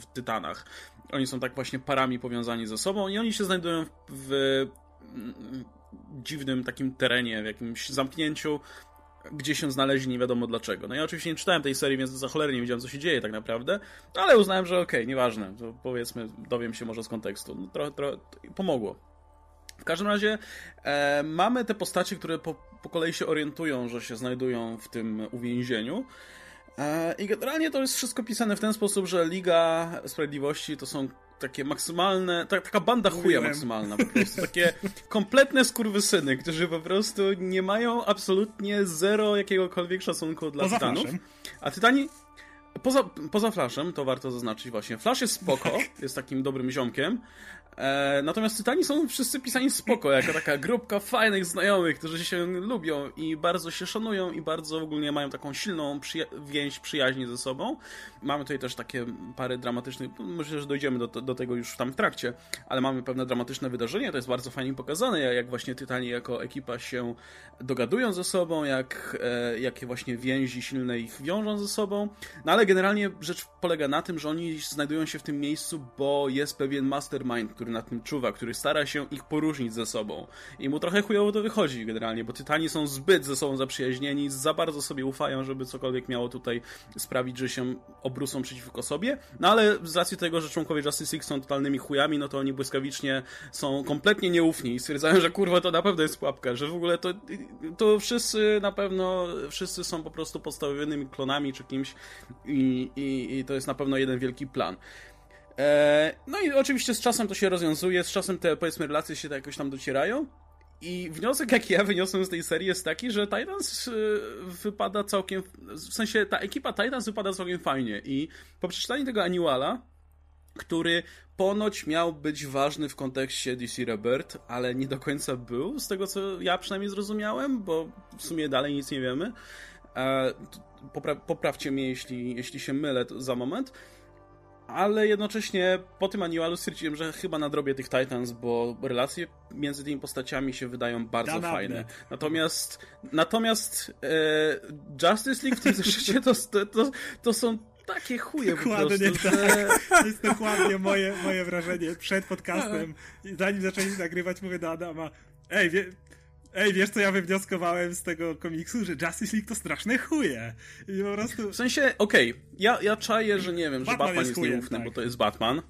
w Tytanach. Oni są tak właśnie parami powiązani ze sobą i oni się znajdują w, w dziwnym takim terenie, w jakimś zamknięciu, gdzie się znaleźli, nie wiadomo dlaczego. No ja oczywiście nie czytałem tej serii, więc za cholerę nie wiedziałem, co się dzieje tak naprawdę, ale uznałem, że okej, okay, nieważne, to powiedzmy, dowiem się może z kontekstu. No, trochę, trochę pomogło. W każdym razie e, mamy te postacie, które po, po kolei się orientują, że się znajdują w tym uwięzieniu. E, I generalnie to jest wszystko pisane w ten sposób, że Liga Sprawiedliwości to są takie maksymalne, ta, taka banda chuja maksymalna po prostu, takie kompletne skurwysyny, którzy po prostu nie mają absolutnie zero jakiegokolwiek szacunku dla Poza. Flashem. A Tytani, Poza, poza Flashem, to warto zaznaczyć właśnie, Flash jest spoko, <laughs> tak. jest takim dobrym ziomkiem, E, natomiast Tytani są wszyscy pisani spoko, jako taka grupka fajnych znajomych, którzy się lubią i bardzo się szanują i bardzo ogólnie mają taką silną przyja więź przyjaźni ze sobą. Mamy tutaj też takie parę dramatycznych, myślę, że dojdziemy do, do tego już tam w trakcie, ale mamy pewne dramatyczne wydarzenia, to jest bardzo fajnie pokazane, jak właśnie Tytani jako ekipa się dogadują ze sobą, jak, e, jakie właśnie więzi silne ich wiążą ze sobą. No ale generalnie rzecz polega na tym, że oni znajdują się w tym miejscu, bo jest pewien mastermind, który który nad tym czuwa, który stara się ich poróżnić ze sobą. I mu trochę chujowo to wychodzi generalnie, bo Tytani są zbyt ze sobą zaprzyjaźnieni, za bardzo sobie ufają, żeby cokolwiek miało tutaj sprawić, że się obrusą przeciwko sobie. No ale z racji tego, że członkowie Justice League są totalnymi chujami, no to oni błyskawicznie są kompletnie nieufni i stwierdzają, że kurwa to na pewno jest pułapka, że w ogóle to, to wszyscy na pewno, wszyscy są po prostu podstawowymi klonami czy kimś i, i, i to jest na pewno jeden wielki plan. E, no i oczywiście z czasem to się rozwiązuje, z czasem te powiedzmy relacje się tak jakoś tam docierają. I wniosek, jaki ja wyniosłem z tej serii jest taki, że Titans e, wypada całkiem, w sensie ta ekipa Titans wypada całkiem fajnie i po przeczytaniu tego annuala, który ponoć miał być ważny w kontekście DC Rebirth, ale nie do końca był, z tego co ja przynajmniej zrozumiałem, bo w sumie dalej nic nie wiemy. E, popra poprawcie mnie, jeśli, jeśli się mylę za moment ale jednocześnie po tym annualu stwierdziłem, że chyba nadrobię tych Titans, bo relacje między tymi postaciami się wydają bardzo fajne. Natomiast natomiast e, Justice League w tym zeszycie to, to, to są takie chuje dokładnie po prostu, tak. że... To jest dokładnie moje, moje wrażenie przed podcastem. Zanim zaczęliśmy nagrywać, mówię do Adama, ej, wie, Ej, wiesz co ja wywnioskowałem z tego komiksu? Że Justice League to straszne chuje. I po prostu... W sensie, okej, okay, ja, ja czaję, że nie wiem, Batman że Batman jest, jest nieufny, tak. bo to jest Batman.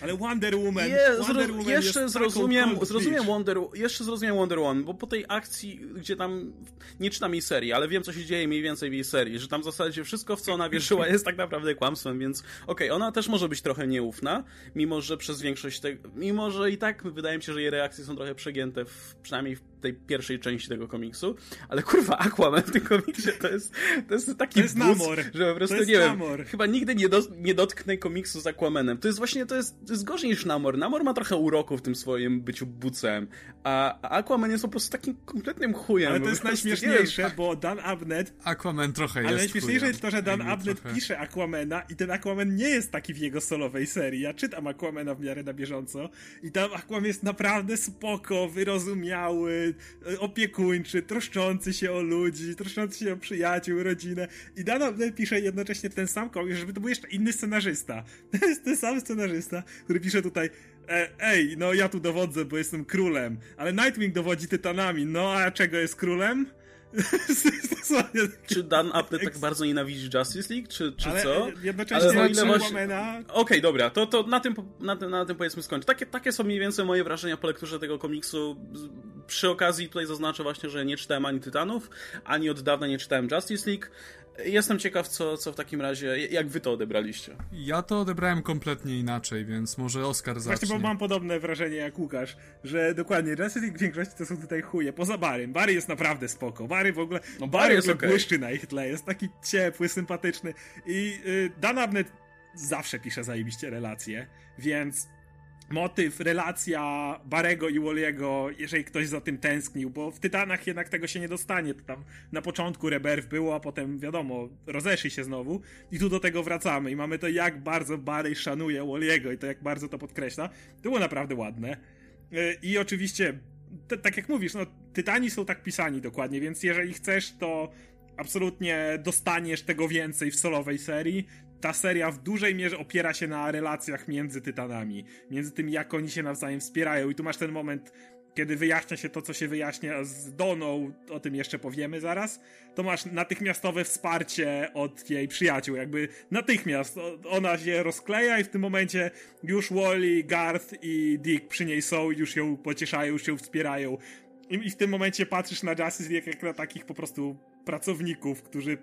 Ale Wonder Woman, Je, Wonder Woman jeszcze zrozumiem, zrozumiem Wonder, jeszcze zrozumiem Wonder Woman, bo po tej akcji, gdzie tam nie czytam jej serii, ale wiem co się dzieje mniej więcej w jej serii, że tam w zasadzie wszystko w co ona wierzyła jest tak naprawdę kłamstwem, więc okej, okay, ona też może być trochę nieufna, mimo że przez większość tego, mimo że i tak wydaje mi się, że jej reakcje są trochę przegięte, w, przynajmniej w tej pierwszej części tego komiksu, ale kurwa Aquaman w tym komiksie to jest, to jest taki to jest bus, namor. że po prostu nie namor. wiem, chyba nigdy nie, do, nie dotknę komiksu z Aquamanem. To jest właśnie, to jest, to jest gorzej niż Namor. Namor ma trochę uroku w tym swoim byciu bucem, a Aquaman jest po prostu takim kompletnym chujem. Ale to jest najśmieszniejsze, bo Dan Abnett... Aquaman trochę jest Ale najśmieszniejsze jest to, że Dan Abnett trochę. pisze Aquamana i ten Aquaman nie jest taki w jego solowej serii. Ja czytam Aquamana w miarę na bieżąco i tam Aquaman jest naprawdę spoko, wyrozumiały, opiekuńczy, troszczący się o ludzi, troszczący się o przyjaciół, rodzinę i Dan Abnett pisze jednocześnie ten sam komiks, żeby to był jeszcze inny scenarzysta. <laughs> To jest ten sam scenarzysta, który pisze tutaj e, ej, no ja tu dowodzę, bo jestem królem, ale Nightwing dowodzi tytanami, no a czego jest królem? Czy Dan Abnett tak bardzo nienawidzi Justice League, czy, czy ale co? Jednocześnie ale ile właśnie... Okej, okay, dobra, to, to na, tym, na, tym, na tym powiedzmy skończę. Takie, takie są mniej więcej moje wrażenia po lekturze tego komiksu. Przy okazji tutaj zaznaczę właśnie, że nie czytałem ani Tytanów, ani od dawna nie czytałem Justice League. Jestem ciekaw, co, co w takim razie, jak wy to odebraliście. Ja to odebrałem kompletnie inaczej, więc może Oskar zacznie. Właśnie, bo mam podobne wrażenie jak Łukasz, że dokładnie Justice League w większości to są tutaj chuje, poza Barym. Bary jest naprawdę spoko. Bary w ogóle, no, Bary, jest okay. błyszczy na ich tle, jest taki ciepły, sympatyczny i yy, Dan Abnett zawsze pisze zajebiście relacje, więc motyw, relacja Barego i Walliego, jeżeli ktoś za tym tęsknił, bo w Tytanach jednak tego się nie dostanie. To tam na początku Rebirth było, a potem wiadomo, rozeszli się znowu i tu do tego wracamy i mamy to jak bardzo Barry szanuje Walliego i to jak bardzo to podkreśla. To było naprawdę ładne. E, I oczywiście, tak jak mówisz, no Tytani są tak pisani dokładnie, więc jeżeli chcesz, to absolutnie dostaniesz tego więcej w solowej serii ta seria w dużej mierze opiera się na relacjach między tytanami, między tym, jak oni się nawzajem wspierają. I tu masz ten moment, kiedy wyjaśnia się to, co się wyjaśnia z Doną, o tym jeszcze powiemy zaraz, to masz natychmiastowe wsparcie od jej przyjaciół, jakby natychmiast ona się rozkleja i w tym momencie już Wally, Garth i Dick przy niej są, już ją pocieszają, już ją wspierają. I, w tym momencie patrzysz na Justice League jak na takich po prostu pracowników, którzy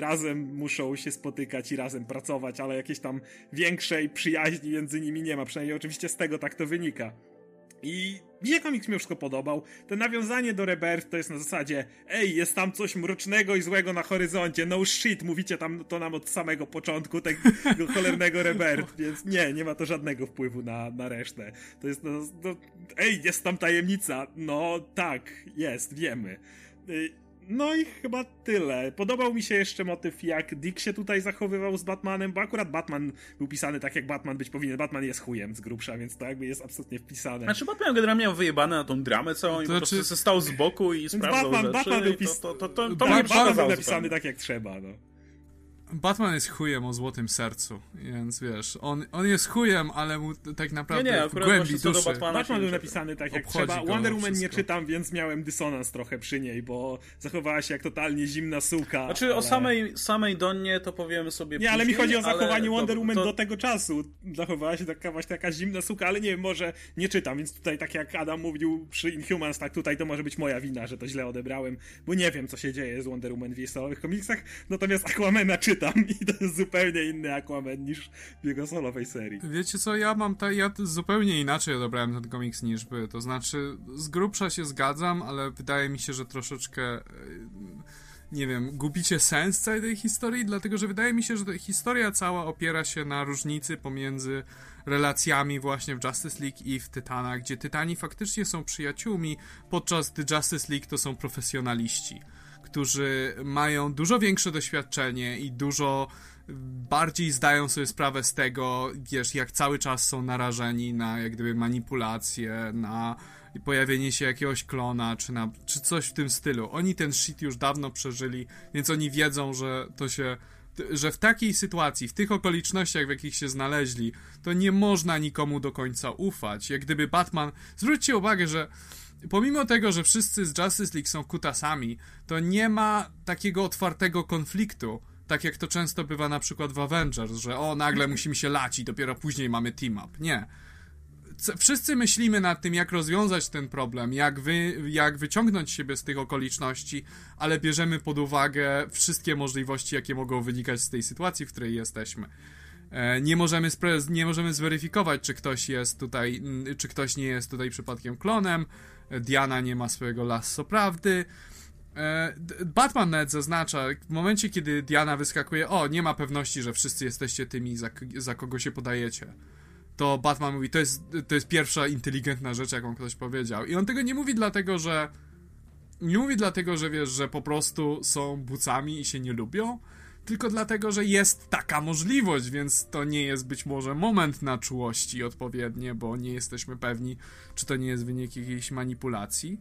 razem muszą się spotykać i razem pracować, ale jakiejś tam większej przyjaźni między nimi nie ma. Przynajmniej oczywiście z tego tak to wynika. I mi się komiks mi wszystko podobał. To nawiązanie do Rebirth to jest na zasadzie ej, jest tam coś mrocznego i złego na horyzoncie, no shit, mówicie tam to nam od samego początku tego <laughs> cholernego Rebirth, więc nie, nie ma to żadnego wpływu na, na resztę. To jest, no, no, ej, jest tam tajemnica, no tak, jest, wiemy. No i chyba tyle. Podobał mi się jeszcze motyw, jak Dick się tutaj zachowywał z Batmanem, bo akurat Batman był pisany tak, jak Batman być powinien. Batman jest chujem z grubsza, więc to jakby jest absolutnie wpisane. Znaczy Batman generalnie miał wyjebane na tą dramę całą to i znaczy... po prostu stał z boku i sprawdzał Batman, rzeczy. Batman był, pis... to, to, to, to, to Batman był napisany tak, jak trzeba, no. Batman jest chujem o złotym sercu, więc wiesz, on, on jest chujem, ale mu tak naprawdę nie, nie, w głębi duszy... Batman, Batman był napisany tak jak trzeba. Wonder Woman nie czytam, więc miałem dysonans trochę przy niej, bo zachowała się jak totalnie zimna suka. Znaczy ale... o samej, samej Donnie to powiemy sobie Nie, ale mi chodzi o zachowanie Wonder Woman to... do tego czasu. Zachowała się taka właśnie taka zimna suka, ale nie wiem, może nie czytam, więc tutaj tak jak Adam mówił przy Inhumans, tak tutaj to może być moja wina, że to źle odebrałem, bo nie wiem co się dzieje z Wonder Woman w jej komiksach, natomiast Aquamana czytam czytam i to jest zupełnie inny Aquaman niż w jego solowej serii. Wiecie co, ja mam ta, ja zupełnie inaczej odebrałem ten komiks niż by, to znaczy z grubsza się zgadzam, ale wydaje mi się, że troszeczkę e, nie wiem, gubicie sens całej tej historii, dlatego że wydaje mi się, że historia cała opiera się na różnicy pomiędzy relacjami właśnie w Justice League i w Tytanach, gdzie Tytani faktycznie są przyjaciółmi, podczas gdy Justice League to są profesjonaliści którzy mają dużo większe doświadczenie i dużo bardziej zdają sobie sprawę z tego, wiesz, jak cały czas są narażeni na jak gdyby manipulacje, na pojawienie się jakiegoś klona, czy, na, czy coś w tym stylu. Oni ten shit już dawno przeżyli, więc oni wiedzą, że to się że w takiej sytuacji, w tych okolicznościach, w jakich się znaleźli, to nie można nikomu do końca ufać. Jak gdyby Batman. Zwróćcie uwagę, że pomimo tego, że wszyscy z Justice League są kutasami, to nie ma takiego otwartego konfliktu, tak jak to często bywa na przykład w Avengers, że o, nagle musimy się lać i dopiero później mamy team-up. Nie. Wszyscy myślimy nad tym, jak rozwiązać ten problem, jak, wy, jak wyciągnąć siebie z tych okoliczności, ale bierzemy pod uwagę wszystkie możliwości, jakie mogą wynikać z tej sytuacji, w której jesteśmy. E, nie możemy, nie możemy zweryfikować, czy ktoś jest tutaj, czy ktoś nie jest tutaj przypadkiem klonem. Diana nie ma swojego lasso prawdy. E, Batman net zaznacza, w momencie kiedy Diana wyskakuje, o, nie ma pewności, że wszyscy jesteście tymi, za, za kogo się podajecie. To Batman mówi, to jest, to jest pierwsza inteligentna rzecz, jaką ktoś powiedział. I on tego nie mówi dlatego, że. Nie mówi dlatego, że wiesz, że po prostu są bucami i się nie lubią, tylko dlatego, że jest taka możliwość, więc to nie jest być może moment na czułości odpowiednie, bo nie jesteśmy pewni, czy to nie jest wynik jakiejś manipulacji.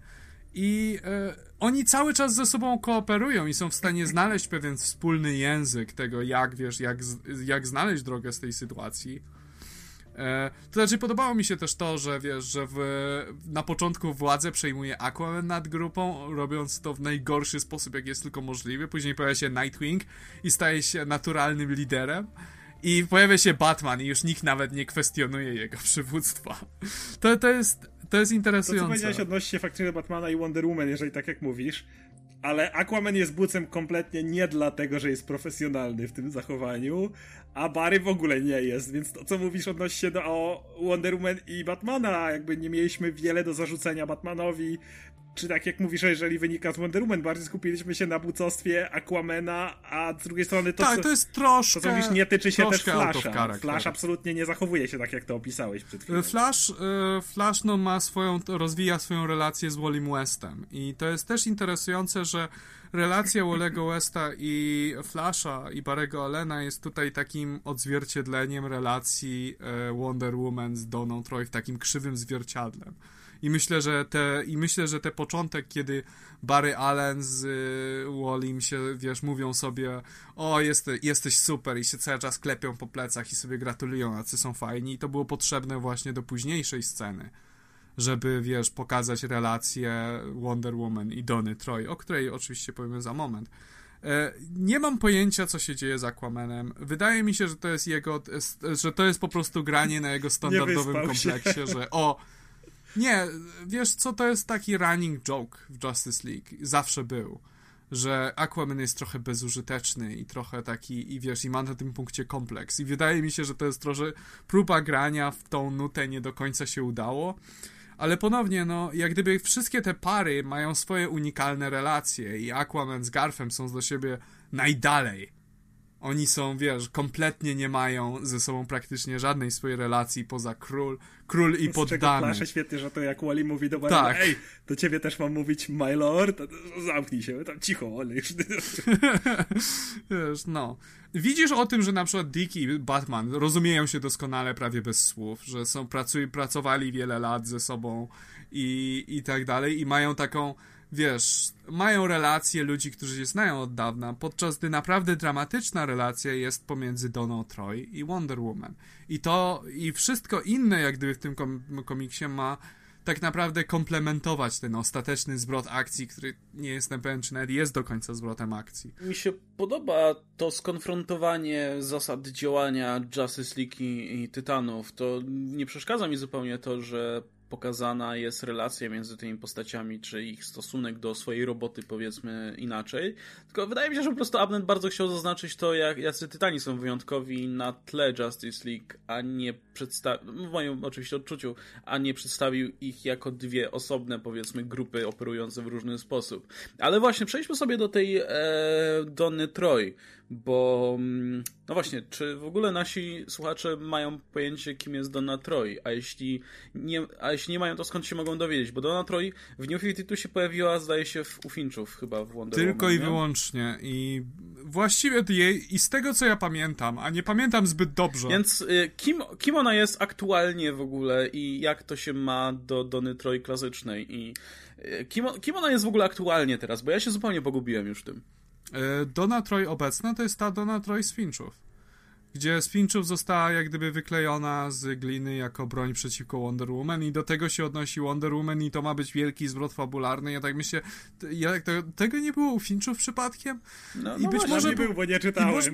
I e, oni cały czas ze sobą kooperują i są w stanie znaleźć pewien wspólny język tego, jak wiesz, jak, jak znaleźć drogę z tej sytuacji. E, to znaczy, podobało mi się też to, że wiesz, że w, na początku władzę przejmuje Aquaman nad grupą, robiąc to w najgorszy sposób, jak jest tylko możliwy. Później pojawia się Nightwing i staje się naturalnym liderem. I pojawia się Batman i już nikt nawet nie kwestionuje jego <laughs> przywództwa. To, to, jest, to jest interesujące. To, co powiedziałeś odnośnie faktycznie Batmana i Wonder Woman, jeżeli tak jak mówisz, ale Aquaman jest bucem kompletnie nie dlatego, że jest profesjonalny w tym zachowaniu, a Barry w ogóle nie jest, więc to, co mówisz odnośnie do Wonder Woman i Batmana, jakby nie mieliśmy wiele do zarzucenia Batmanowi, czy tak jak mówisz, jeżeli wynika z Wonder Woman, bardziej skupiliśmy się na bucostwie Aquamana, a z drugiej strony to, tak, co, to jest troszkę, to, co mówisz, nie tyczy się też Flasha. Flash absolutnie nie zachowuje się tak, jak to opisałeś przed chwilą. Flash, e, Flash no, ma swoją, rozwija swoją relację z Wallim Westem i to jest też interesujące, że relacja Wallego Westa i Flasha i Barego Allena jest tutaj takim odzwierciedleniem relacji e, Wonder Woman z Doną Troy takim krzywym zwierciadlem. I myślę, że te, i myślę, że te początek, kiedy Barry Allen z y, Wallim się, wiesz, mówią sobie o, jesteś, jesteś super i się cały czas klepią po plecach i sobie gratulują, jacy są fajni i to było potrzebne właśnie do późniejszej sceny żeby, wiesz, pokazać relację Wonder Woman i Donny Troy, o której oczywiście powiemy za moment. E, nie mam pojęcia, co się dzieje z Aquamanem. Wydaje mi się, że to jest jego, że to jest po prostu granie na jego standardowym kompleksie, że o, nie, wiesz co, to jest taki running joke w Justice League. Zawsze był. Że Aquaman jest trochę bezużyteczny i trochę taki, i wiesz, i ma na tym punkcie kompleks. I wydaje mi się, że to jest trochę próba grania w tą nutę nie do końca się udało. Ale ponownie, no, jak gdyby wszystkie te pary mają swoje unikalne relacje i Aquaman z Garfem są do siebie najdalej oni są, wiesz, kompletnie nie mają ze sobą praktycznie żadnej swojej relacji poza król, król i poddany. Z świetnie, że to jak Wally mówi do Barona, tak. ej, do ciebie też mam mówić my lord, zamknij się, tam cicho, już... <laughs> wiesz, no. Widzisz o tym, że na przykład Dick i Batman rozumieją się doskonale prawie bez słów, że są, pracuj, pracowali wiele lat ze sobą i, i tak dalej i mają taką wiesz, mają relacje ludzi, którzy się znają od dawna, podczas gdy naprawdę dramatyczna relacja jest pomiędzy Doną Troy i Wonder Woman. I to, i wszystko inne, jak gdyby w tym kom komiksie ma tak naprawdę komplementować ten ostateczny zwrot akcji, który nie jestem pewien, czy nawet jest do końca zwrotem akcji. Mi się podoba to skonfrontowanie zasad działania Justice League i, i Tytanów. To nie przeszkadza mi zupełnie to, że pokazana jest relacja między tymi postaciami, czy ich stosunek do swojej roboty, powiedzmy inaczej. Tylko wydaje mi się, że po prostu Abnett bardzo chciał zaznaczyć to, jak jacy Tytani są wyjątkowi na tle Justice League, a nie przedstawił, w moim oczywiście odczuciu, a nie przedstawił ich jako dwie osobne, powiedzmy, grupy operujące w różny sposób. Ale właśnie, przejdźmy sobie do tej e, Donny Troy bo mm, no właśnie, czy w ogóle nasi słuchacze mają pojęcie, kim jest Donna Troy? A jeśli nie, a jeśli nie mają, to skąd się mogą dowiedzieć? Bo Donna Troy w New 52 się pojawiła, zdaje się, w Ufinczów chyba w Wonder Tylko Woman, i nie? wyłącznie. I właściwie jej, i z tego co ja pamiętam, a nie pamiętam zbyt dobrze. Więc y, kim, kim ona jest aktualnie w ogóle i jak to się ma do Donny Troy klasycznej? I y, kim, kim ona jest w ogóle aktualnie teraz? Bo ja się zupełnie pogubiłem już w tym. E, Donna Troy obecna to jest ta Donna Troy z Finchów. gdzie z Finchów została jak gdyby wyklejona z gliny jako broń przeciwko Wonder Woman i do tego się odnosi Wonder Woman i to ma być wielki zwrot fabularny. Ja tak myślę, ja, to, tego nie było u Finchów przypadkiem? No, I no być może nie był, bo nie czytałem. Może...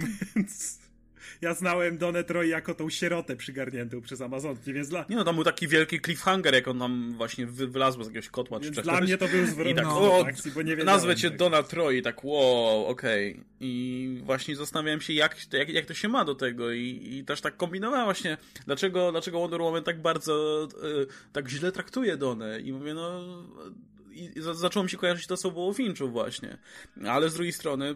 ja znałem Donę Troy jako tą sierotę przygarniętą przez Amazonki, więc dla... Nie no, tam był taki wielki cliffhanger, jak on nam właśnie wylazł z jakiegoś kotła czy dla mnie to był zwrot I tak, no, o, akcji, bo nie nazwę cię. Donna Troy i tak, wow, okej. Okay. I właśnie zastanawiałem się, jak, jak, jak to się ma do tego i, i też tak kombinowałem właśnie, dlaczego, dlaczego Wonder Woman tak bardzo, y, tak źle traktuje Donę i mówię, no i zaczęło mi się kojarzyć to, co było w Finchu właśnie. Ale z drugiej strony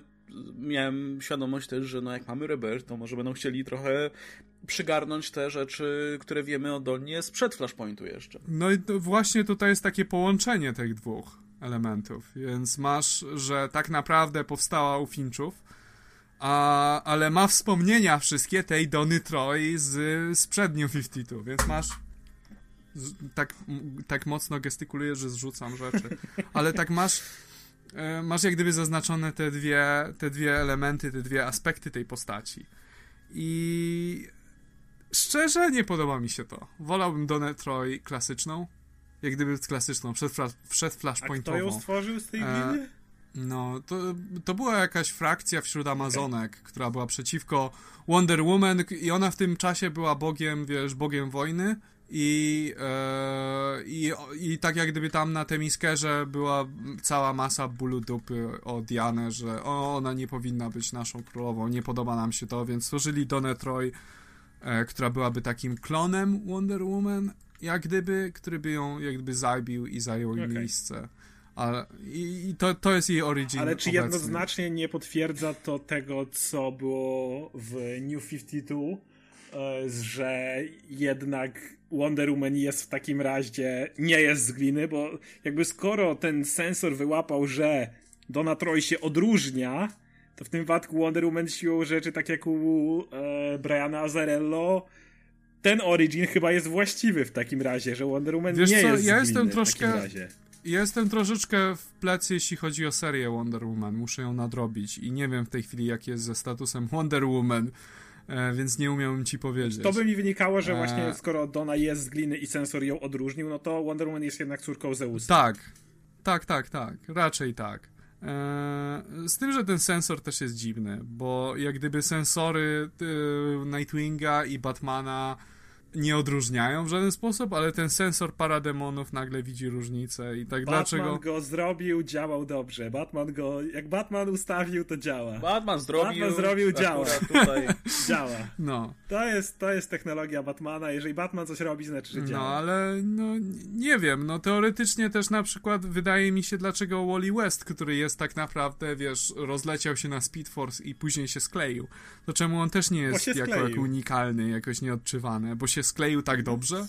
miałem świadomość też, że no jak mamy Rebirth, to może będą chcieli trochę przygarnąć te rzeczy, które wiemy o Dolnie sprzed Flashpointu jeszcze. No i właśnie tutaj jest takie połączenie tych dwóch elementów, więc masz, że tak naprawdę powstała u Finchów, a, ale ma wspomnienia wszystkie tej Dony Troy z, z przed New 52, więc masz tak, tak mocno gestykuluję, że zrzucam rzeczy, ale tak masz masz jak gdyby zaznaczone te dwie, te dwie elementy, te dwie aspekty tej postaci. I szczerze nie podoba mi się to. Wolałbym Donę Troy klasyczną, jak gdyby klasyczną, przed, przed flashpointową. A kto ją stworzył z tej e, gliny? No, to, to była jakaś frakcja wśród Amazonek, okay. która była przeciwko Wonder Woman i ona w tym czasie była bogiem, wiesz, bogiem wojny i, e, i, I tak jak gdyby tam na Temiskerze była cała masa bólu dupy o Dianę, że o, ona nie powinna być naszą królową, nie podoba nam się to, więc stworzyli Donę Troy, e, która byłaby takim klonem Wonder Woman, jak gdyby, który by ją jak gdyby zabił i zajął okay. miejsce. Ale, I, i to, to jest jej origin. Ale czy obecny. jednoznacznie nie potwierdza to tego, co było w New 52, e, że jednak Wonder Woman jest w takim razie, nie jest z gliny, bo jakby skoro ten sensor wyłapał, że Donna Troy się odróżnia, to w tym wypadku Wonder Woman siłą rzeczy, tak jak u e, Briana Azarello, ten origin chyba jest właściwy w takim razie, że Wonder Woman Wiesz nie co, jest ja jestem troszkę, Ja jestem troszeczkę w plecy, jeśli chodzi o serię Wonder Woman. Muszę ją nadrobić i nie wiem w tej chwili, jak jest ze statusem Wonder Woman e, więc nie umiałem ci powiedzieć. To by mi wynikało, że właśnie e... skoro Donna jest z gliny i sensor ją odróżnił, no to Wonder Woman jest jednak córką Zeusa. Tak, tak, tak, tak, raczej tak. E, z tym, że ten sensor też jest dziwny, bo jak gdyby sensory e, Nightwinga i Batmana nie odróżniają w żaden sposób, ale ten sensor parademonów nagle widzi różnicę i tak Batman dlaczego... Batman go zrobił, działał dobrze. Batman go, jak Batman ustawił, to działa. Batman zrobił, Batman zrobił działa. Tutaj <laughs> działa. No. To jest, to jest technologia Batmana. Jeżeli Batman coś robi, znaczy, że działa. No, ale no, nie wiem, no teoretycznie też na przykład wydaje mi się, dlaczego Wally West, który jest tak naprawdę, wiesz, rozleciał się na Speed Force i później się skleił, to czemu on też nie jest jako, jako unikalny, jakoś nieodczuwany, bo się się skleił tak dobrze.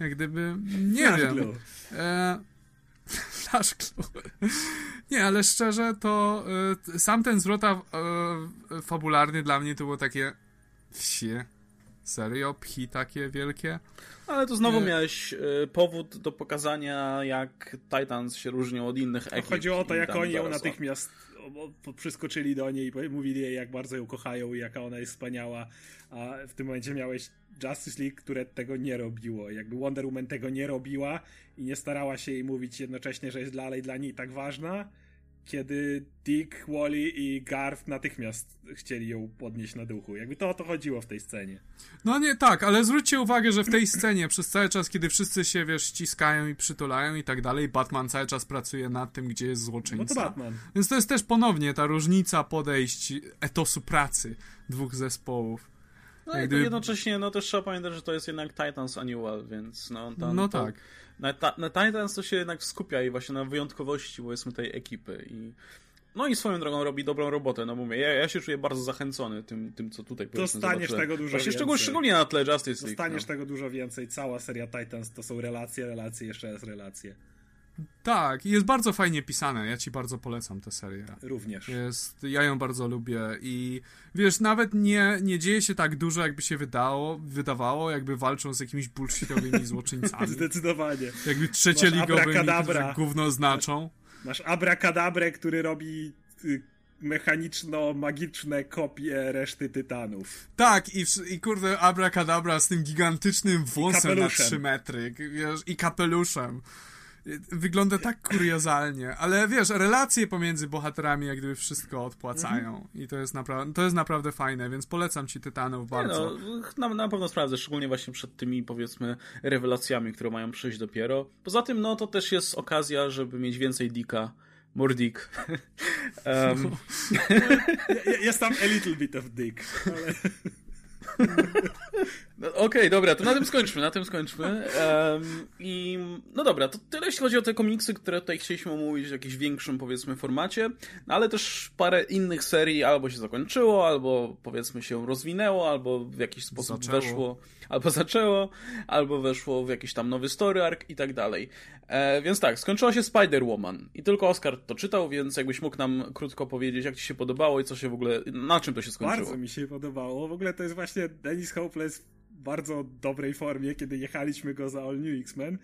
Jak gdyby, nie Flash wiem. E, <laughs> Flash glue. Nie, ale szczerze to e, sam ten zwrot e, fabularny dla mnie to było takie wsie. Serio? Pchi takie wielkie? Ale to znowu miałeś y, powód do pokazania, jak Titans się różnią od innych ekip. Chodziło o to, jak oni ją natychmiast przyskoczyli do niej i mówili jej, jak bardzo ją kochają i jaka ona jest wspaniała, a w tym momencie miałeś Justice League, które tego nie robiło. Jakby Wonder Woman tego nie robiła i nie starała się jej mówić jednocześnie, że jest dalej dla niej tak ważna, kiedy Dick, Wally i Garth natychmiast chcieli ją podnieść na duchu. Jakby to o to chodziło w tej scenie. No nie, tak, ale zwróćcie uwagę, że w tej scenie przez cały czas, kiedy wszyscy się, wiesz, ściskają i przytulają i tak dalej, Batman cały czas pracuje nad tym, gdzie jest złoczyńca. No to Batman. Więc to jest też ponownie ta różnica podejść etosu pracy dwóch zespołów. No i gdyby... jednocześnie, no też trzeba pamiętać, że to jest jednak Titans Annual, więc no tam, No tak. Na, na Titans to się jednak skupia i właśnie na wyjątkowości, powiedzmy, tej ekipy i no i swoją drogą robi dobrą robotę, no mówię, ja, ja się czuję bardzo zachęcony tym, tym co tutaj Dostaniesz tego dużo Właśnie więcej. Szczególnie na tle Justice League. Dostaniesz no. tego dużo więcej. Cała seria Titans to są relacje, relacje, jeszcze raz relacje. Tak, jest bardzo fajnie pisane. Ja ci bardzo polecam tę serię. Również. Jest, ja ją bardzo lubię i wiesz, nawet nie, nie dzieje się tak dużo, jakby się wydało, wydawało, jakby walczą z jakimiś bullshitowymi złoczyńcami. <laughs> Zdecydowanie. Jakby trzecioligowymi, którzy gówno znaczą. Masz, masz abracadabrę, który robi y, mechaniczno-magiczne kopie reszty Tytanów. Tak, i, i kurde abracadabra z tym gigantycznym włosem na 3 metry, wiesz, i kapeluszem. Wygląda tak kuriozalnie, ale wiesz, relacje pomiędzy bohaterami jak gdyby wszystko odpłacają mhm. i to jest, napra- to jest naprawdę fajne, więc polecam ci Tytanów bardzo. No, na, na pewno sprawdzę, szczególnie właśnie przed tymi powiedzmy rewelacjami, które mają przyjść dopiero. Poza tym, no to też jest okazja, żeby mieć więcej dika Mordik. um. <laughs> <laughs> jest tam a little bit of dick. Ale... <laughs> No, Okej, okay, dobra, to na tym skończmy, na tym skończmy. Um, I no dobra, to tyle jeśli chodzi o te komiksy, które tutaj chcieliśmy omówić w jakimś większym, powiedzmy, formacie, no, ale też parę innych serii albo się zakończyło, albo powiedzmy się rozwinęło, albo w jakiś sposób zaczęło. weszło, albo <laughs> zaczęło, albo weszło w jakiś tam nowy story arc i tak dalej. E, więc tak, skończyła się Spider-Woman i tylko Oscar to czytał, więc jakbyś mógł nam krótko powiedzieć, jak ci się podobało i co się w ogóle, na czym to się skończyło. Bardzo mi się podobało. W ogóle to jest właśnie Dennis Hopeless bardzo dobrej formie, kiedy jechaliśmy go za All New X-Men.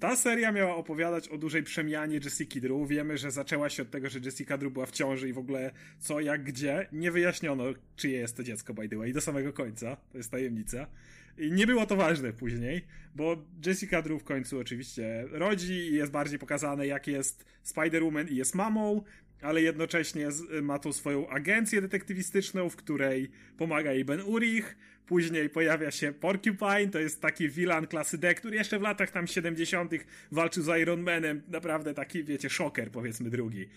Ta seria miała opowiadać o dużej przemianie Jessica Drew. Wiemy, że zaczęła się od tego, że Jessica Drew była w ciąży i w ogóle co, jak, gdzie. Nie wyjaśniono, czyje jest to dziecko, by the way, do samego końca. To jest tajemnica. I nie było to ważne później, bo Jessica Drew w końcu oczywiście rodzi i jest bardziej pokazane, jak jest Spider-Woman i jest mamą, ale jednocześnie ma tą swoją agencję detektywistyczną, w której pomaga jej Ben Urich. Później pojawia się Porcupine, to jest taki villain klasy D, który jeszcze w latach tam 70. walczył z Iron Manem. Naprawdę taki, wiecie, szoker, powiedzmy drugi.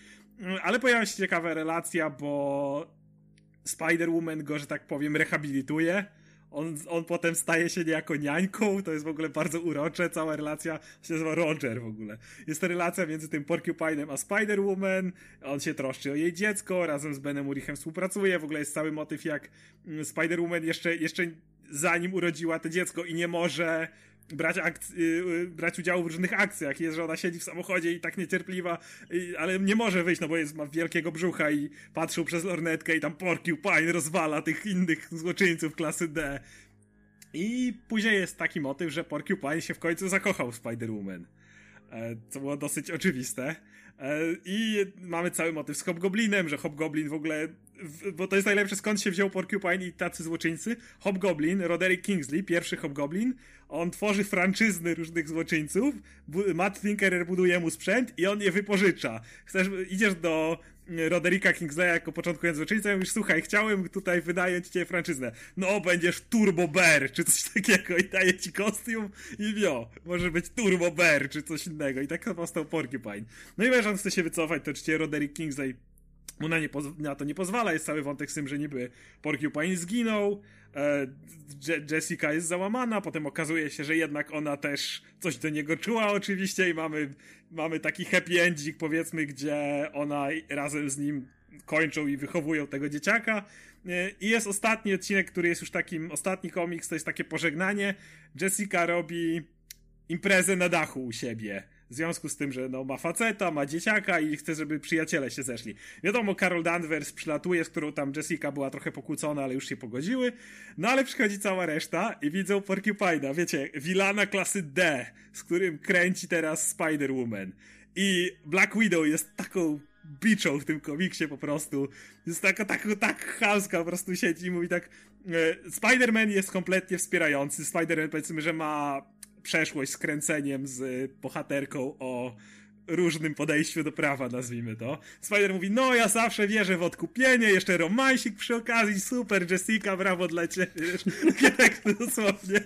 Ale pojawia się ciekawa relacja, bo Spider-Woman go, że tak powiem, rehabilituje on, on potem staje się niejako niańką, to jest w ogóle bardzo urocze, cała relacja się nazywa Roger w ogóle. Jest to relacja między tym Porcupine'em a Spider-Woman, on się troszczy o jej dziecko, razem z Benem Urichem współpracuje, w ogóle jest cały motyw jak mm, Spider-Woman jeszcze, jeszcze zanim urodziła to dziecko i nie może brać, akc- yy, brać udziału w różnych akcjach. Jest, że ona siedzi w samochodzie i tak niecierpliwa, ale nie może wyjść, no bo jest, ma wielkiego brzucha i patrzył przez lornetkę i tam Porcupine rozwala tych innych złoczyńców klasy D. I później jest taki motyw, że Porcupine się w końcu zakochał w Spider-Woman. E, co było dosyć oczywiste. E, I mamy cały motyw z Hobgoblinem, że Hobgoblin w ogóle, bo to jest najlepsze skąd się wziął Porcupine i tacy złoczyńcy. Hobgoblin, Roderick Kingsley, pierwszy Hobgoblin, on tworzy franczyzny różnych złoczyńców, Matt Tinkerer buduje mu sprzęt i on je wypożycza. Chcesz, idziesz do Roderika Kingsleya jako początkujący złoczyńca i mówisz, słuchaj, chciałem tutaj wynająć cię franczyznę. No, będziesz Turbo Bear, czy coś takiego i daje ci kostium i wio, może być Turbo Bear, czy coś innego. I tak powstał Porcupine. No i wiesz, on chce się wycofać, to oczywiście Roderick Kingsley mu na, nie na to nie pozwala, jest cały wątek z tym, że niby Porcupine zginął, e, Jessica jest załamana, potem okazuje się, że jednak ona też coś do niego czuła oczywiście i mamy, mamy taki happy ending powiedzmy, gdzie ona razem z nim kończą i wychowują tego dzieciaka. E, I jest ostatni odcinek, który jest już takim, ostatni komiks, to jest takie pożegnanie. Jessica robi imprezę na dachu u siebie w związku z tym, że no, ma faceta, ma dzieciaka i chce, żeby przyjaciele się zeszli. Wiadomo, Carol Danvers przylatuje, z którą tam Jessica była trochę pokłócona, ale już się pogodziły. No ale przychodzi cała reszta i widzą Porcupine'a, wiecie, wilana klasy D, z którym kręci teraz Spider-Woman. I Black Widow jest taką biczą w tym komiksie po prostu. Jest taka, tak, tak chamska, po prostu siedzi i mówi tak e, Spider-Man jest kompletnie wspierający. Spider-Man powiedzmy, że ma przeszłość z kręceniem z bohaterką o różnym podejściu do prawa, nazwijmy to. Spider mówi, no ja zawsze wierzę w odkupienie, jeszcze romansik przy okazji, super, Jessica, brawo dla ciebie, tak dosłownie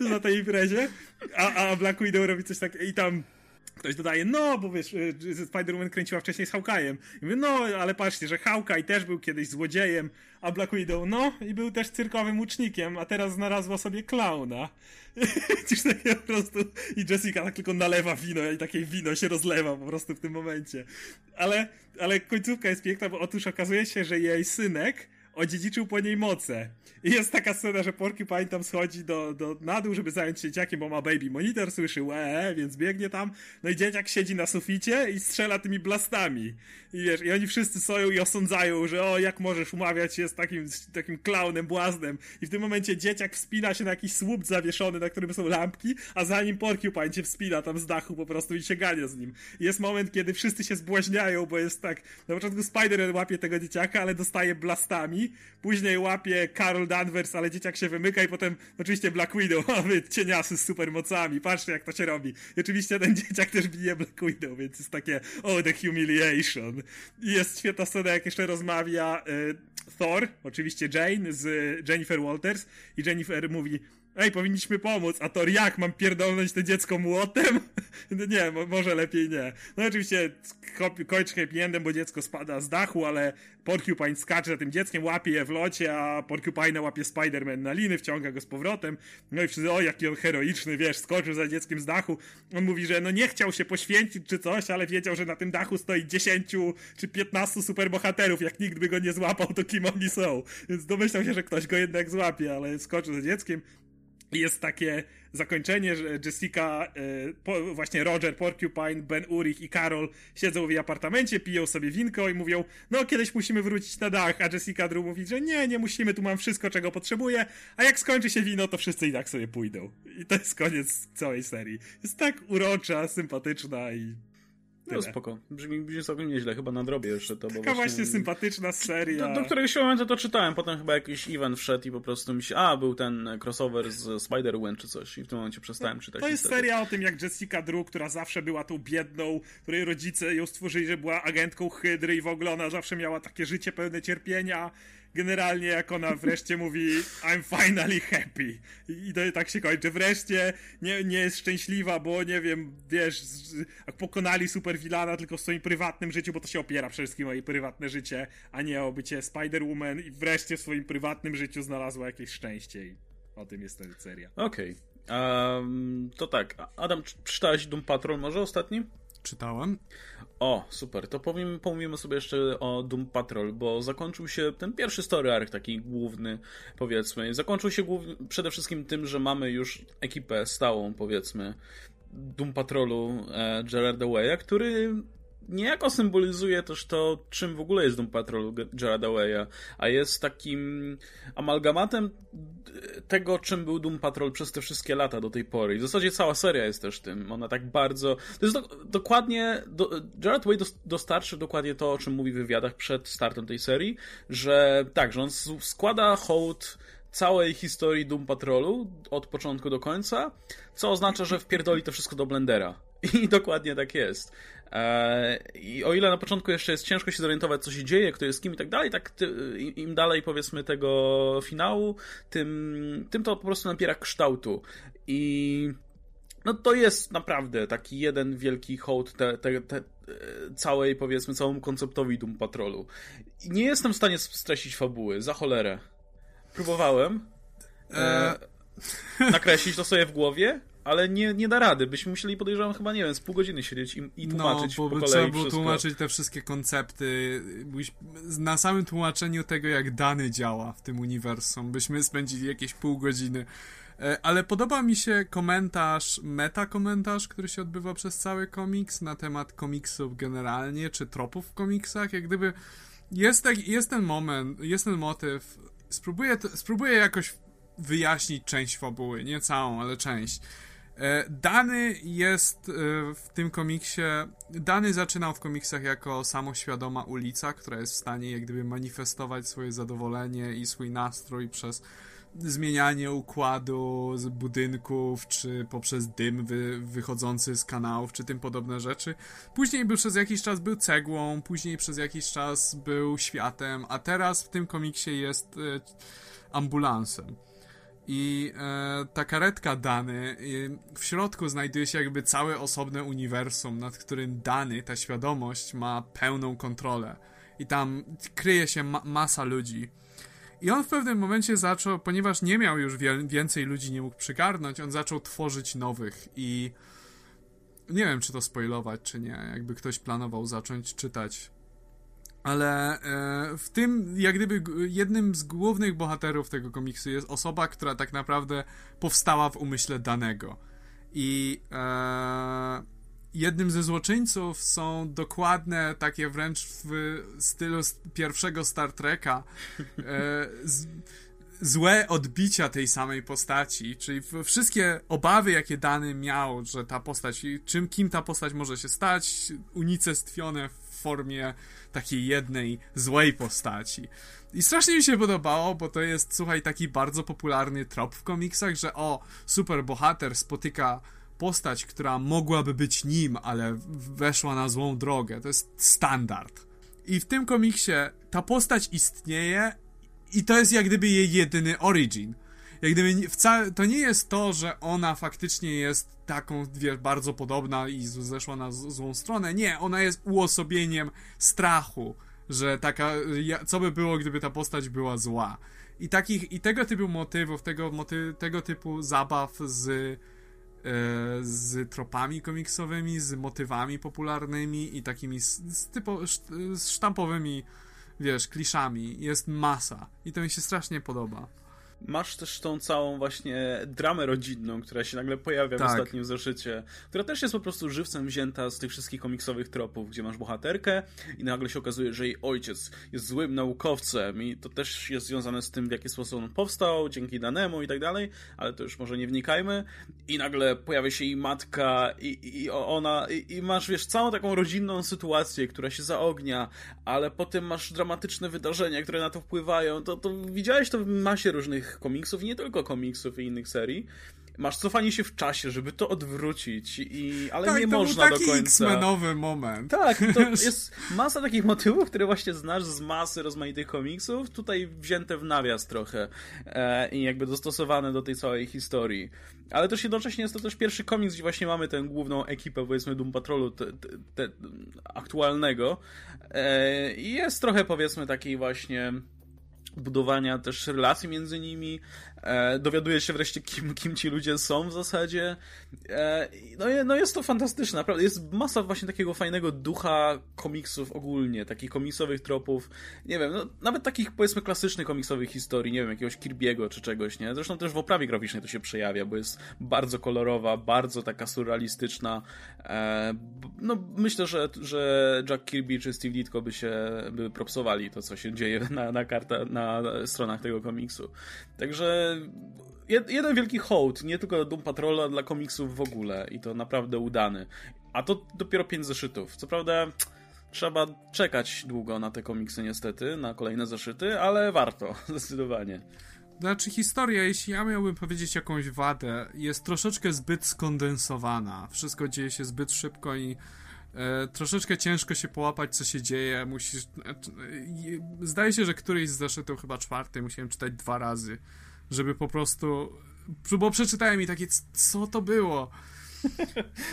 na tej imprezie. A, a Black Widow robi coś takiego i tam Ktoś dodaje, no, bo wiesz, y, Spider-Man kręciła wcześniej z Hawkeye'em. I mówię, no, ale patrzcie, że Hawkeye też był kiedyś złodziejem, a Black Widow, no, i był też cyrkowym łucznikiem, a teraz znalazła sobie klauna. <laughs> Widzisz takie po prostu, i Jessica tak tylko nalewa wino i takie wino się rozlewa po prostu w tym momencie. Ale, ale końcówka jest piękna, bo otóż okazuje się, że jej synek odziedziczył po niej moce. I jest taka scena, że Porcupine tam schodzi do, do, na dół, żeby zająć się dzieciakiem, bo ma baby monitor, słyszy łe, więc biegnie tam. No i dzieciak siedzi na suficie i strzela tymi blastami. I wiesz, i oni wszyscy stoją i osądzają, że o, jak możesz umawiać się z takim, takim klaunem, błaznem. I w tym momencie dzieciak wspina się na jakiś słup zawieszony, na którym są lampki, a za nim Porcupine się wspina tam z dachu po prostu i się gania z nim. I jest moment, kiedy wszyscy się zbłaźniają, bo jest tak, na początku Spider-Man łapie tego dzieciaka, ale dostaje blastami, później łapie Carol Danvers, ale dzieciak się wymyka i potem oczywiście Black Widow, <laughs> mamy cieniasy z supermocami, patrzcie jak to się robi. I oczywiście ten dzieciak też bije Black Widow, więc jest takie, oh, the humiliation. I jest świetna scena, jak jeszcze rozmawia y, Thor, oczywiście Jane z Jennifer Walters i Jennifer mówi, ej, powinniśmy pomóc, a Thor, jak, mam pierdolnąć to dziecko młotem? <laughs> nie, może lepiej nie. No oczywiście kończy happy endem, bo dziecko spada z dachu, ale Porcupine skacze za tym dzieckiem, łapie je w locie, a Porcupine łapie Spider-Man na liny, wciąga go z powrotem. No i wszyscy, o, jaki on heroiczny, wiesz, skoczył za dzieckiem z dachu. On mówi, że no nie chciał się poświęcić czy coś, ale wiedział, że na tym dachu stoi 10 czy 15 superbohaterów, jak nikt by go nie złapał, to kim oni są. Więc domyślał się, że ktoś go jednak złapie, ale skoczył za dzieckiem jest takie zakończenie, że Jessica, e, właśnie Roger, Porcupine, Ben Urich i Carol siedzą w jej apartamencie, piją sobie winko i mówią, no kiedyś musimy wrócić na dach, a Jessica Drew mówi, że nie, nie musimy, tu mam wszystko, czego potrzebuję, a jak skończy się wino, to wszyscy i tak sobie pójdą. I to jest koniec całej serii. Jest tak urocza, sympatyczna i no spoko. Brzmi, brzmi całkiem nieźle, chyba nadrobię jeszcze to. Taka bo właśnie, właśnie sympatyczna seria. Do, do któregoś momentu to czytałem, potem chyba jakiś event wszedł i po prostu mi się, a był ten crossover z Spider-Man czy coś i w tym momencie przestałem czytać. To jest seria o tym, jak Jessica Drew, która zawsze była tą biedną, której rodzice ją stworzyli, że była agentką Hydry i w ogóle ona zawsze miała takie życie pełne cierpienia generalnie jak ona wreszcie mówi I'm finally happy i to tak się kończy. Wreszcie nie, nie jest szczęśliwa, bo nie wiem, wiesz, jak pokonali superwilana tylko w swoim prywatnym życiu, bo to się opiera przede wszystkim o jej prywatne życie, a nie o bycie Spider-Woman i wreszcie w swoim prywatnym życiu znalazła jakieś szczęście i o tym jest ta seria. Okej. Okay. Um, to tak, Adam, czytałeś Doom Patrol może ostatni? Czytałem. O, super. To powiem, pomówimy sobie jeszcze o Doom Patrol, bo zakończył się ten pierwszy story arc, taki główny, powiedzmy. Zakończył się przede wszystkim tym, że mamy już ekipę stałą, powiedzmy, Doom Patrolu e, Gerarda Way'a, który niejako symbolizuje też to, czym w ogóle jest Doom Patrol Jarada Way'a, a jest takim amalgamatem tego, czym był Doom Patrol przez te wszystkie lata do tej pory. I w zasadzie cała seria jest też tym. Ona tak bardzo... To jest do, dokładnie... Do, Jared Way dostarczy dokładnie to, o czym mówi w wywiadach przed startem tej serii, że tak, że on składa hołd całej historii Doom Patrolu od początku do końca, co oznacza, że wpierdoli to wszystko do Blendera. <laughs> I dokładnie tak jest. E, I o ile na początku jeszcze jest ciężko się zorientować, co się dzieje, kto jest kim i tak dalej, tak im dalej powiedzmy tego finału, tym, tym to po prostu nabiera kształtu. I no to jest naprawdę taki jeden wielki hołd te, te, te, całej, powiedzmy, całemu konceptowi Doom Patrolu. Nie jestem w stanie streścić fabuły, za cholerę. Próbowałem e... e nakreślić to sobie w głowie, ale nie, nie da rady. Byśmy musieli, podejrzewam, chyba, nie wiem, z pół godziny siedzieć i, i tłumaczyć no, bo po kolei trzeba było tłumaczyć te wszystkie koncepty. Na samym tłumaczeniu tego, jak dany działa w tym uniwersum, byśmy spędzili jakieś pół godziny. E, ale podoba mi się komentarz, meta-komentarz, który się odbywa przez cały komiks na temat komiksów generalnie, czy tropów w komiksach. Jak gdyby jest, tak, jest ten moment, jest ten motyw. Spróbuję, spróbuję jakoś wyjaśnić część fabuły, nie całą, ale część. E, Dany jest e, w tym komiksie. Dany zaczynał w komiksach jako samoświadoma ulica, która jest w stanie jak gdyby manifestować swoje zadowolenie i swój nastrój przez zmienianie układu z budynków, czy poprzez dym wy, wychodzący z kanałów, czy tym podobne rzeczy. Później był przez jakiś czas był cegłą, później przez jakiś czas był światem, a teraz w tym komiksie jest e, ambulansem. I e, ta karetka Dany, w środku znajduje się jakby całe osobne uniwersum, nad którym Dany, ta świadomość, ma pełną kontrolę. I tam kryje się ma masa ludzi. I on w pewnym momencie zaczął, ponieważ nie miał już więcej ludzi, nie mógł przygarnąć, on zaczął tworzyć nowych i nie wiem, czy to spoilować, czy nie. Jakby ktoś planował zacząć czytać ale e, w tym, jak gdyby, jednym z głównych bohaterów tego komiksu jest osoba, która tak naprawdę powstała w umyśle danego. I e, jednym ze złoczyńców są dokładne, takie wręcz w stylu pierwszego Star Treka, e, z, złe odbicia tej samej postaci, czyli wszystkie obawy, jakie dany miał, że ta postać, czym, kim ta postać może się stać, unicestwione w formie takiej jednej złej postaci. I strasznie mi się podobało, bo to jest, słuchaj, taki bardzo popularny trop w komiksach, że o, super bohater spotyka postać, która mogłaby być nim, ale weszła na złą drogę. To jest standard. I w tym komiksie ta postać istnieje i to jest jak gdyby jej jedyny origin. Jak gdyby wcale, to nie jest to, że ona faktycznie jest taką, wiesz, bardzo podobna i zeszła na złą stronę. Nie, ona jest uosobieniem strachu, że taka, co by było, gdyby ta postać była zła. I takich, i tego typu motywów, tego, moty, tego typu zabaw z, e, z tropami komiksowymi, z motywami popularnymi i takimi z, z sztampowymi, wiesz, kliszami jest masa. I to mi się strasznie podoba masz też tą całą właśnie dramę rodzinną, która się nagle pojawia tak. w ostatnim zeszycie, która też jest po prostu żywcem wzięta z tych wszystkich komiksowych tropów, gdzie masz bohaterkę i nagle się okazuje, że jej ojciec jest złym naukowcem i to też jest związane z tym, w jaki sposób on powstał, dzięki danemu i tak dalej, ale to już może nie wnikajmy. I nagle pojawia się jej matka i, i ona, i, i masz, wiesz, całą taką rodzinną sytuację, która się zaognia, ale potem masz dramatyczne wydarzenia, które na to wpływają. To, to widziałeś to w masie różnych komiksów, nie tylko komiksów i innych serii. Masz cofanie się w czasie, żeby to odwrócić, i, ale tak, nie można taki do końca. X-menowy moment. Tak, to <laughs> jest masa takich motywów, które właśnie znasz z masy rozmaitych komiksów, tutaj wzięte w nawias trochę e, i jakby dostosowane do tej całej historii. Ale też jednocześnie jest to też pierwszy komiks, gdzie właśnie mamy tę główną ekipę, powiedzmy, Doom Patrolu te, te, aktualnego. E, I jest trochę, powiedzmy, takiej właśnie budowania też relacji między nimi, E, dowiaduje się wreszcie, kim, kim ci ludzie są w zasadzie. E, no, no jest to fantastyczne, naprawdę. Jest masa właśnie takiego fajnego ducha komiksów ogólnie, takich komiksowych tropów. Nie wiem, no, nawet takich powiedzmy klasycznych komiksowych historii, nie wiem, jakiegoś Kirby'ego czy czegoś, nie? Zresztą też w oprawie graficznej to się przejawia, bo jest bardzo kolorowa, bardzo taka surrealistyczna. E, no myślę, że, że Jack Kirby czy Steve Ditko by się by propsowali to, co się dzieje na, na, karta, na stronach tego komiksu. Także jeden wielki hołd, nie tylko Doom Patrola, dla komiksów w ogóle i to naprawdę udany. A to dopiero pięć zeszytów. Co prawda trzeba czekać długo na te komiksy niestety, na kolejne zeszyty, ale warto, <laughs> zdecydowanie. Znaczy historia, jeśli ja miałbym powiedzieć jakąś wadę, jest troszeczkę zbyt skondensowana. Wszystko dzieje się zbyt szybko i e, troszeczkę ciężko się połapać, co się dzieje. Musisz... E, e, zdaje się, że któryś z zeszytów, chyba czwarty, musiałem czytać dwa razy żeby po prostu. Bo przeczytałem i takie, co to było? <laughs>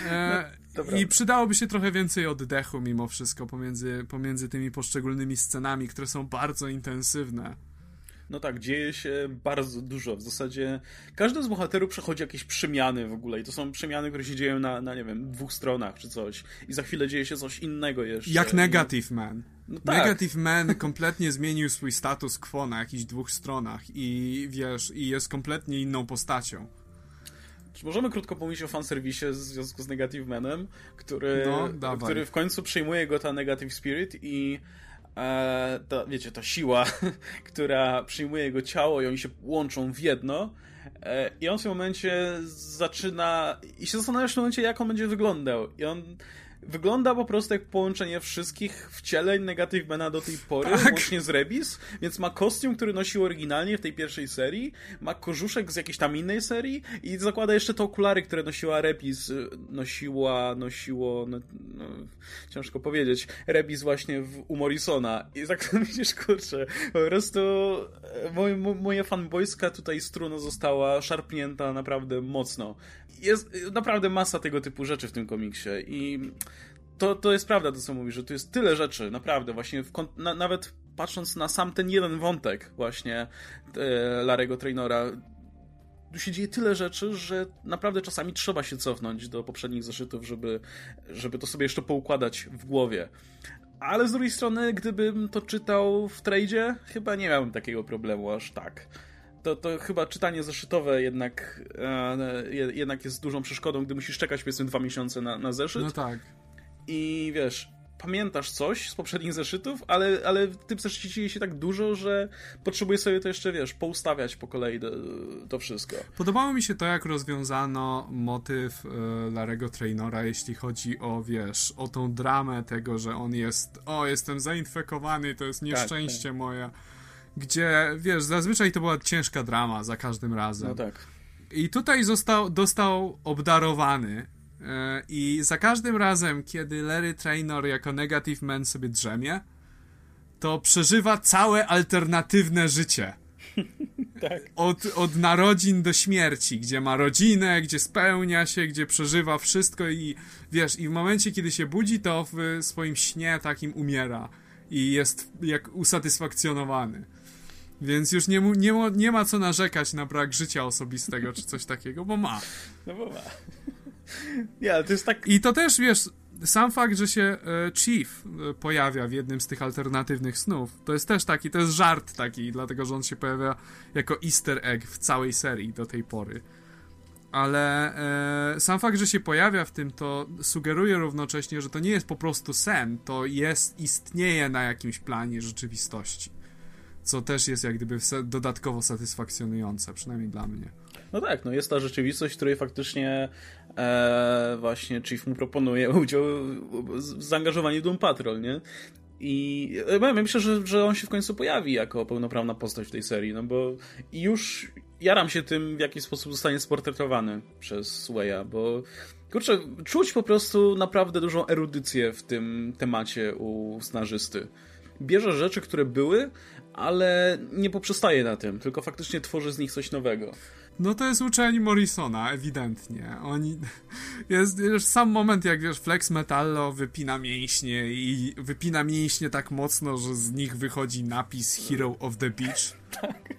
E, no, I przydałoby się trochę więcej oddechu mimo wszystko pomiędzy, pomiędzy tymi poszczególnymi scenami, które są bardzo intensywne. No tak, dzieje się bardzo dużo. W zasadzie każdy z bohaterów przechodzi jakieś przemiany w ogóle i to są przemiany, które się dzieją na, na nie wiem, dwóch stronach czy coś. I za chwilę dzieje się coś innego jeszcze. Jak Negative Man. No tak. Negative Man kompletnie <laughs> zmienił swój status quo na jakichś dwóch stronach i wiesz, i jest kompletnie inną postacią. Czy możemy krótko pomówić o fanserwisie w związku z Negative Manem, który, no, który w końcu przejmuje go ta Negative Spirit i e, ta, wiecie, ta siła, <laughs> która przyjmuje jego ciało i oni się łączą w jedno e, i on w tym momencie zaczyna i się zastanawia w tym momencie, jak on będzie wyglądał. I on wygląda po prostu jak połączenie wszystkich wcieleń Negativemana do tej pory, tak. łącznie z Rebis, więc ma kostium, który nosił oryginalnie w tej pierwszej serii, ma kożuszek z jakiejś tam innej serii i zakłada jeszcze te okulary, które nosiła Rebis, y, nosiła, nosiło, no, no, ciężko powiedzieć, Rebis właśnie w, u Morrisona i tak <laughs> widzisz, kurczę, po prostu e, moje, moja fanboyska tutaj struna została szarpnięta naprawdę mocno jest naprawdę masa tego typu rzeczy w tym komiksie i to, to jest prawda, to co mówisz, że tu jest tyle rzeczy, naprawdę, właśnie w, na, nawet patrząc na sam ten jeden wątek właśnie e, Larego Trainora, tu się dzieje tyle rzeczy, że naprawdę czasami trzeba się cofnąć do poprzednich zeszytów, żeby, żeby to sobie jeszcze poukładać w głowie. ale z drugiej strony, gdybym to czytał w tradzie, chyba nie miałbym takiego problemu aż tak. To, to chyba czytanie zeszytowe jednak, e, jednak jest dużą przeszkodą, gdy musisz czekać powiedzmy dwa miesiące na, na zeszyt. No tak. I wiesz, pamiętasz coś z poprzednich zeszytów, ale, ale w tym zeszycie dzieje się tak dużo, że potrzebujesz sobie to jeszcze, wiesz, poustawiać po kolei to, to wszystko. Podobało mi się to, jak rozwiązano motyw y, Larego Trainora, jeśli chodzi o, wiesz, o tą dramę tego, że on jest, o, jestem zainfekowany, to jest tak, nieszczęście tak, tak. moje. Gdzie, wiesz, zazwyczaj to była ciężka drama za każdym razem. No tak. I tutaj został, dostał obdarowany E, I za każdym razem, kiedy Larry Trainor jako Negative Man sobie drzemie, to przeżywa całe alternatywne życie. <laughs> tak. Od, od narodzin do śmierci, gdzie ma rodzinę, gdzie spełnia się, gdzie przeżywa wszystko i wiesz, i w momencie, kiedy się budzi, to w swoim śnie takim umiera i jest jak usatysfakcjonowany. Więc już nie, nie, nie ma co narzekać na brak życia osobistego czy coś takiego, bo ma. No bo ma. <laughs> Ja, to jest tak... I to też, wiesz, sam fakt, że się e, Chief e, pojawia w jednym z tych alternatywnych snów, to jest też taki, to jest żart taki, dlatego że on się pojawia jako easter egg w całej serii do tej pory. Ale e, sam fakt, że się pojawia w tym, to sugeruje równocześnie, że to nie jest po prostu sen, to jest, istnieje na jakimś planie rzeczywistości. Co też jest jak gdyby dodatkowo satysfakcjonujące, przynajmniej dla mnie. No tak, no jest ta rzeczywistość, której faktycznie e, właśnie Chief mu proponuje <laughs> udział w zaangażowaniu w Doom Patrol, nie? I ja myślę, że, że on się w końcu pojawi jako pełnoprawna postać w tej serii, no bo już jaram się tym, w jaki sposób zostanie sportretowany przez Way'a, bo kurczę, czuć po prostu naprawdę dużą erudycję w tym temacie u snażysty. Bierze rzeczy, które były, ale nie poprzestaje na tym, tylko faktycznie tworzy z nich coś nowego. No to jest uczeń Morrisona, ewidentnie. Oni... Jest już sam moment, jak wiesz, Flex Metallo wypina mięśnie i wypina mięśnie tak mocno, że z nich wychodzi napis Hero of the Beach. Tak.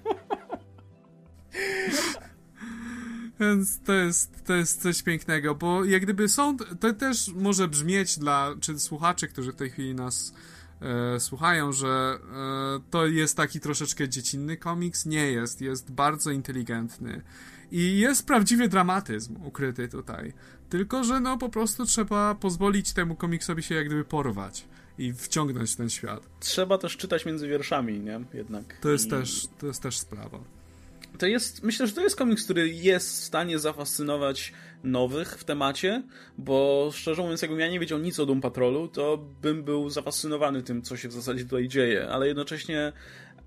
Więc to jest, to jest coś pięknego, bo jak gdyby są, to też może brzmieć dla czy słuchaczy, którzy w tej chwili nas e, słuchają, że e, to jest taki troszeczkę dziecinny komiks. Nie jest, jest bardzo inteligentny. I jest prawdziwy dramatyzm ukryty tutaj. Tylko, że no po prostu trzeba pozwolić temu komiksowi się jak gdyby porwać i wciągnąć ten świat. Trzeba też czytać między wierszami, nie? Jednak. To jest, I... też, to jest też sprawa. To jest, myślę, że to jest komiks, który jest w stanie zafascynować nowych w temacie, bo szczerze mówiąc, jakbym ja nie wiedział nic o Doom Patrolu, to bym był zafascynowany tym, co się w zasadzie tutaj dzieje, ale jednocześnie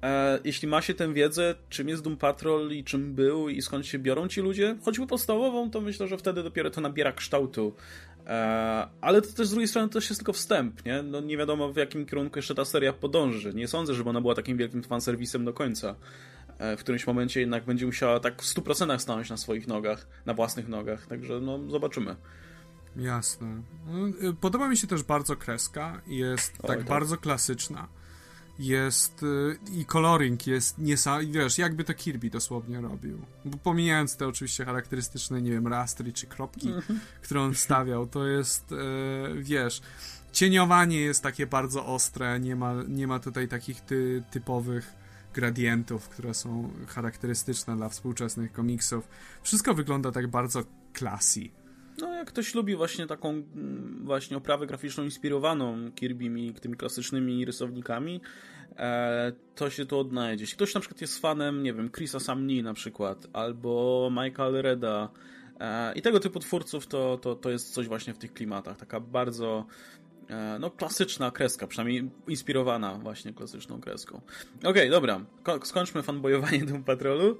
e, jeśli ma się tę wiedzę, czym jest Doom Patrol i czym był i skąd się biorą ci ludzie, choćby podstawową, to myślę, że wtedy dopiero to nabiera kształtu. E, ale to też z drugiej strony to jest tylko wstęp, nie? No nie wiadomo w jakim kierunku jeszcze ta seria podąży. Nie sądzę, żeby ona była takim wielkim fanserwisem do końca. E, w którymś momencie jednak będzie musiała tak w 100% stanąć na swoich nogach, na własnych nogach, także no zobaczymy. Jasne. No, y, podoba mi się też bardzo kreska, jest Oj, tak, tak, bardzo klasyczna. Jest y, i coloring jest niesamowity, wiesz, jakby to Kirby dosłownie robił. Bo pomijając te oczywiście charakterystyczne, nie wiem, rastry czy kropki, mhm. <laughs> które on wstawiał, to jest, wiesz, cieniowanie jest takie bardzo ostre, nie ma, nie ma tutaj takich ty, typowych gradientów, które są charakterystyczne dla współczesnych komiksów. Wszystko wygląda tak bardzo classy. No, jak ktoś lubi właśnie taką mm, właśnie oprawę graficzną inspirowaną Kirbym i tymi klasycznymi rysownikami, e, to się tu odnajdzie. Jeśli ktoś na przykład jest fanem, nie wiem, Chrisa Samni na przykład, albo Michael Reda e, i tego typu twórców, to, to, to jest coś właśnie w tych klimatach. Taka bardzo no, klasyczna kreska, przynajmniej inspirowana właśnie klasyczną kreską. Okej, okay, dobra, skończmy fanboyowanie <laughs> Doom Patrolu.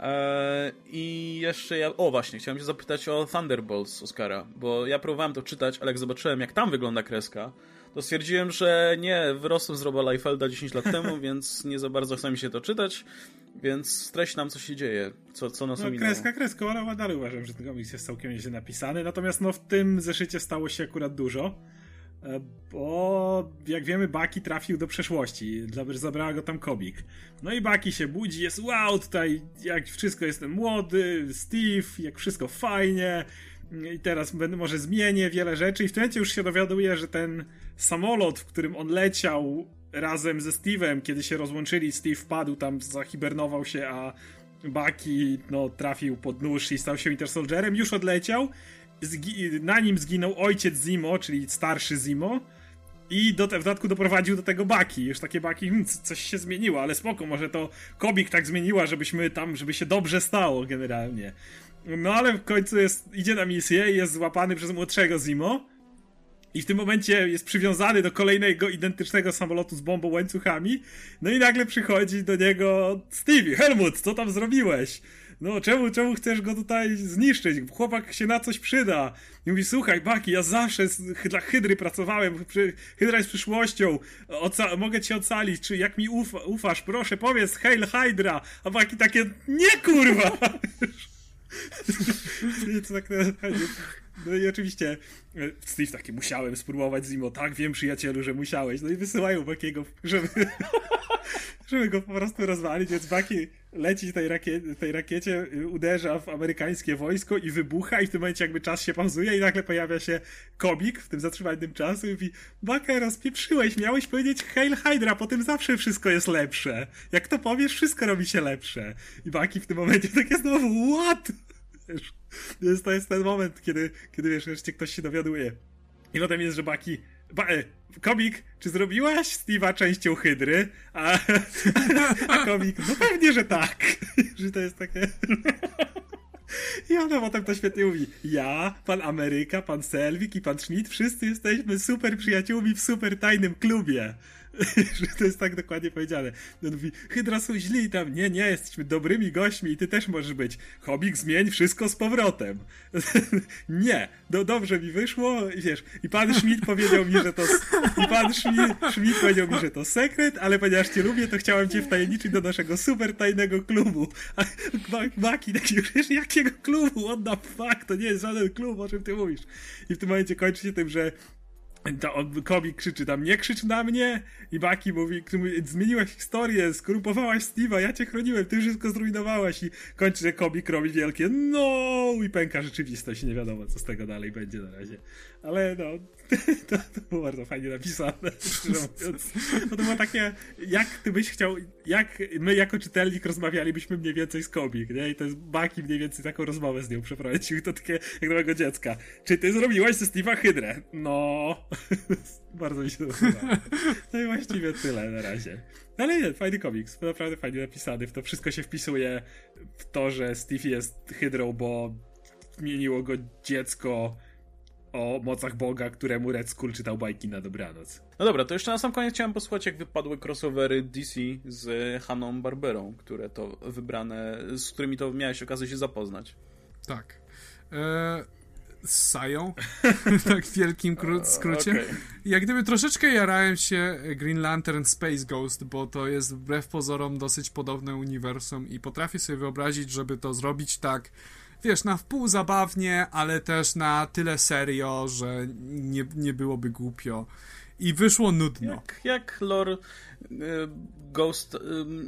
Eee, I jeszcze ja. O, właśnie, chciałem się zapytać o Thunderbolts Oscara, bo ja próbowałem to czytać, ale jak zobaczyłem, jak tam wygląda kreska, to stwierdziłem, że nie, wyrosłem z Roba Liefelda 10 lat temu, <laughs> więc nie za bardzo chce mi się to czytać. Więc streść nam, co się dzieje, co, co nas no, ominęło. Kreska, kreska, ale dalej uważam, że ten komiks jest całkiem nieźle napisany. Natomiast no, w tym zeszycie stało się akurat dużo. E, bo jak wiemy, Baki trafił do przeszłości, zabrała go tam Kobik. No i Baki się budzi, jest wow, tutaj jak wszystko jestem młody, Steve, jak wszystko fajnie. i teraz będę może zmienię wiele rzeczy i w tym momencie już się dowiaduję, że ten samolot, w którym on leciał razem ze Steve'em, kiedy się rozłączyli, Steve wpadł tam, zahibernował się, a Bucky no, trafił pod nóż i stał się Winter Soldierem, już odleciał. Na nim zginął ojciec Zimo, czyli starszy Zimo. I do, w dodatku doprowadził do tego Baki. Już takie Baki, hmm, coś się zmieniło, ale spoko, może to Kobik tak zmieniła, żebyśmy tam, żeby się dobrze stało generalnie. No ale w końcu jest, idzie na misję i jest złapany przez młodszego Zimo. I w tym momencie jest przywiązany do kolejnego identycznego samolotu z bombą łańcuchami. No i nagle przychodzi do niego Stevie, Helmut, co tam zrobiłeś? No, czemu, czemu chcesz go tutaj zniszczyć? Chłopak się na coś przyda. I mówi, słuchaj, Baki, ja zawsze dla Hydry pracowałem, Hydra jest przyszłością, Oca mogę cię ocalić, czy jak mi uf ufasz, proszę, powiedz, Hail Hydra! A Baki takie, nie kurwa! <laughs> I to tak, no i oczywiście e, Steve taki, musiałem spróbować Zimo, tak, wiem przyjacielu, że musiałeś. No i wysyłają Bakiego, żeby, <laughs> żeby go po prostu rozwalić, więc Baki leci tej, rakie tej rakiecie, y, uderza w amerykańskie wojsko i wybucha i w tym momencie jakby czas się pauzuje i nagle pojawia się Kobik w tym zatrzymanym czasu i mówi Baka, rozpieprzyłeś, miałeś powiedzieć Hail Hydra, po tym zawsze wszystko jest lepsze. Jak to powiesz, wszystko robi się lepsze. I Baki w tym momencie tak jest znowu, what? Wiesz, to jest ten moment, kiedy, kiedy wiesz, wreszcie ktoś się dowiaduje. I potem jest, że Baki Ba e, komik, czy zrobiłaś Steve'a częścią Hydry? A, <laughs> a komik, no pewnie, że tak. <laughs> że to jest takie... <laughs> I ona potem to świetnie mówi. Ja, pan Ameryka, pan Selvik i pan Schmidt, wszyscy jesteśmy super przyjaciółmi w super tajnym klubie. <laughs> to jest tak dokładnie powiedziane. On mówi, Hydra są źli tam, nie, nie, jesteśmy dobrymi gośćmi i ty też możesz być. Hobik, zmień wszystko z powrotem. <laughs> nie, no dobrze mi wyszło i wiesz, i pan Schmidt powiedział mi, że to, i pan Schmidt, Schmidt powiedział mi, że to sekret, ale ponieważ cię lubię, to chciałem cię wtajemniczyć do naszego super tajnego klubu. A Maki taki <laughs> już, jakiego klubu? What the fuck? To nie jest żaden klub, o czym ty mówisz. I w tym momencie kończy się tym, że to Kobi krzyczy tam, nie krzycz na mnie! I Baki mówi, zmieniłaś historię, skorupowałaś Steve'a, ja cię chroniłem, ty wszystko zrujnowałaś i kończy, że Kobi robi wielkie no i pęka rzeczywistość, nie wiadomo co z tego dalej będzie na razie. Ale no, <laughs> to, to było bardzo fajnie napisane, <laughs> szczerze to było takie, jak ty byś chciał, jak my jako czytelnik rozmawialibyśmy mniej więcej z Kobik, nie? I to jest Baki mniej więcej taką rozmowę z nią przeprowadził, to takie jak nowego dziecka. Czy ty zrobiłaś ze Steve'a hydrę? No. <laughs> bardzo mi się to podoba. No i właściwie tyle na razie. Ale nie, fajny komiks, naprawdę fajnie napisany. W to wszystko się wpisuje w to, że Steve jest hydrą, bo zmieniło go dziecko o mocach Boga, któremu Red Skull czytał bajki na dobranoc. No dobra, to jeszcze na sam koniec chciałem posłuchać, jak wypadły crossovery DC z Haną Barberą, które to wybrane, z którymi to miałeś okazję się zapoznać. Tak. Eee, z Sają, <laughs> tak w wielkim skrócie. Okay. Jak gdyby troszeczkę jarałem się Green Lantern Space Ghost, bo to jest wbrew pozorom dosyć podobne uniwersum i potrafię sobie wyobrazić, żeby to zrobić tak wiesz, na wpół zabawnie, ale też na tyle serio, że nie, nie byłoby głupio. I wyszło nudno. Jak, jak lore y, Ghost,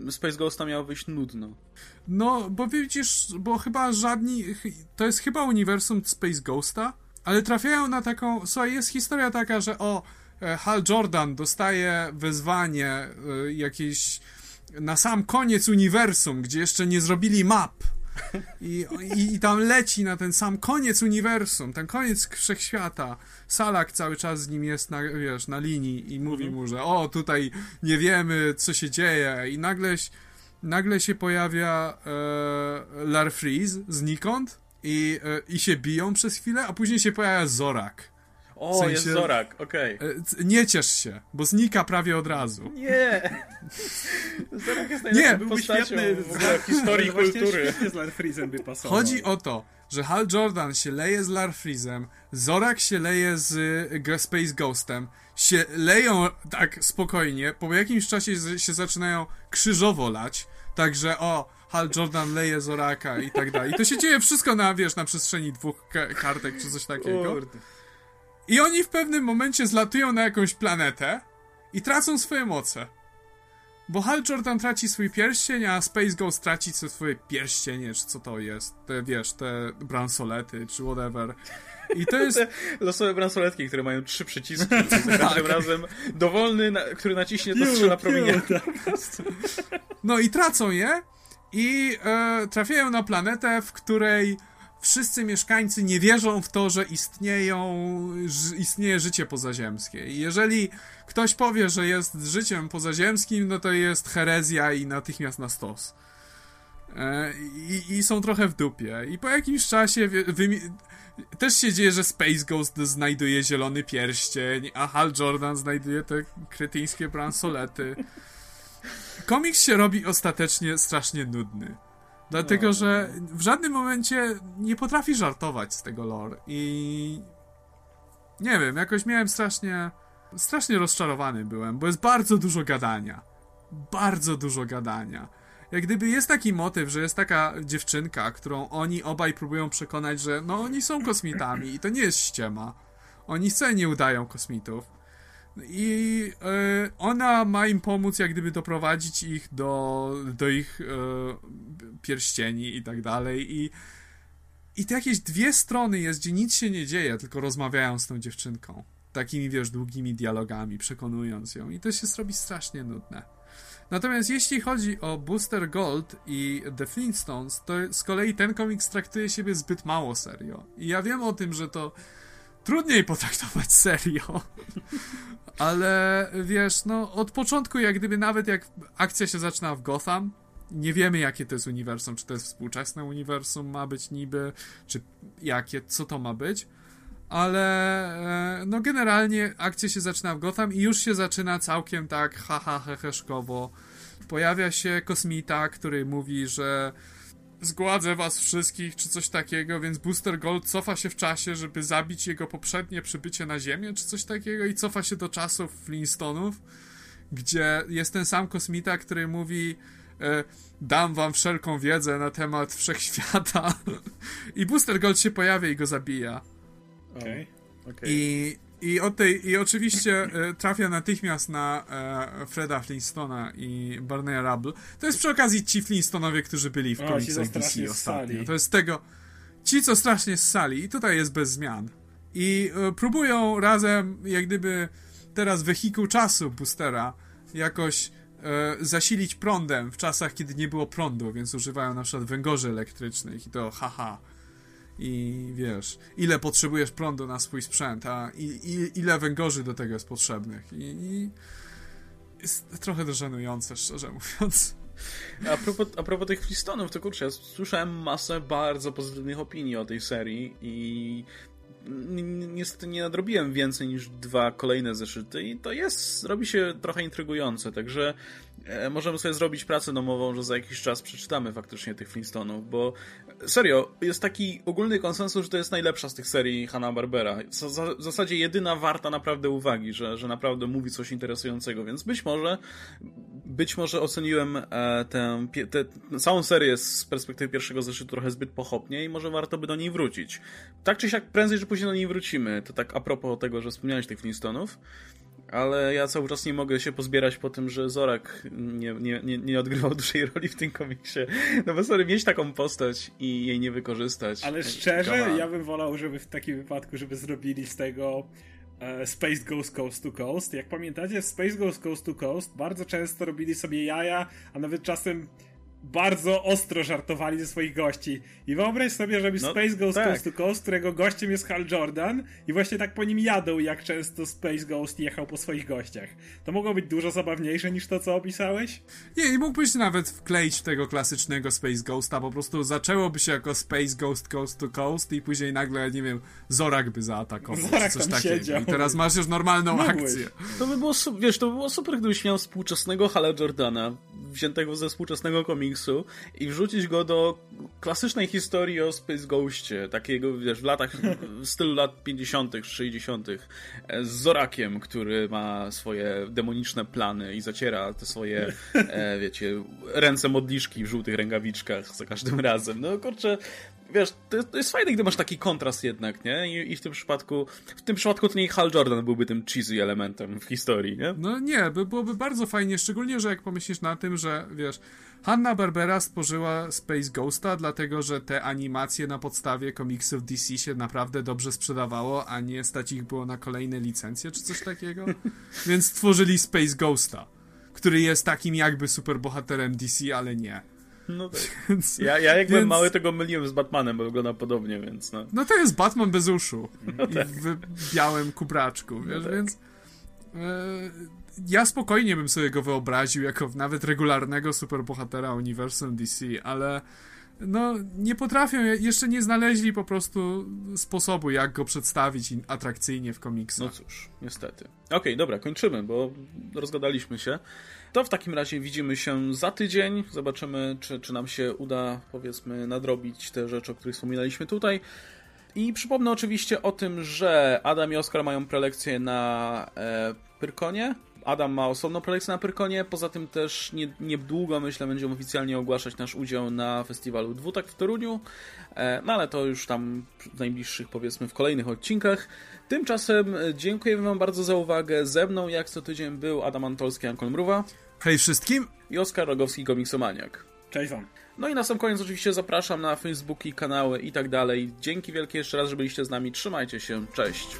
y, Space Ghosta miało wyjść nudno? No, bo widzisz, bo chyba żadni, to jest chyba uniwersum Space Ghosta, ale trafiają na taką, słuchaj, jest historia taka, że o, e, Hal Jordan dostaje wezwanie y, jakieś na sam koniec uniwersum, gdzie jeszcze nie zrobili map i, i, I tam leci na ten sam koniec uniwersum, ten koniec wszechświata. Salak cały czas z nim jest na, wiesz, na linii i mówi mhm. mu, że o, tutaj nie wiemy, co się dzieje. I nagle, nagle się pojawia e, Larfreeze znikąd i, e, i się biją przez chwilę, a później się pojawia Zorak. O, w sensie, jest Zorak, okej. Okay. E, nie ciesz się, bo znika prawie od razu. Nie! <laughs> Zorak jest najlepszą nie, postacią świetny w historii <laughs> kultury. z Larfreezem by pasował. Chodzi o to, że Hal Jordan się leje z Larfreezem, Zorak się leje z y, Space Ghostem, się leją tak spokojnie, po jakimś czasie się zaczynają krzyżowo lać, także o, Hal Jordan leje Zoraka i tak dalej. I to się dzieje wszystko na, wiesz, na przestrzeni dwóch kartek czy coś takiego. I oni w pewnym momencie zlatują na jakąś planetę i tracą swoje moce. bo Hal Jordan traci swój pierścień, a Space Ghost traci swoje pierścienie, czy co to jest, te, wiesz, te bransolety, czy whatever. I to jest... <laughs> Te losowe bransoletki, które mają trzy przyciski, <laughs> za każdym tak. razem dowolny, na, który naciśnie, to strzela promienie. No i tracą je i e, trafiają na planetę, w której wszyscy mieszkańcy nie wierzą w to, że istnieją, istnieje życie pozaziemskie. I jeżeli ktoś powie, że jest życiem pozaziemskim, no to jest herezja i natychmiast na stos. E, I, I, są trochę w dupie. I po jakimś czasie też się dzieje, że Space Ghost znajduje zielony pierścień, a Hal Jordan znajduje te kretyńskie bransolety. Komiks się robi ostatecznie strasznie nudny. Dlatego, no. że w żadnym momencie nie potrafi żartować z tego lore i nie wiem, jakoś miałem strasznie strasznie rozczarowany byłem, bo jest bardzo dużo gadania. Bardzo dużo gadania. Jak gdyby jest taki motyw, że jest taka dziewczynka, którą oni obaj próbują przekonać, że no oni są kosmitami i to nie jest ściema. Oni wcale nie udają kosmitów. I e, ona ma im pomóc, jak gdyby doprowadzić ich do, do ich e, pierścieni i tak dalej. I, I to jakieś dwie strony jest, gdzie nic się nie dzieje, tylko rozmawiają z tą dziewczynką. Takimi, wiesz, długimi dialogami, przekonując ją. I to się zrobi strasznie nudne. Natomiast jeśli chodzi o Booster Gold i The Flintstones, to z kolei ten komiks traktuje siebie zbyt mało serio. I ja wiem o tym, że to trudniej potraktować <laughs> serio. Ale wiesz, no od początku, jak gdyby nawet jak akcja się zaczyna w Gotham, nie wiemy jakie to jest uniwersum, czy to jest współczesne uniwersum ma być niby, czy jakie, co to ma być. Ale e, no generalnie akcja się zaczyna w Gotham i już się zaczyna całkiem tak haha heheszkowo. Pojawia się kosmita, który mówi, że zgładzę was wszystkich, czy coś takiego, więc Booster Gold cofa się w czasie, żeby zabić jego poprzednie przybycie na Ziemię, czy coś takiego i cofa się do czasów Flintstonów, gdzie jest ten sam kosmita, który mówi e, dam wam wszelką wiedzę na temat wszechświata <laughs> i Booster Gold się pojawia i go zabija. Okay. okay. I i, od tej, I oczywiście e, trafia natychmiast na e, Freda Flintstona i Barneya Rubble. To jest przy okazji ci Flintstonowie, którzy byli w komiksach DC ostatnio. To jest tego... Ci, co strasznie ssali. I tutaj jest bez zmian. I e, próbują razem, jak gdyby teraz wehikuł czasu Boostera jakoś e, zasilić prądem w czasach, kiedy nie było prądu, więc używają na przykład węgorzy elektrycznych i to haha i wiesz, ile potrzebujesz prądu na swój sprzęt, a i, i, ile węgorzy do tego jest potrzebnych. I, i jest trochę żenujące, szczerze <laughs> mówiąc. A propos, a propos tych Flistonów, to kurczę, ja słyszałem masę bardzo pozytywnych opinii o tej serii i niestety nie nadrobiłem więcej niż dwa kolejne zeszyty i to jest, robi się trochę intrygujące, także e, możemy sobie zrobić pracę domową, że za jakiś czas przeczytamy faktycznie tych Flintstonów, bo serio, jest taki ogólny konsensus, że to jest najlepsza z tych serii Hanna-Barbera. W zasadzie jedyna warta naprawdę uwagi, że, że naprawdę mówi coś interesującego, więc być może być może oceniłem e, tę, tę, całą serię z perspektywy pierwszego zeszytu trochę zbyt pochopnie i może warto by do niej wrócić. Tak czy siak, prędzej czy później do niej wrócimy. To tak a propos tego, że wspomniałeś tych Flintstonów ale ja cały czas nie mogę się pozbierać po tym, że Zorak nie, nie, nie, nie odgrywał <laughs> dużej roli w tym komiksie. No bo sorry, mieć taką postać i jej nie wykorzystać. Ale szczerze, ja bym wolał, żeby w takim wypadku, żeby zrobili z tego e, Space Ghost Coast to Coast. Jak pamiętacie, w Space Ghost Coast to Coast bardzo często robili sobie jaja, a nawet czasem bardzo ostro żartowali ze swoich gości. I wyobraź sobie, żeby no, Space Ghost tak. Coast to Coast, którego gościem jest Hal Jordan i właśnie tak po nim jadą, jak często Space Ghost jechał po swoich gościach. To mogło być dużo zabawniejsze niż to, co opisałeś? Nie, i mógłbyś nawet wkleić tego klasycznego Space Ghosta, po prostu zaczęłoby się jako Space Ghost Coast to Coast i później nagle, nie wiem, Zorak by zaatakował, Zorak coś takiego. Siedział. I teraz masz już normalną Mogłeś. akcję. To by było, wiesz, to by było super, gdybyś miał współczesnego Hala Jordana, wziętego ze współczesnego komiksu i wrzucić go do klasycznej historii o Space Ghostie, takiego, wiesz, w latach, w stylu lat 50., 60., z Zorakiem, który ma swoje demoniczne plany i zaciera te swoje, e, wiecie, ręce modliszki w żółtych rękawiczkach za każdym razem. No kurczę, wiesz, to, to, jest fajne, gdy masz taki kontrast jednak, nie? I, I, w tym przypadku, w tym przypadku to nie Hal Jordan byłby tym cheesy elementem w historii, nie? No nie, by, byłoby bardzo fajnie, szczególnie, że jak pomyślisz na tym, że, wiesz, Hanna-Barbera stworzyła Space Ghosta, dlatego, że te animacje na podstawie komiksów DC się naprawdę dobrze sprzedawało, a nie stać ich było na kolejne licencje, czy coś takiego. <laughs> Więc stworzyli Space Ghosta, który jest takim jakby superbohaterem DC, ale nie. No tak. <laughs> Więc, ja, ja jak więc... mały, tego myliłem z Batmanem, bo wygląda podobnie, więc no. No to jest Batman bez uszu. <laughs> No tak. W białym kubraczku, wiesz, no tak. więc... E, ja spokojnie bym sobie go wyobraził jako nawet regularnego superbohatera uniwersum DC, ale no nie potrafią, jeszcze nie znaleźli po prostu sposobu, jak go przedstawić atrakcyjnie w komiksach. No cóż, niestety. Okej, okay, dobra, kończymy, bo rozgadaliśmy się. To w takim razie widzimy się za tydzień. Zobaczymy, czy, czy nam się uda, powiedzmy, nadrobić te rzeczy, o których wspominaliśmy tutaj. I przypomnę oczywiście o tym, że Adam i Oskar mają prelekcję na e, Pyrkonie. Adam ma osobną prelekcję na Pyrkonie, poza tym też nie, niedługo, myślę, będziemy oficjalnie ogłaszać nasz udział na festiwalu Dwutak w Toruniu, e, no ale to już tam w najbliższych, powiedzmy, w kolejnych odcinkach. Tymczasem e, dziękujemy Wam bardzo za uwagę. Ze mną, jak co tydzień, był Adam Antolski, Ankon Mruwa. Hej wszystkim! I Oskar Rogowski, komiksomaniak. Cześć Wam. No i na sam koniec oczywiście zapraszam na Facebooki, kanały i tak dalej. Dzięki wielkie jeszcze raz, że byliście z nami. Trzymajcie się. Cześć.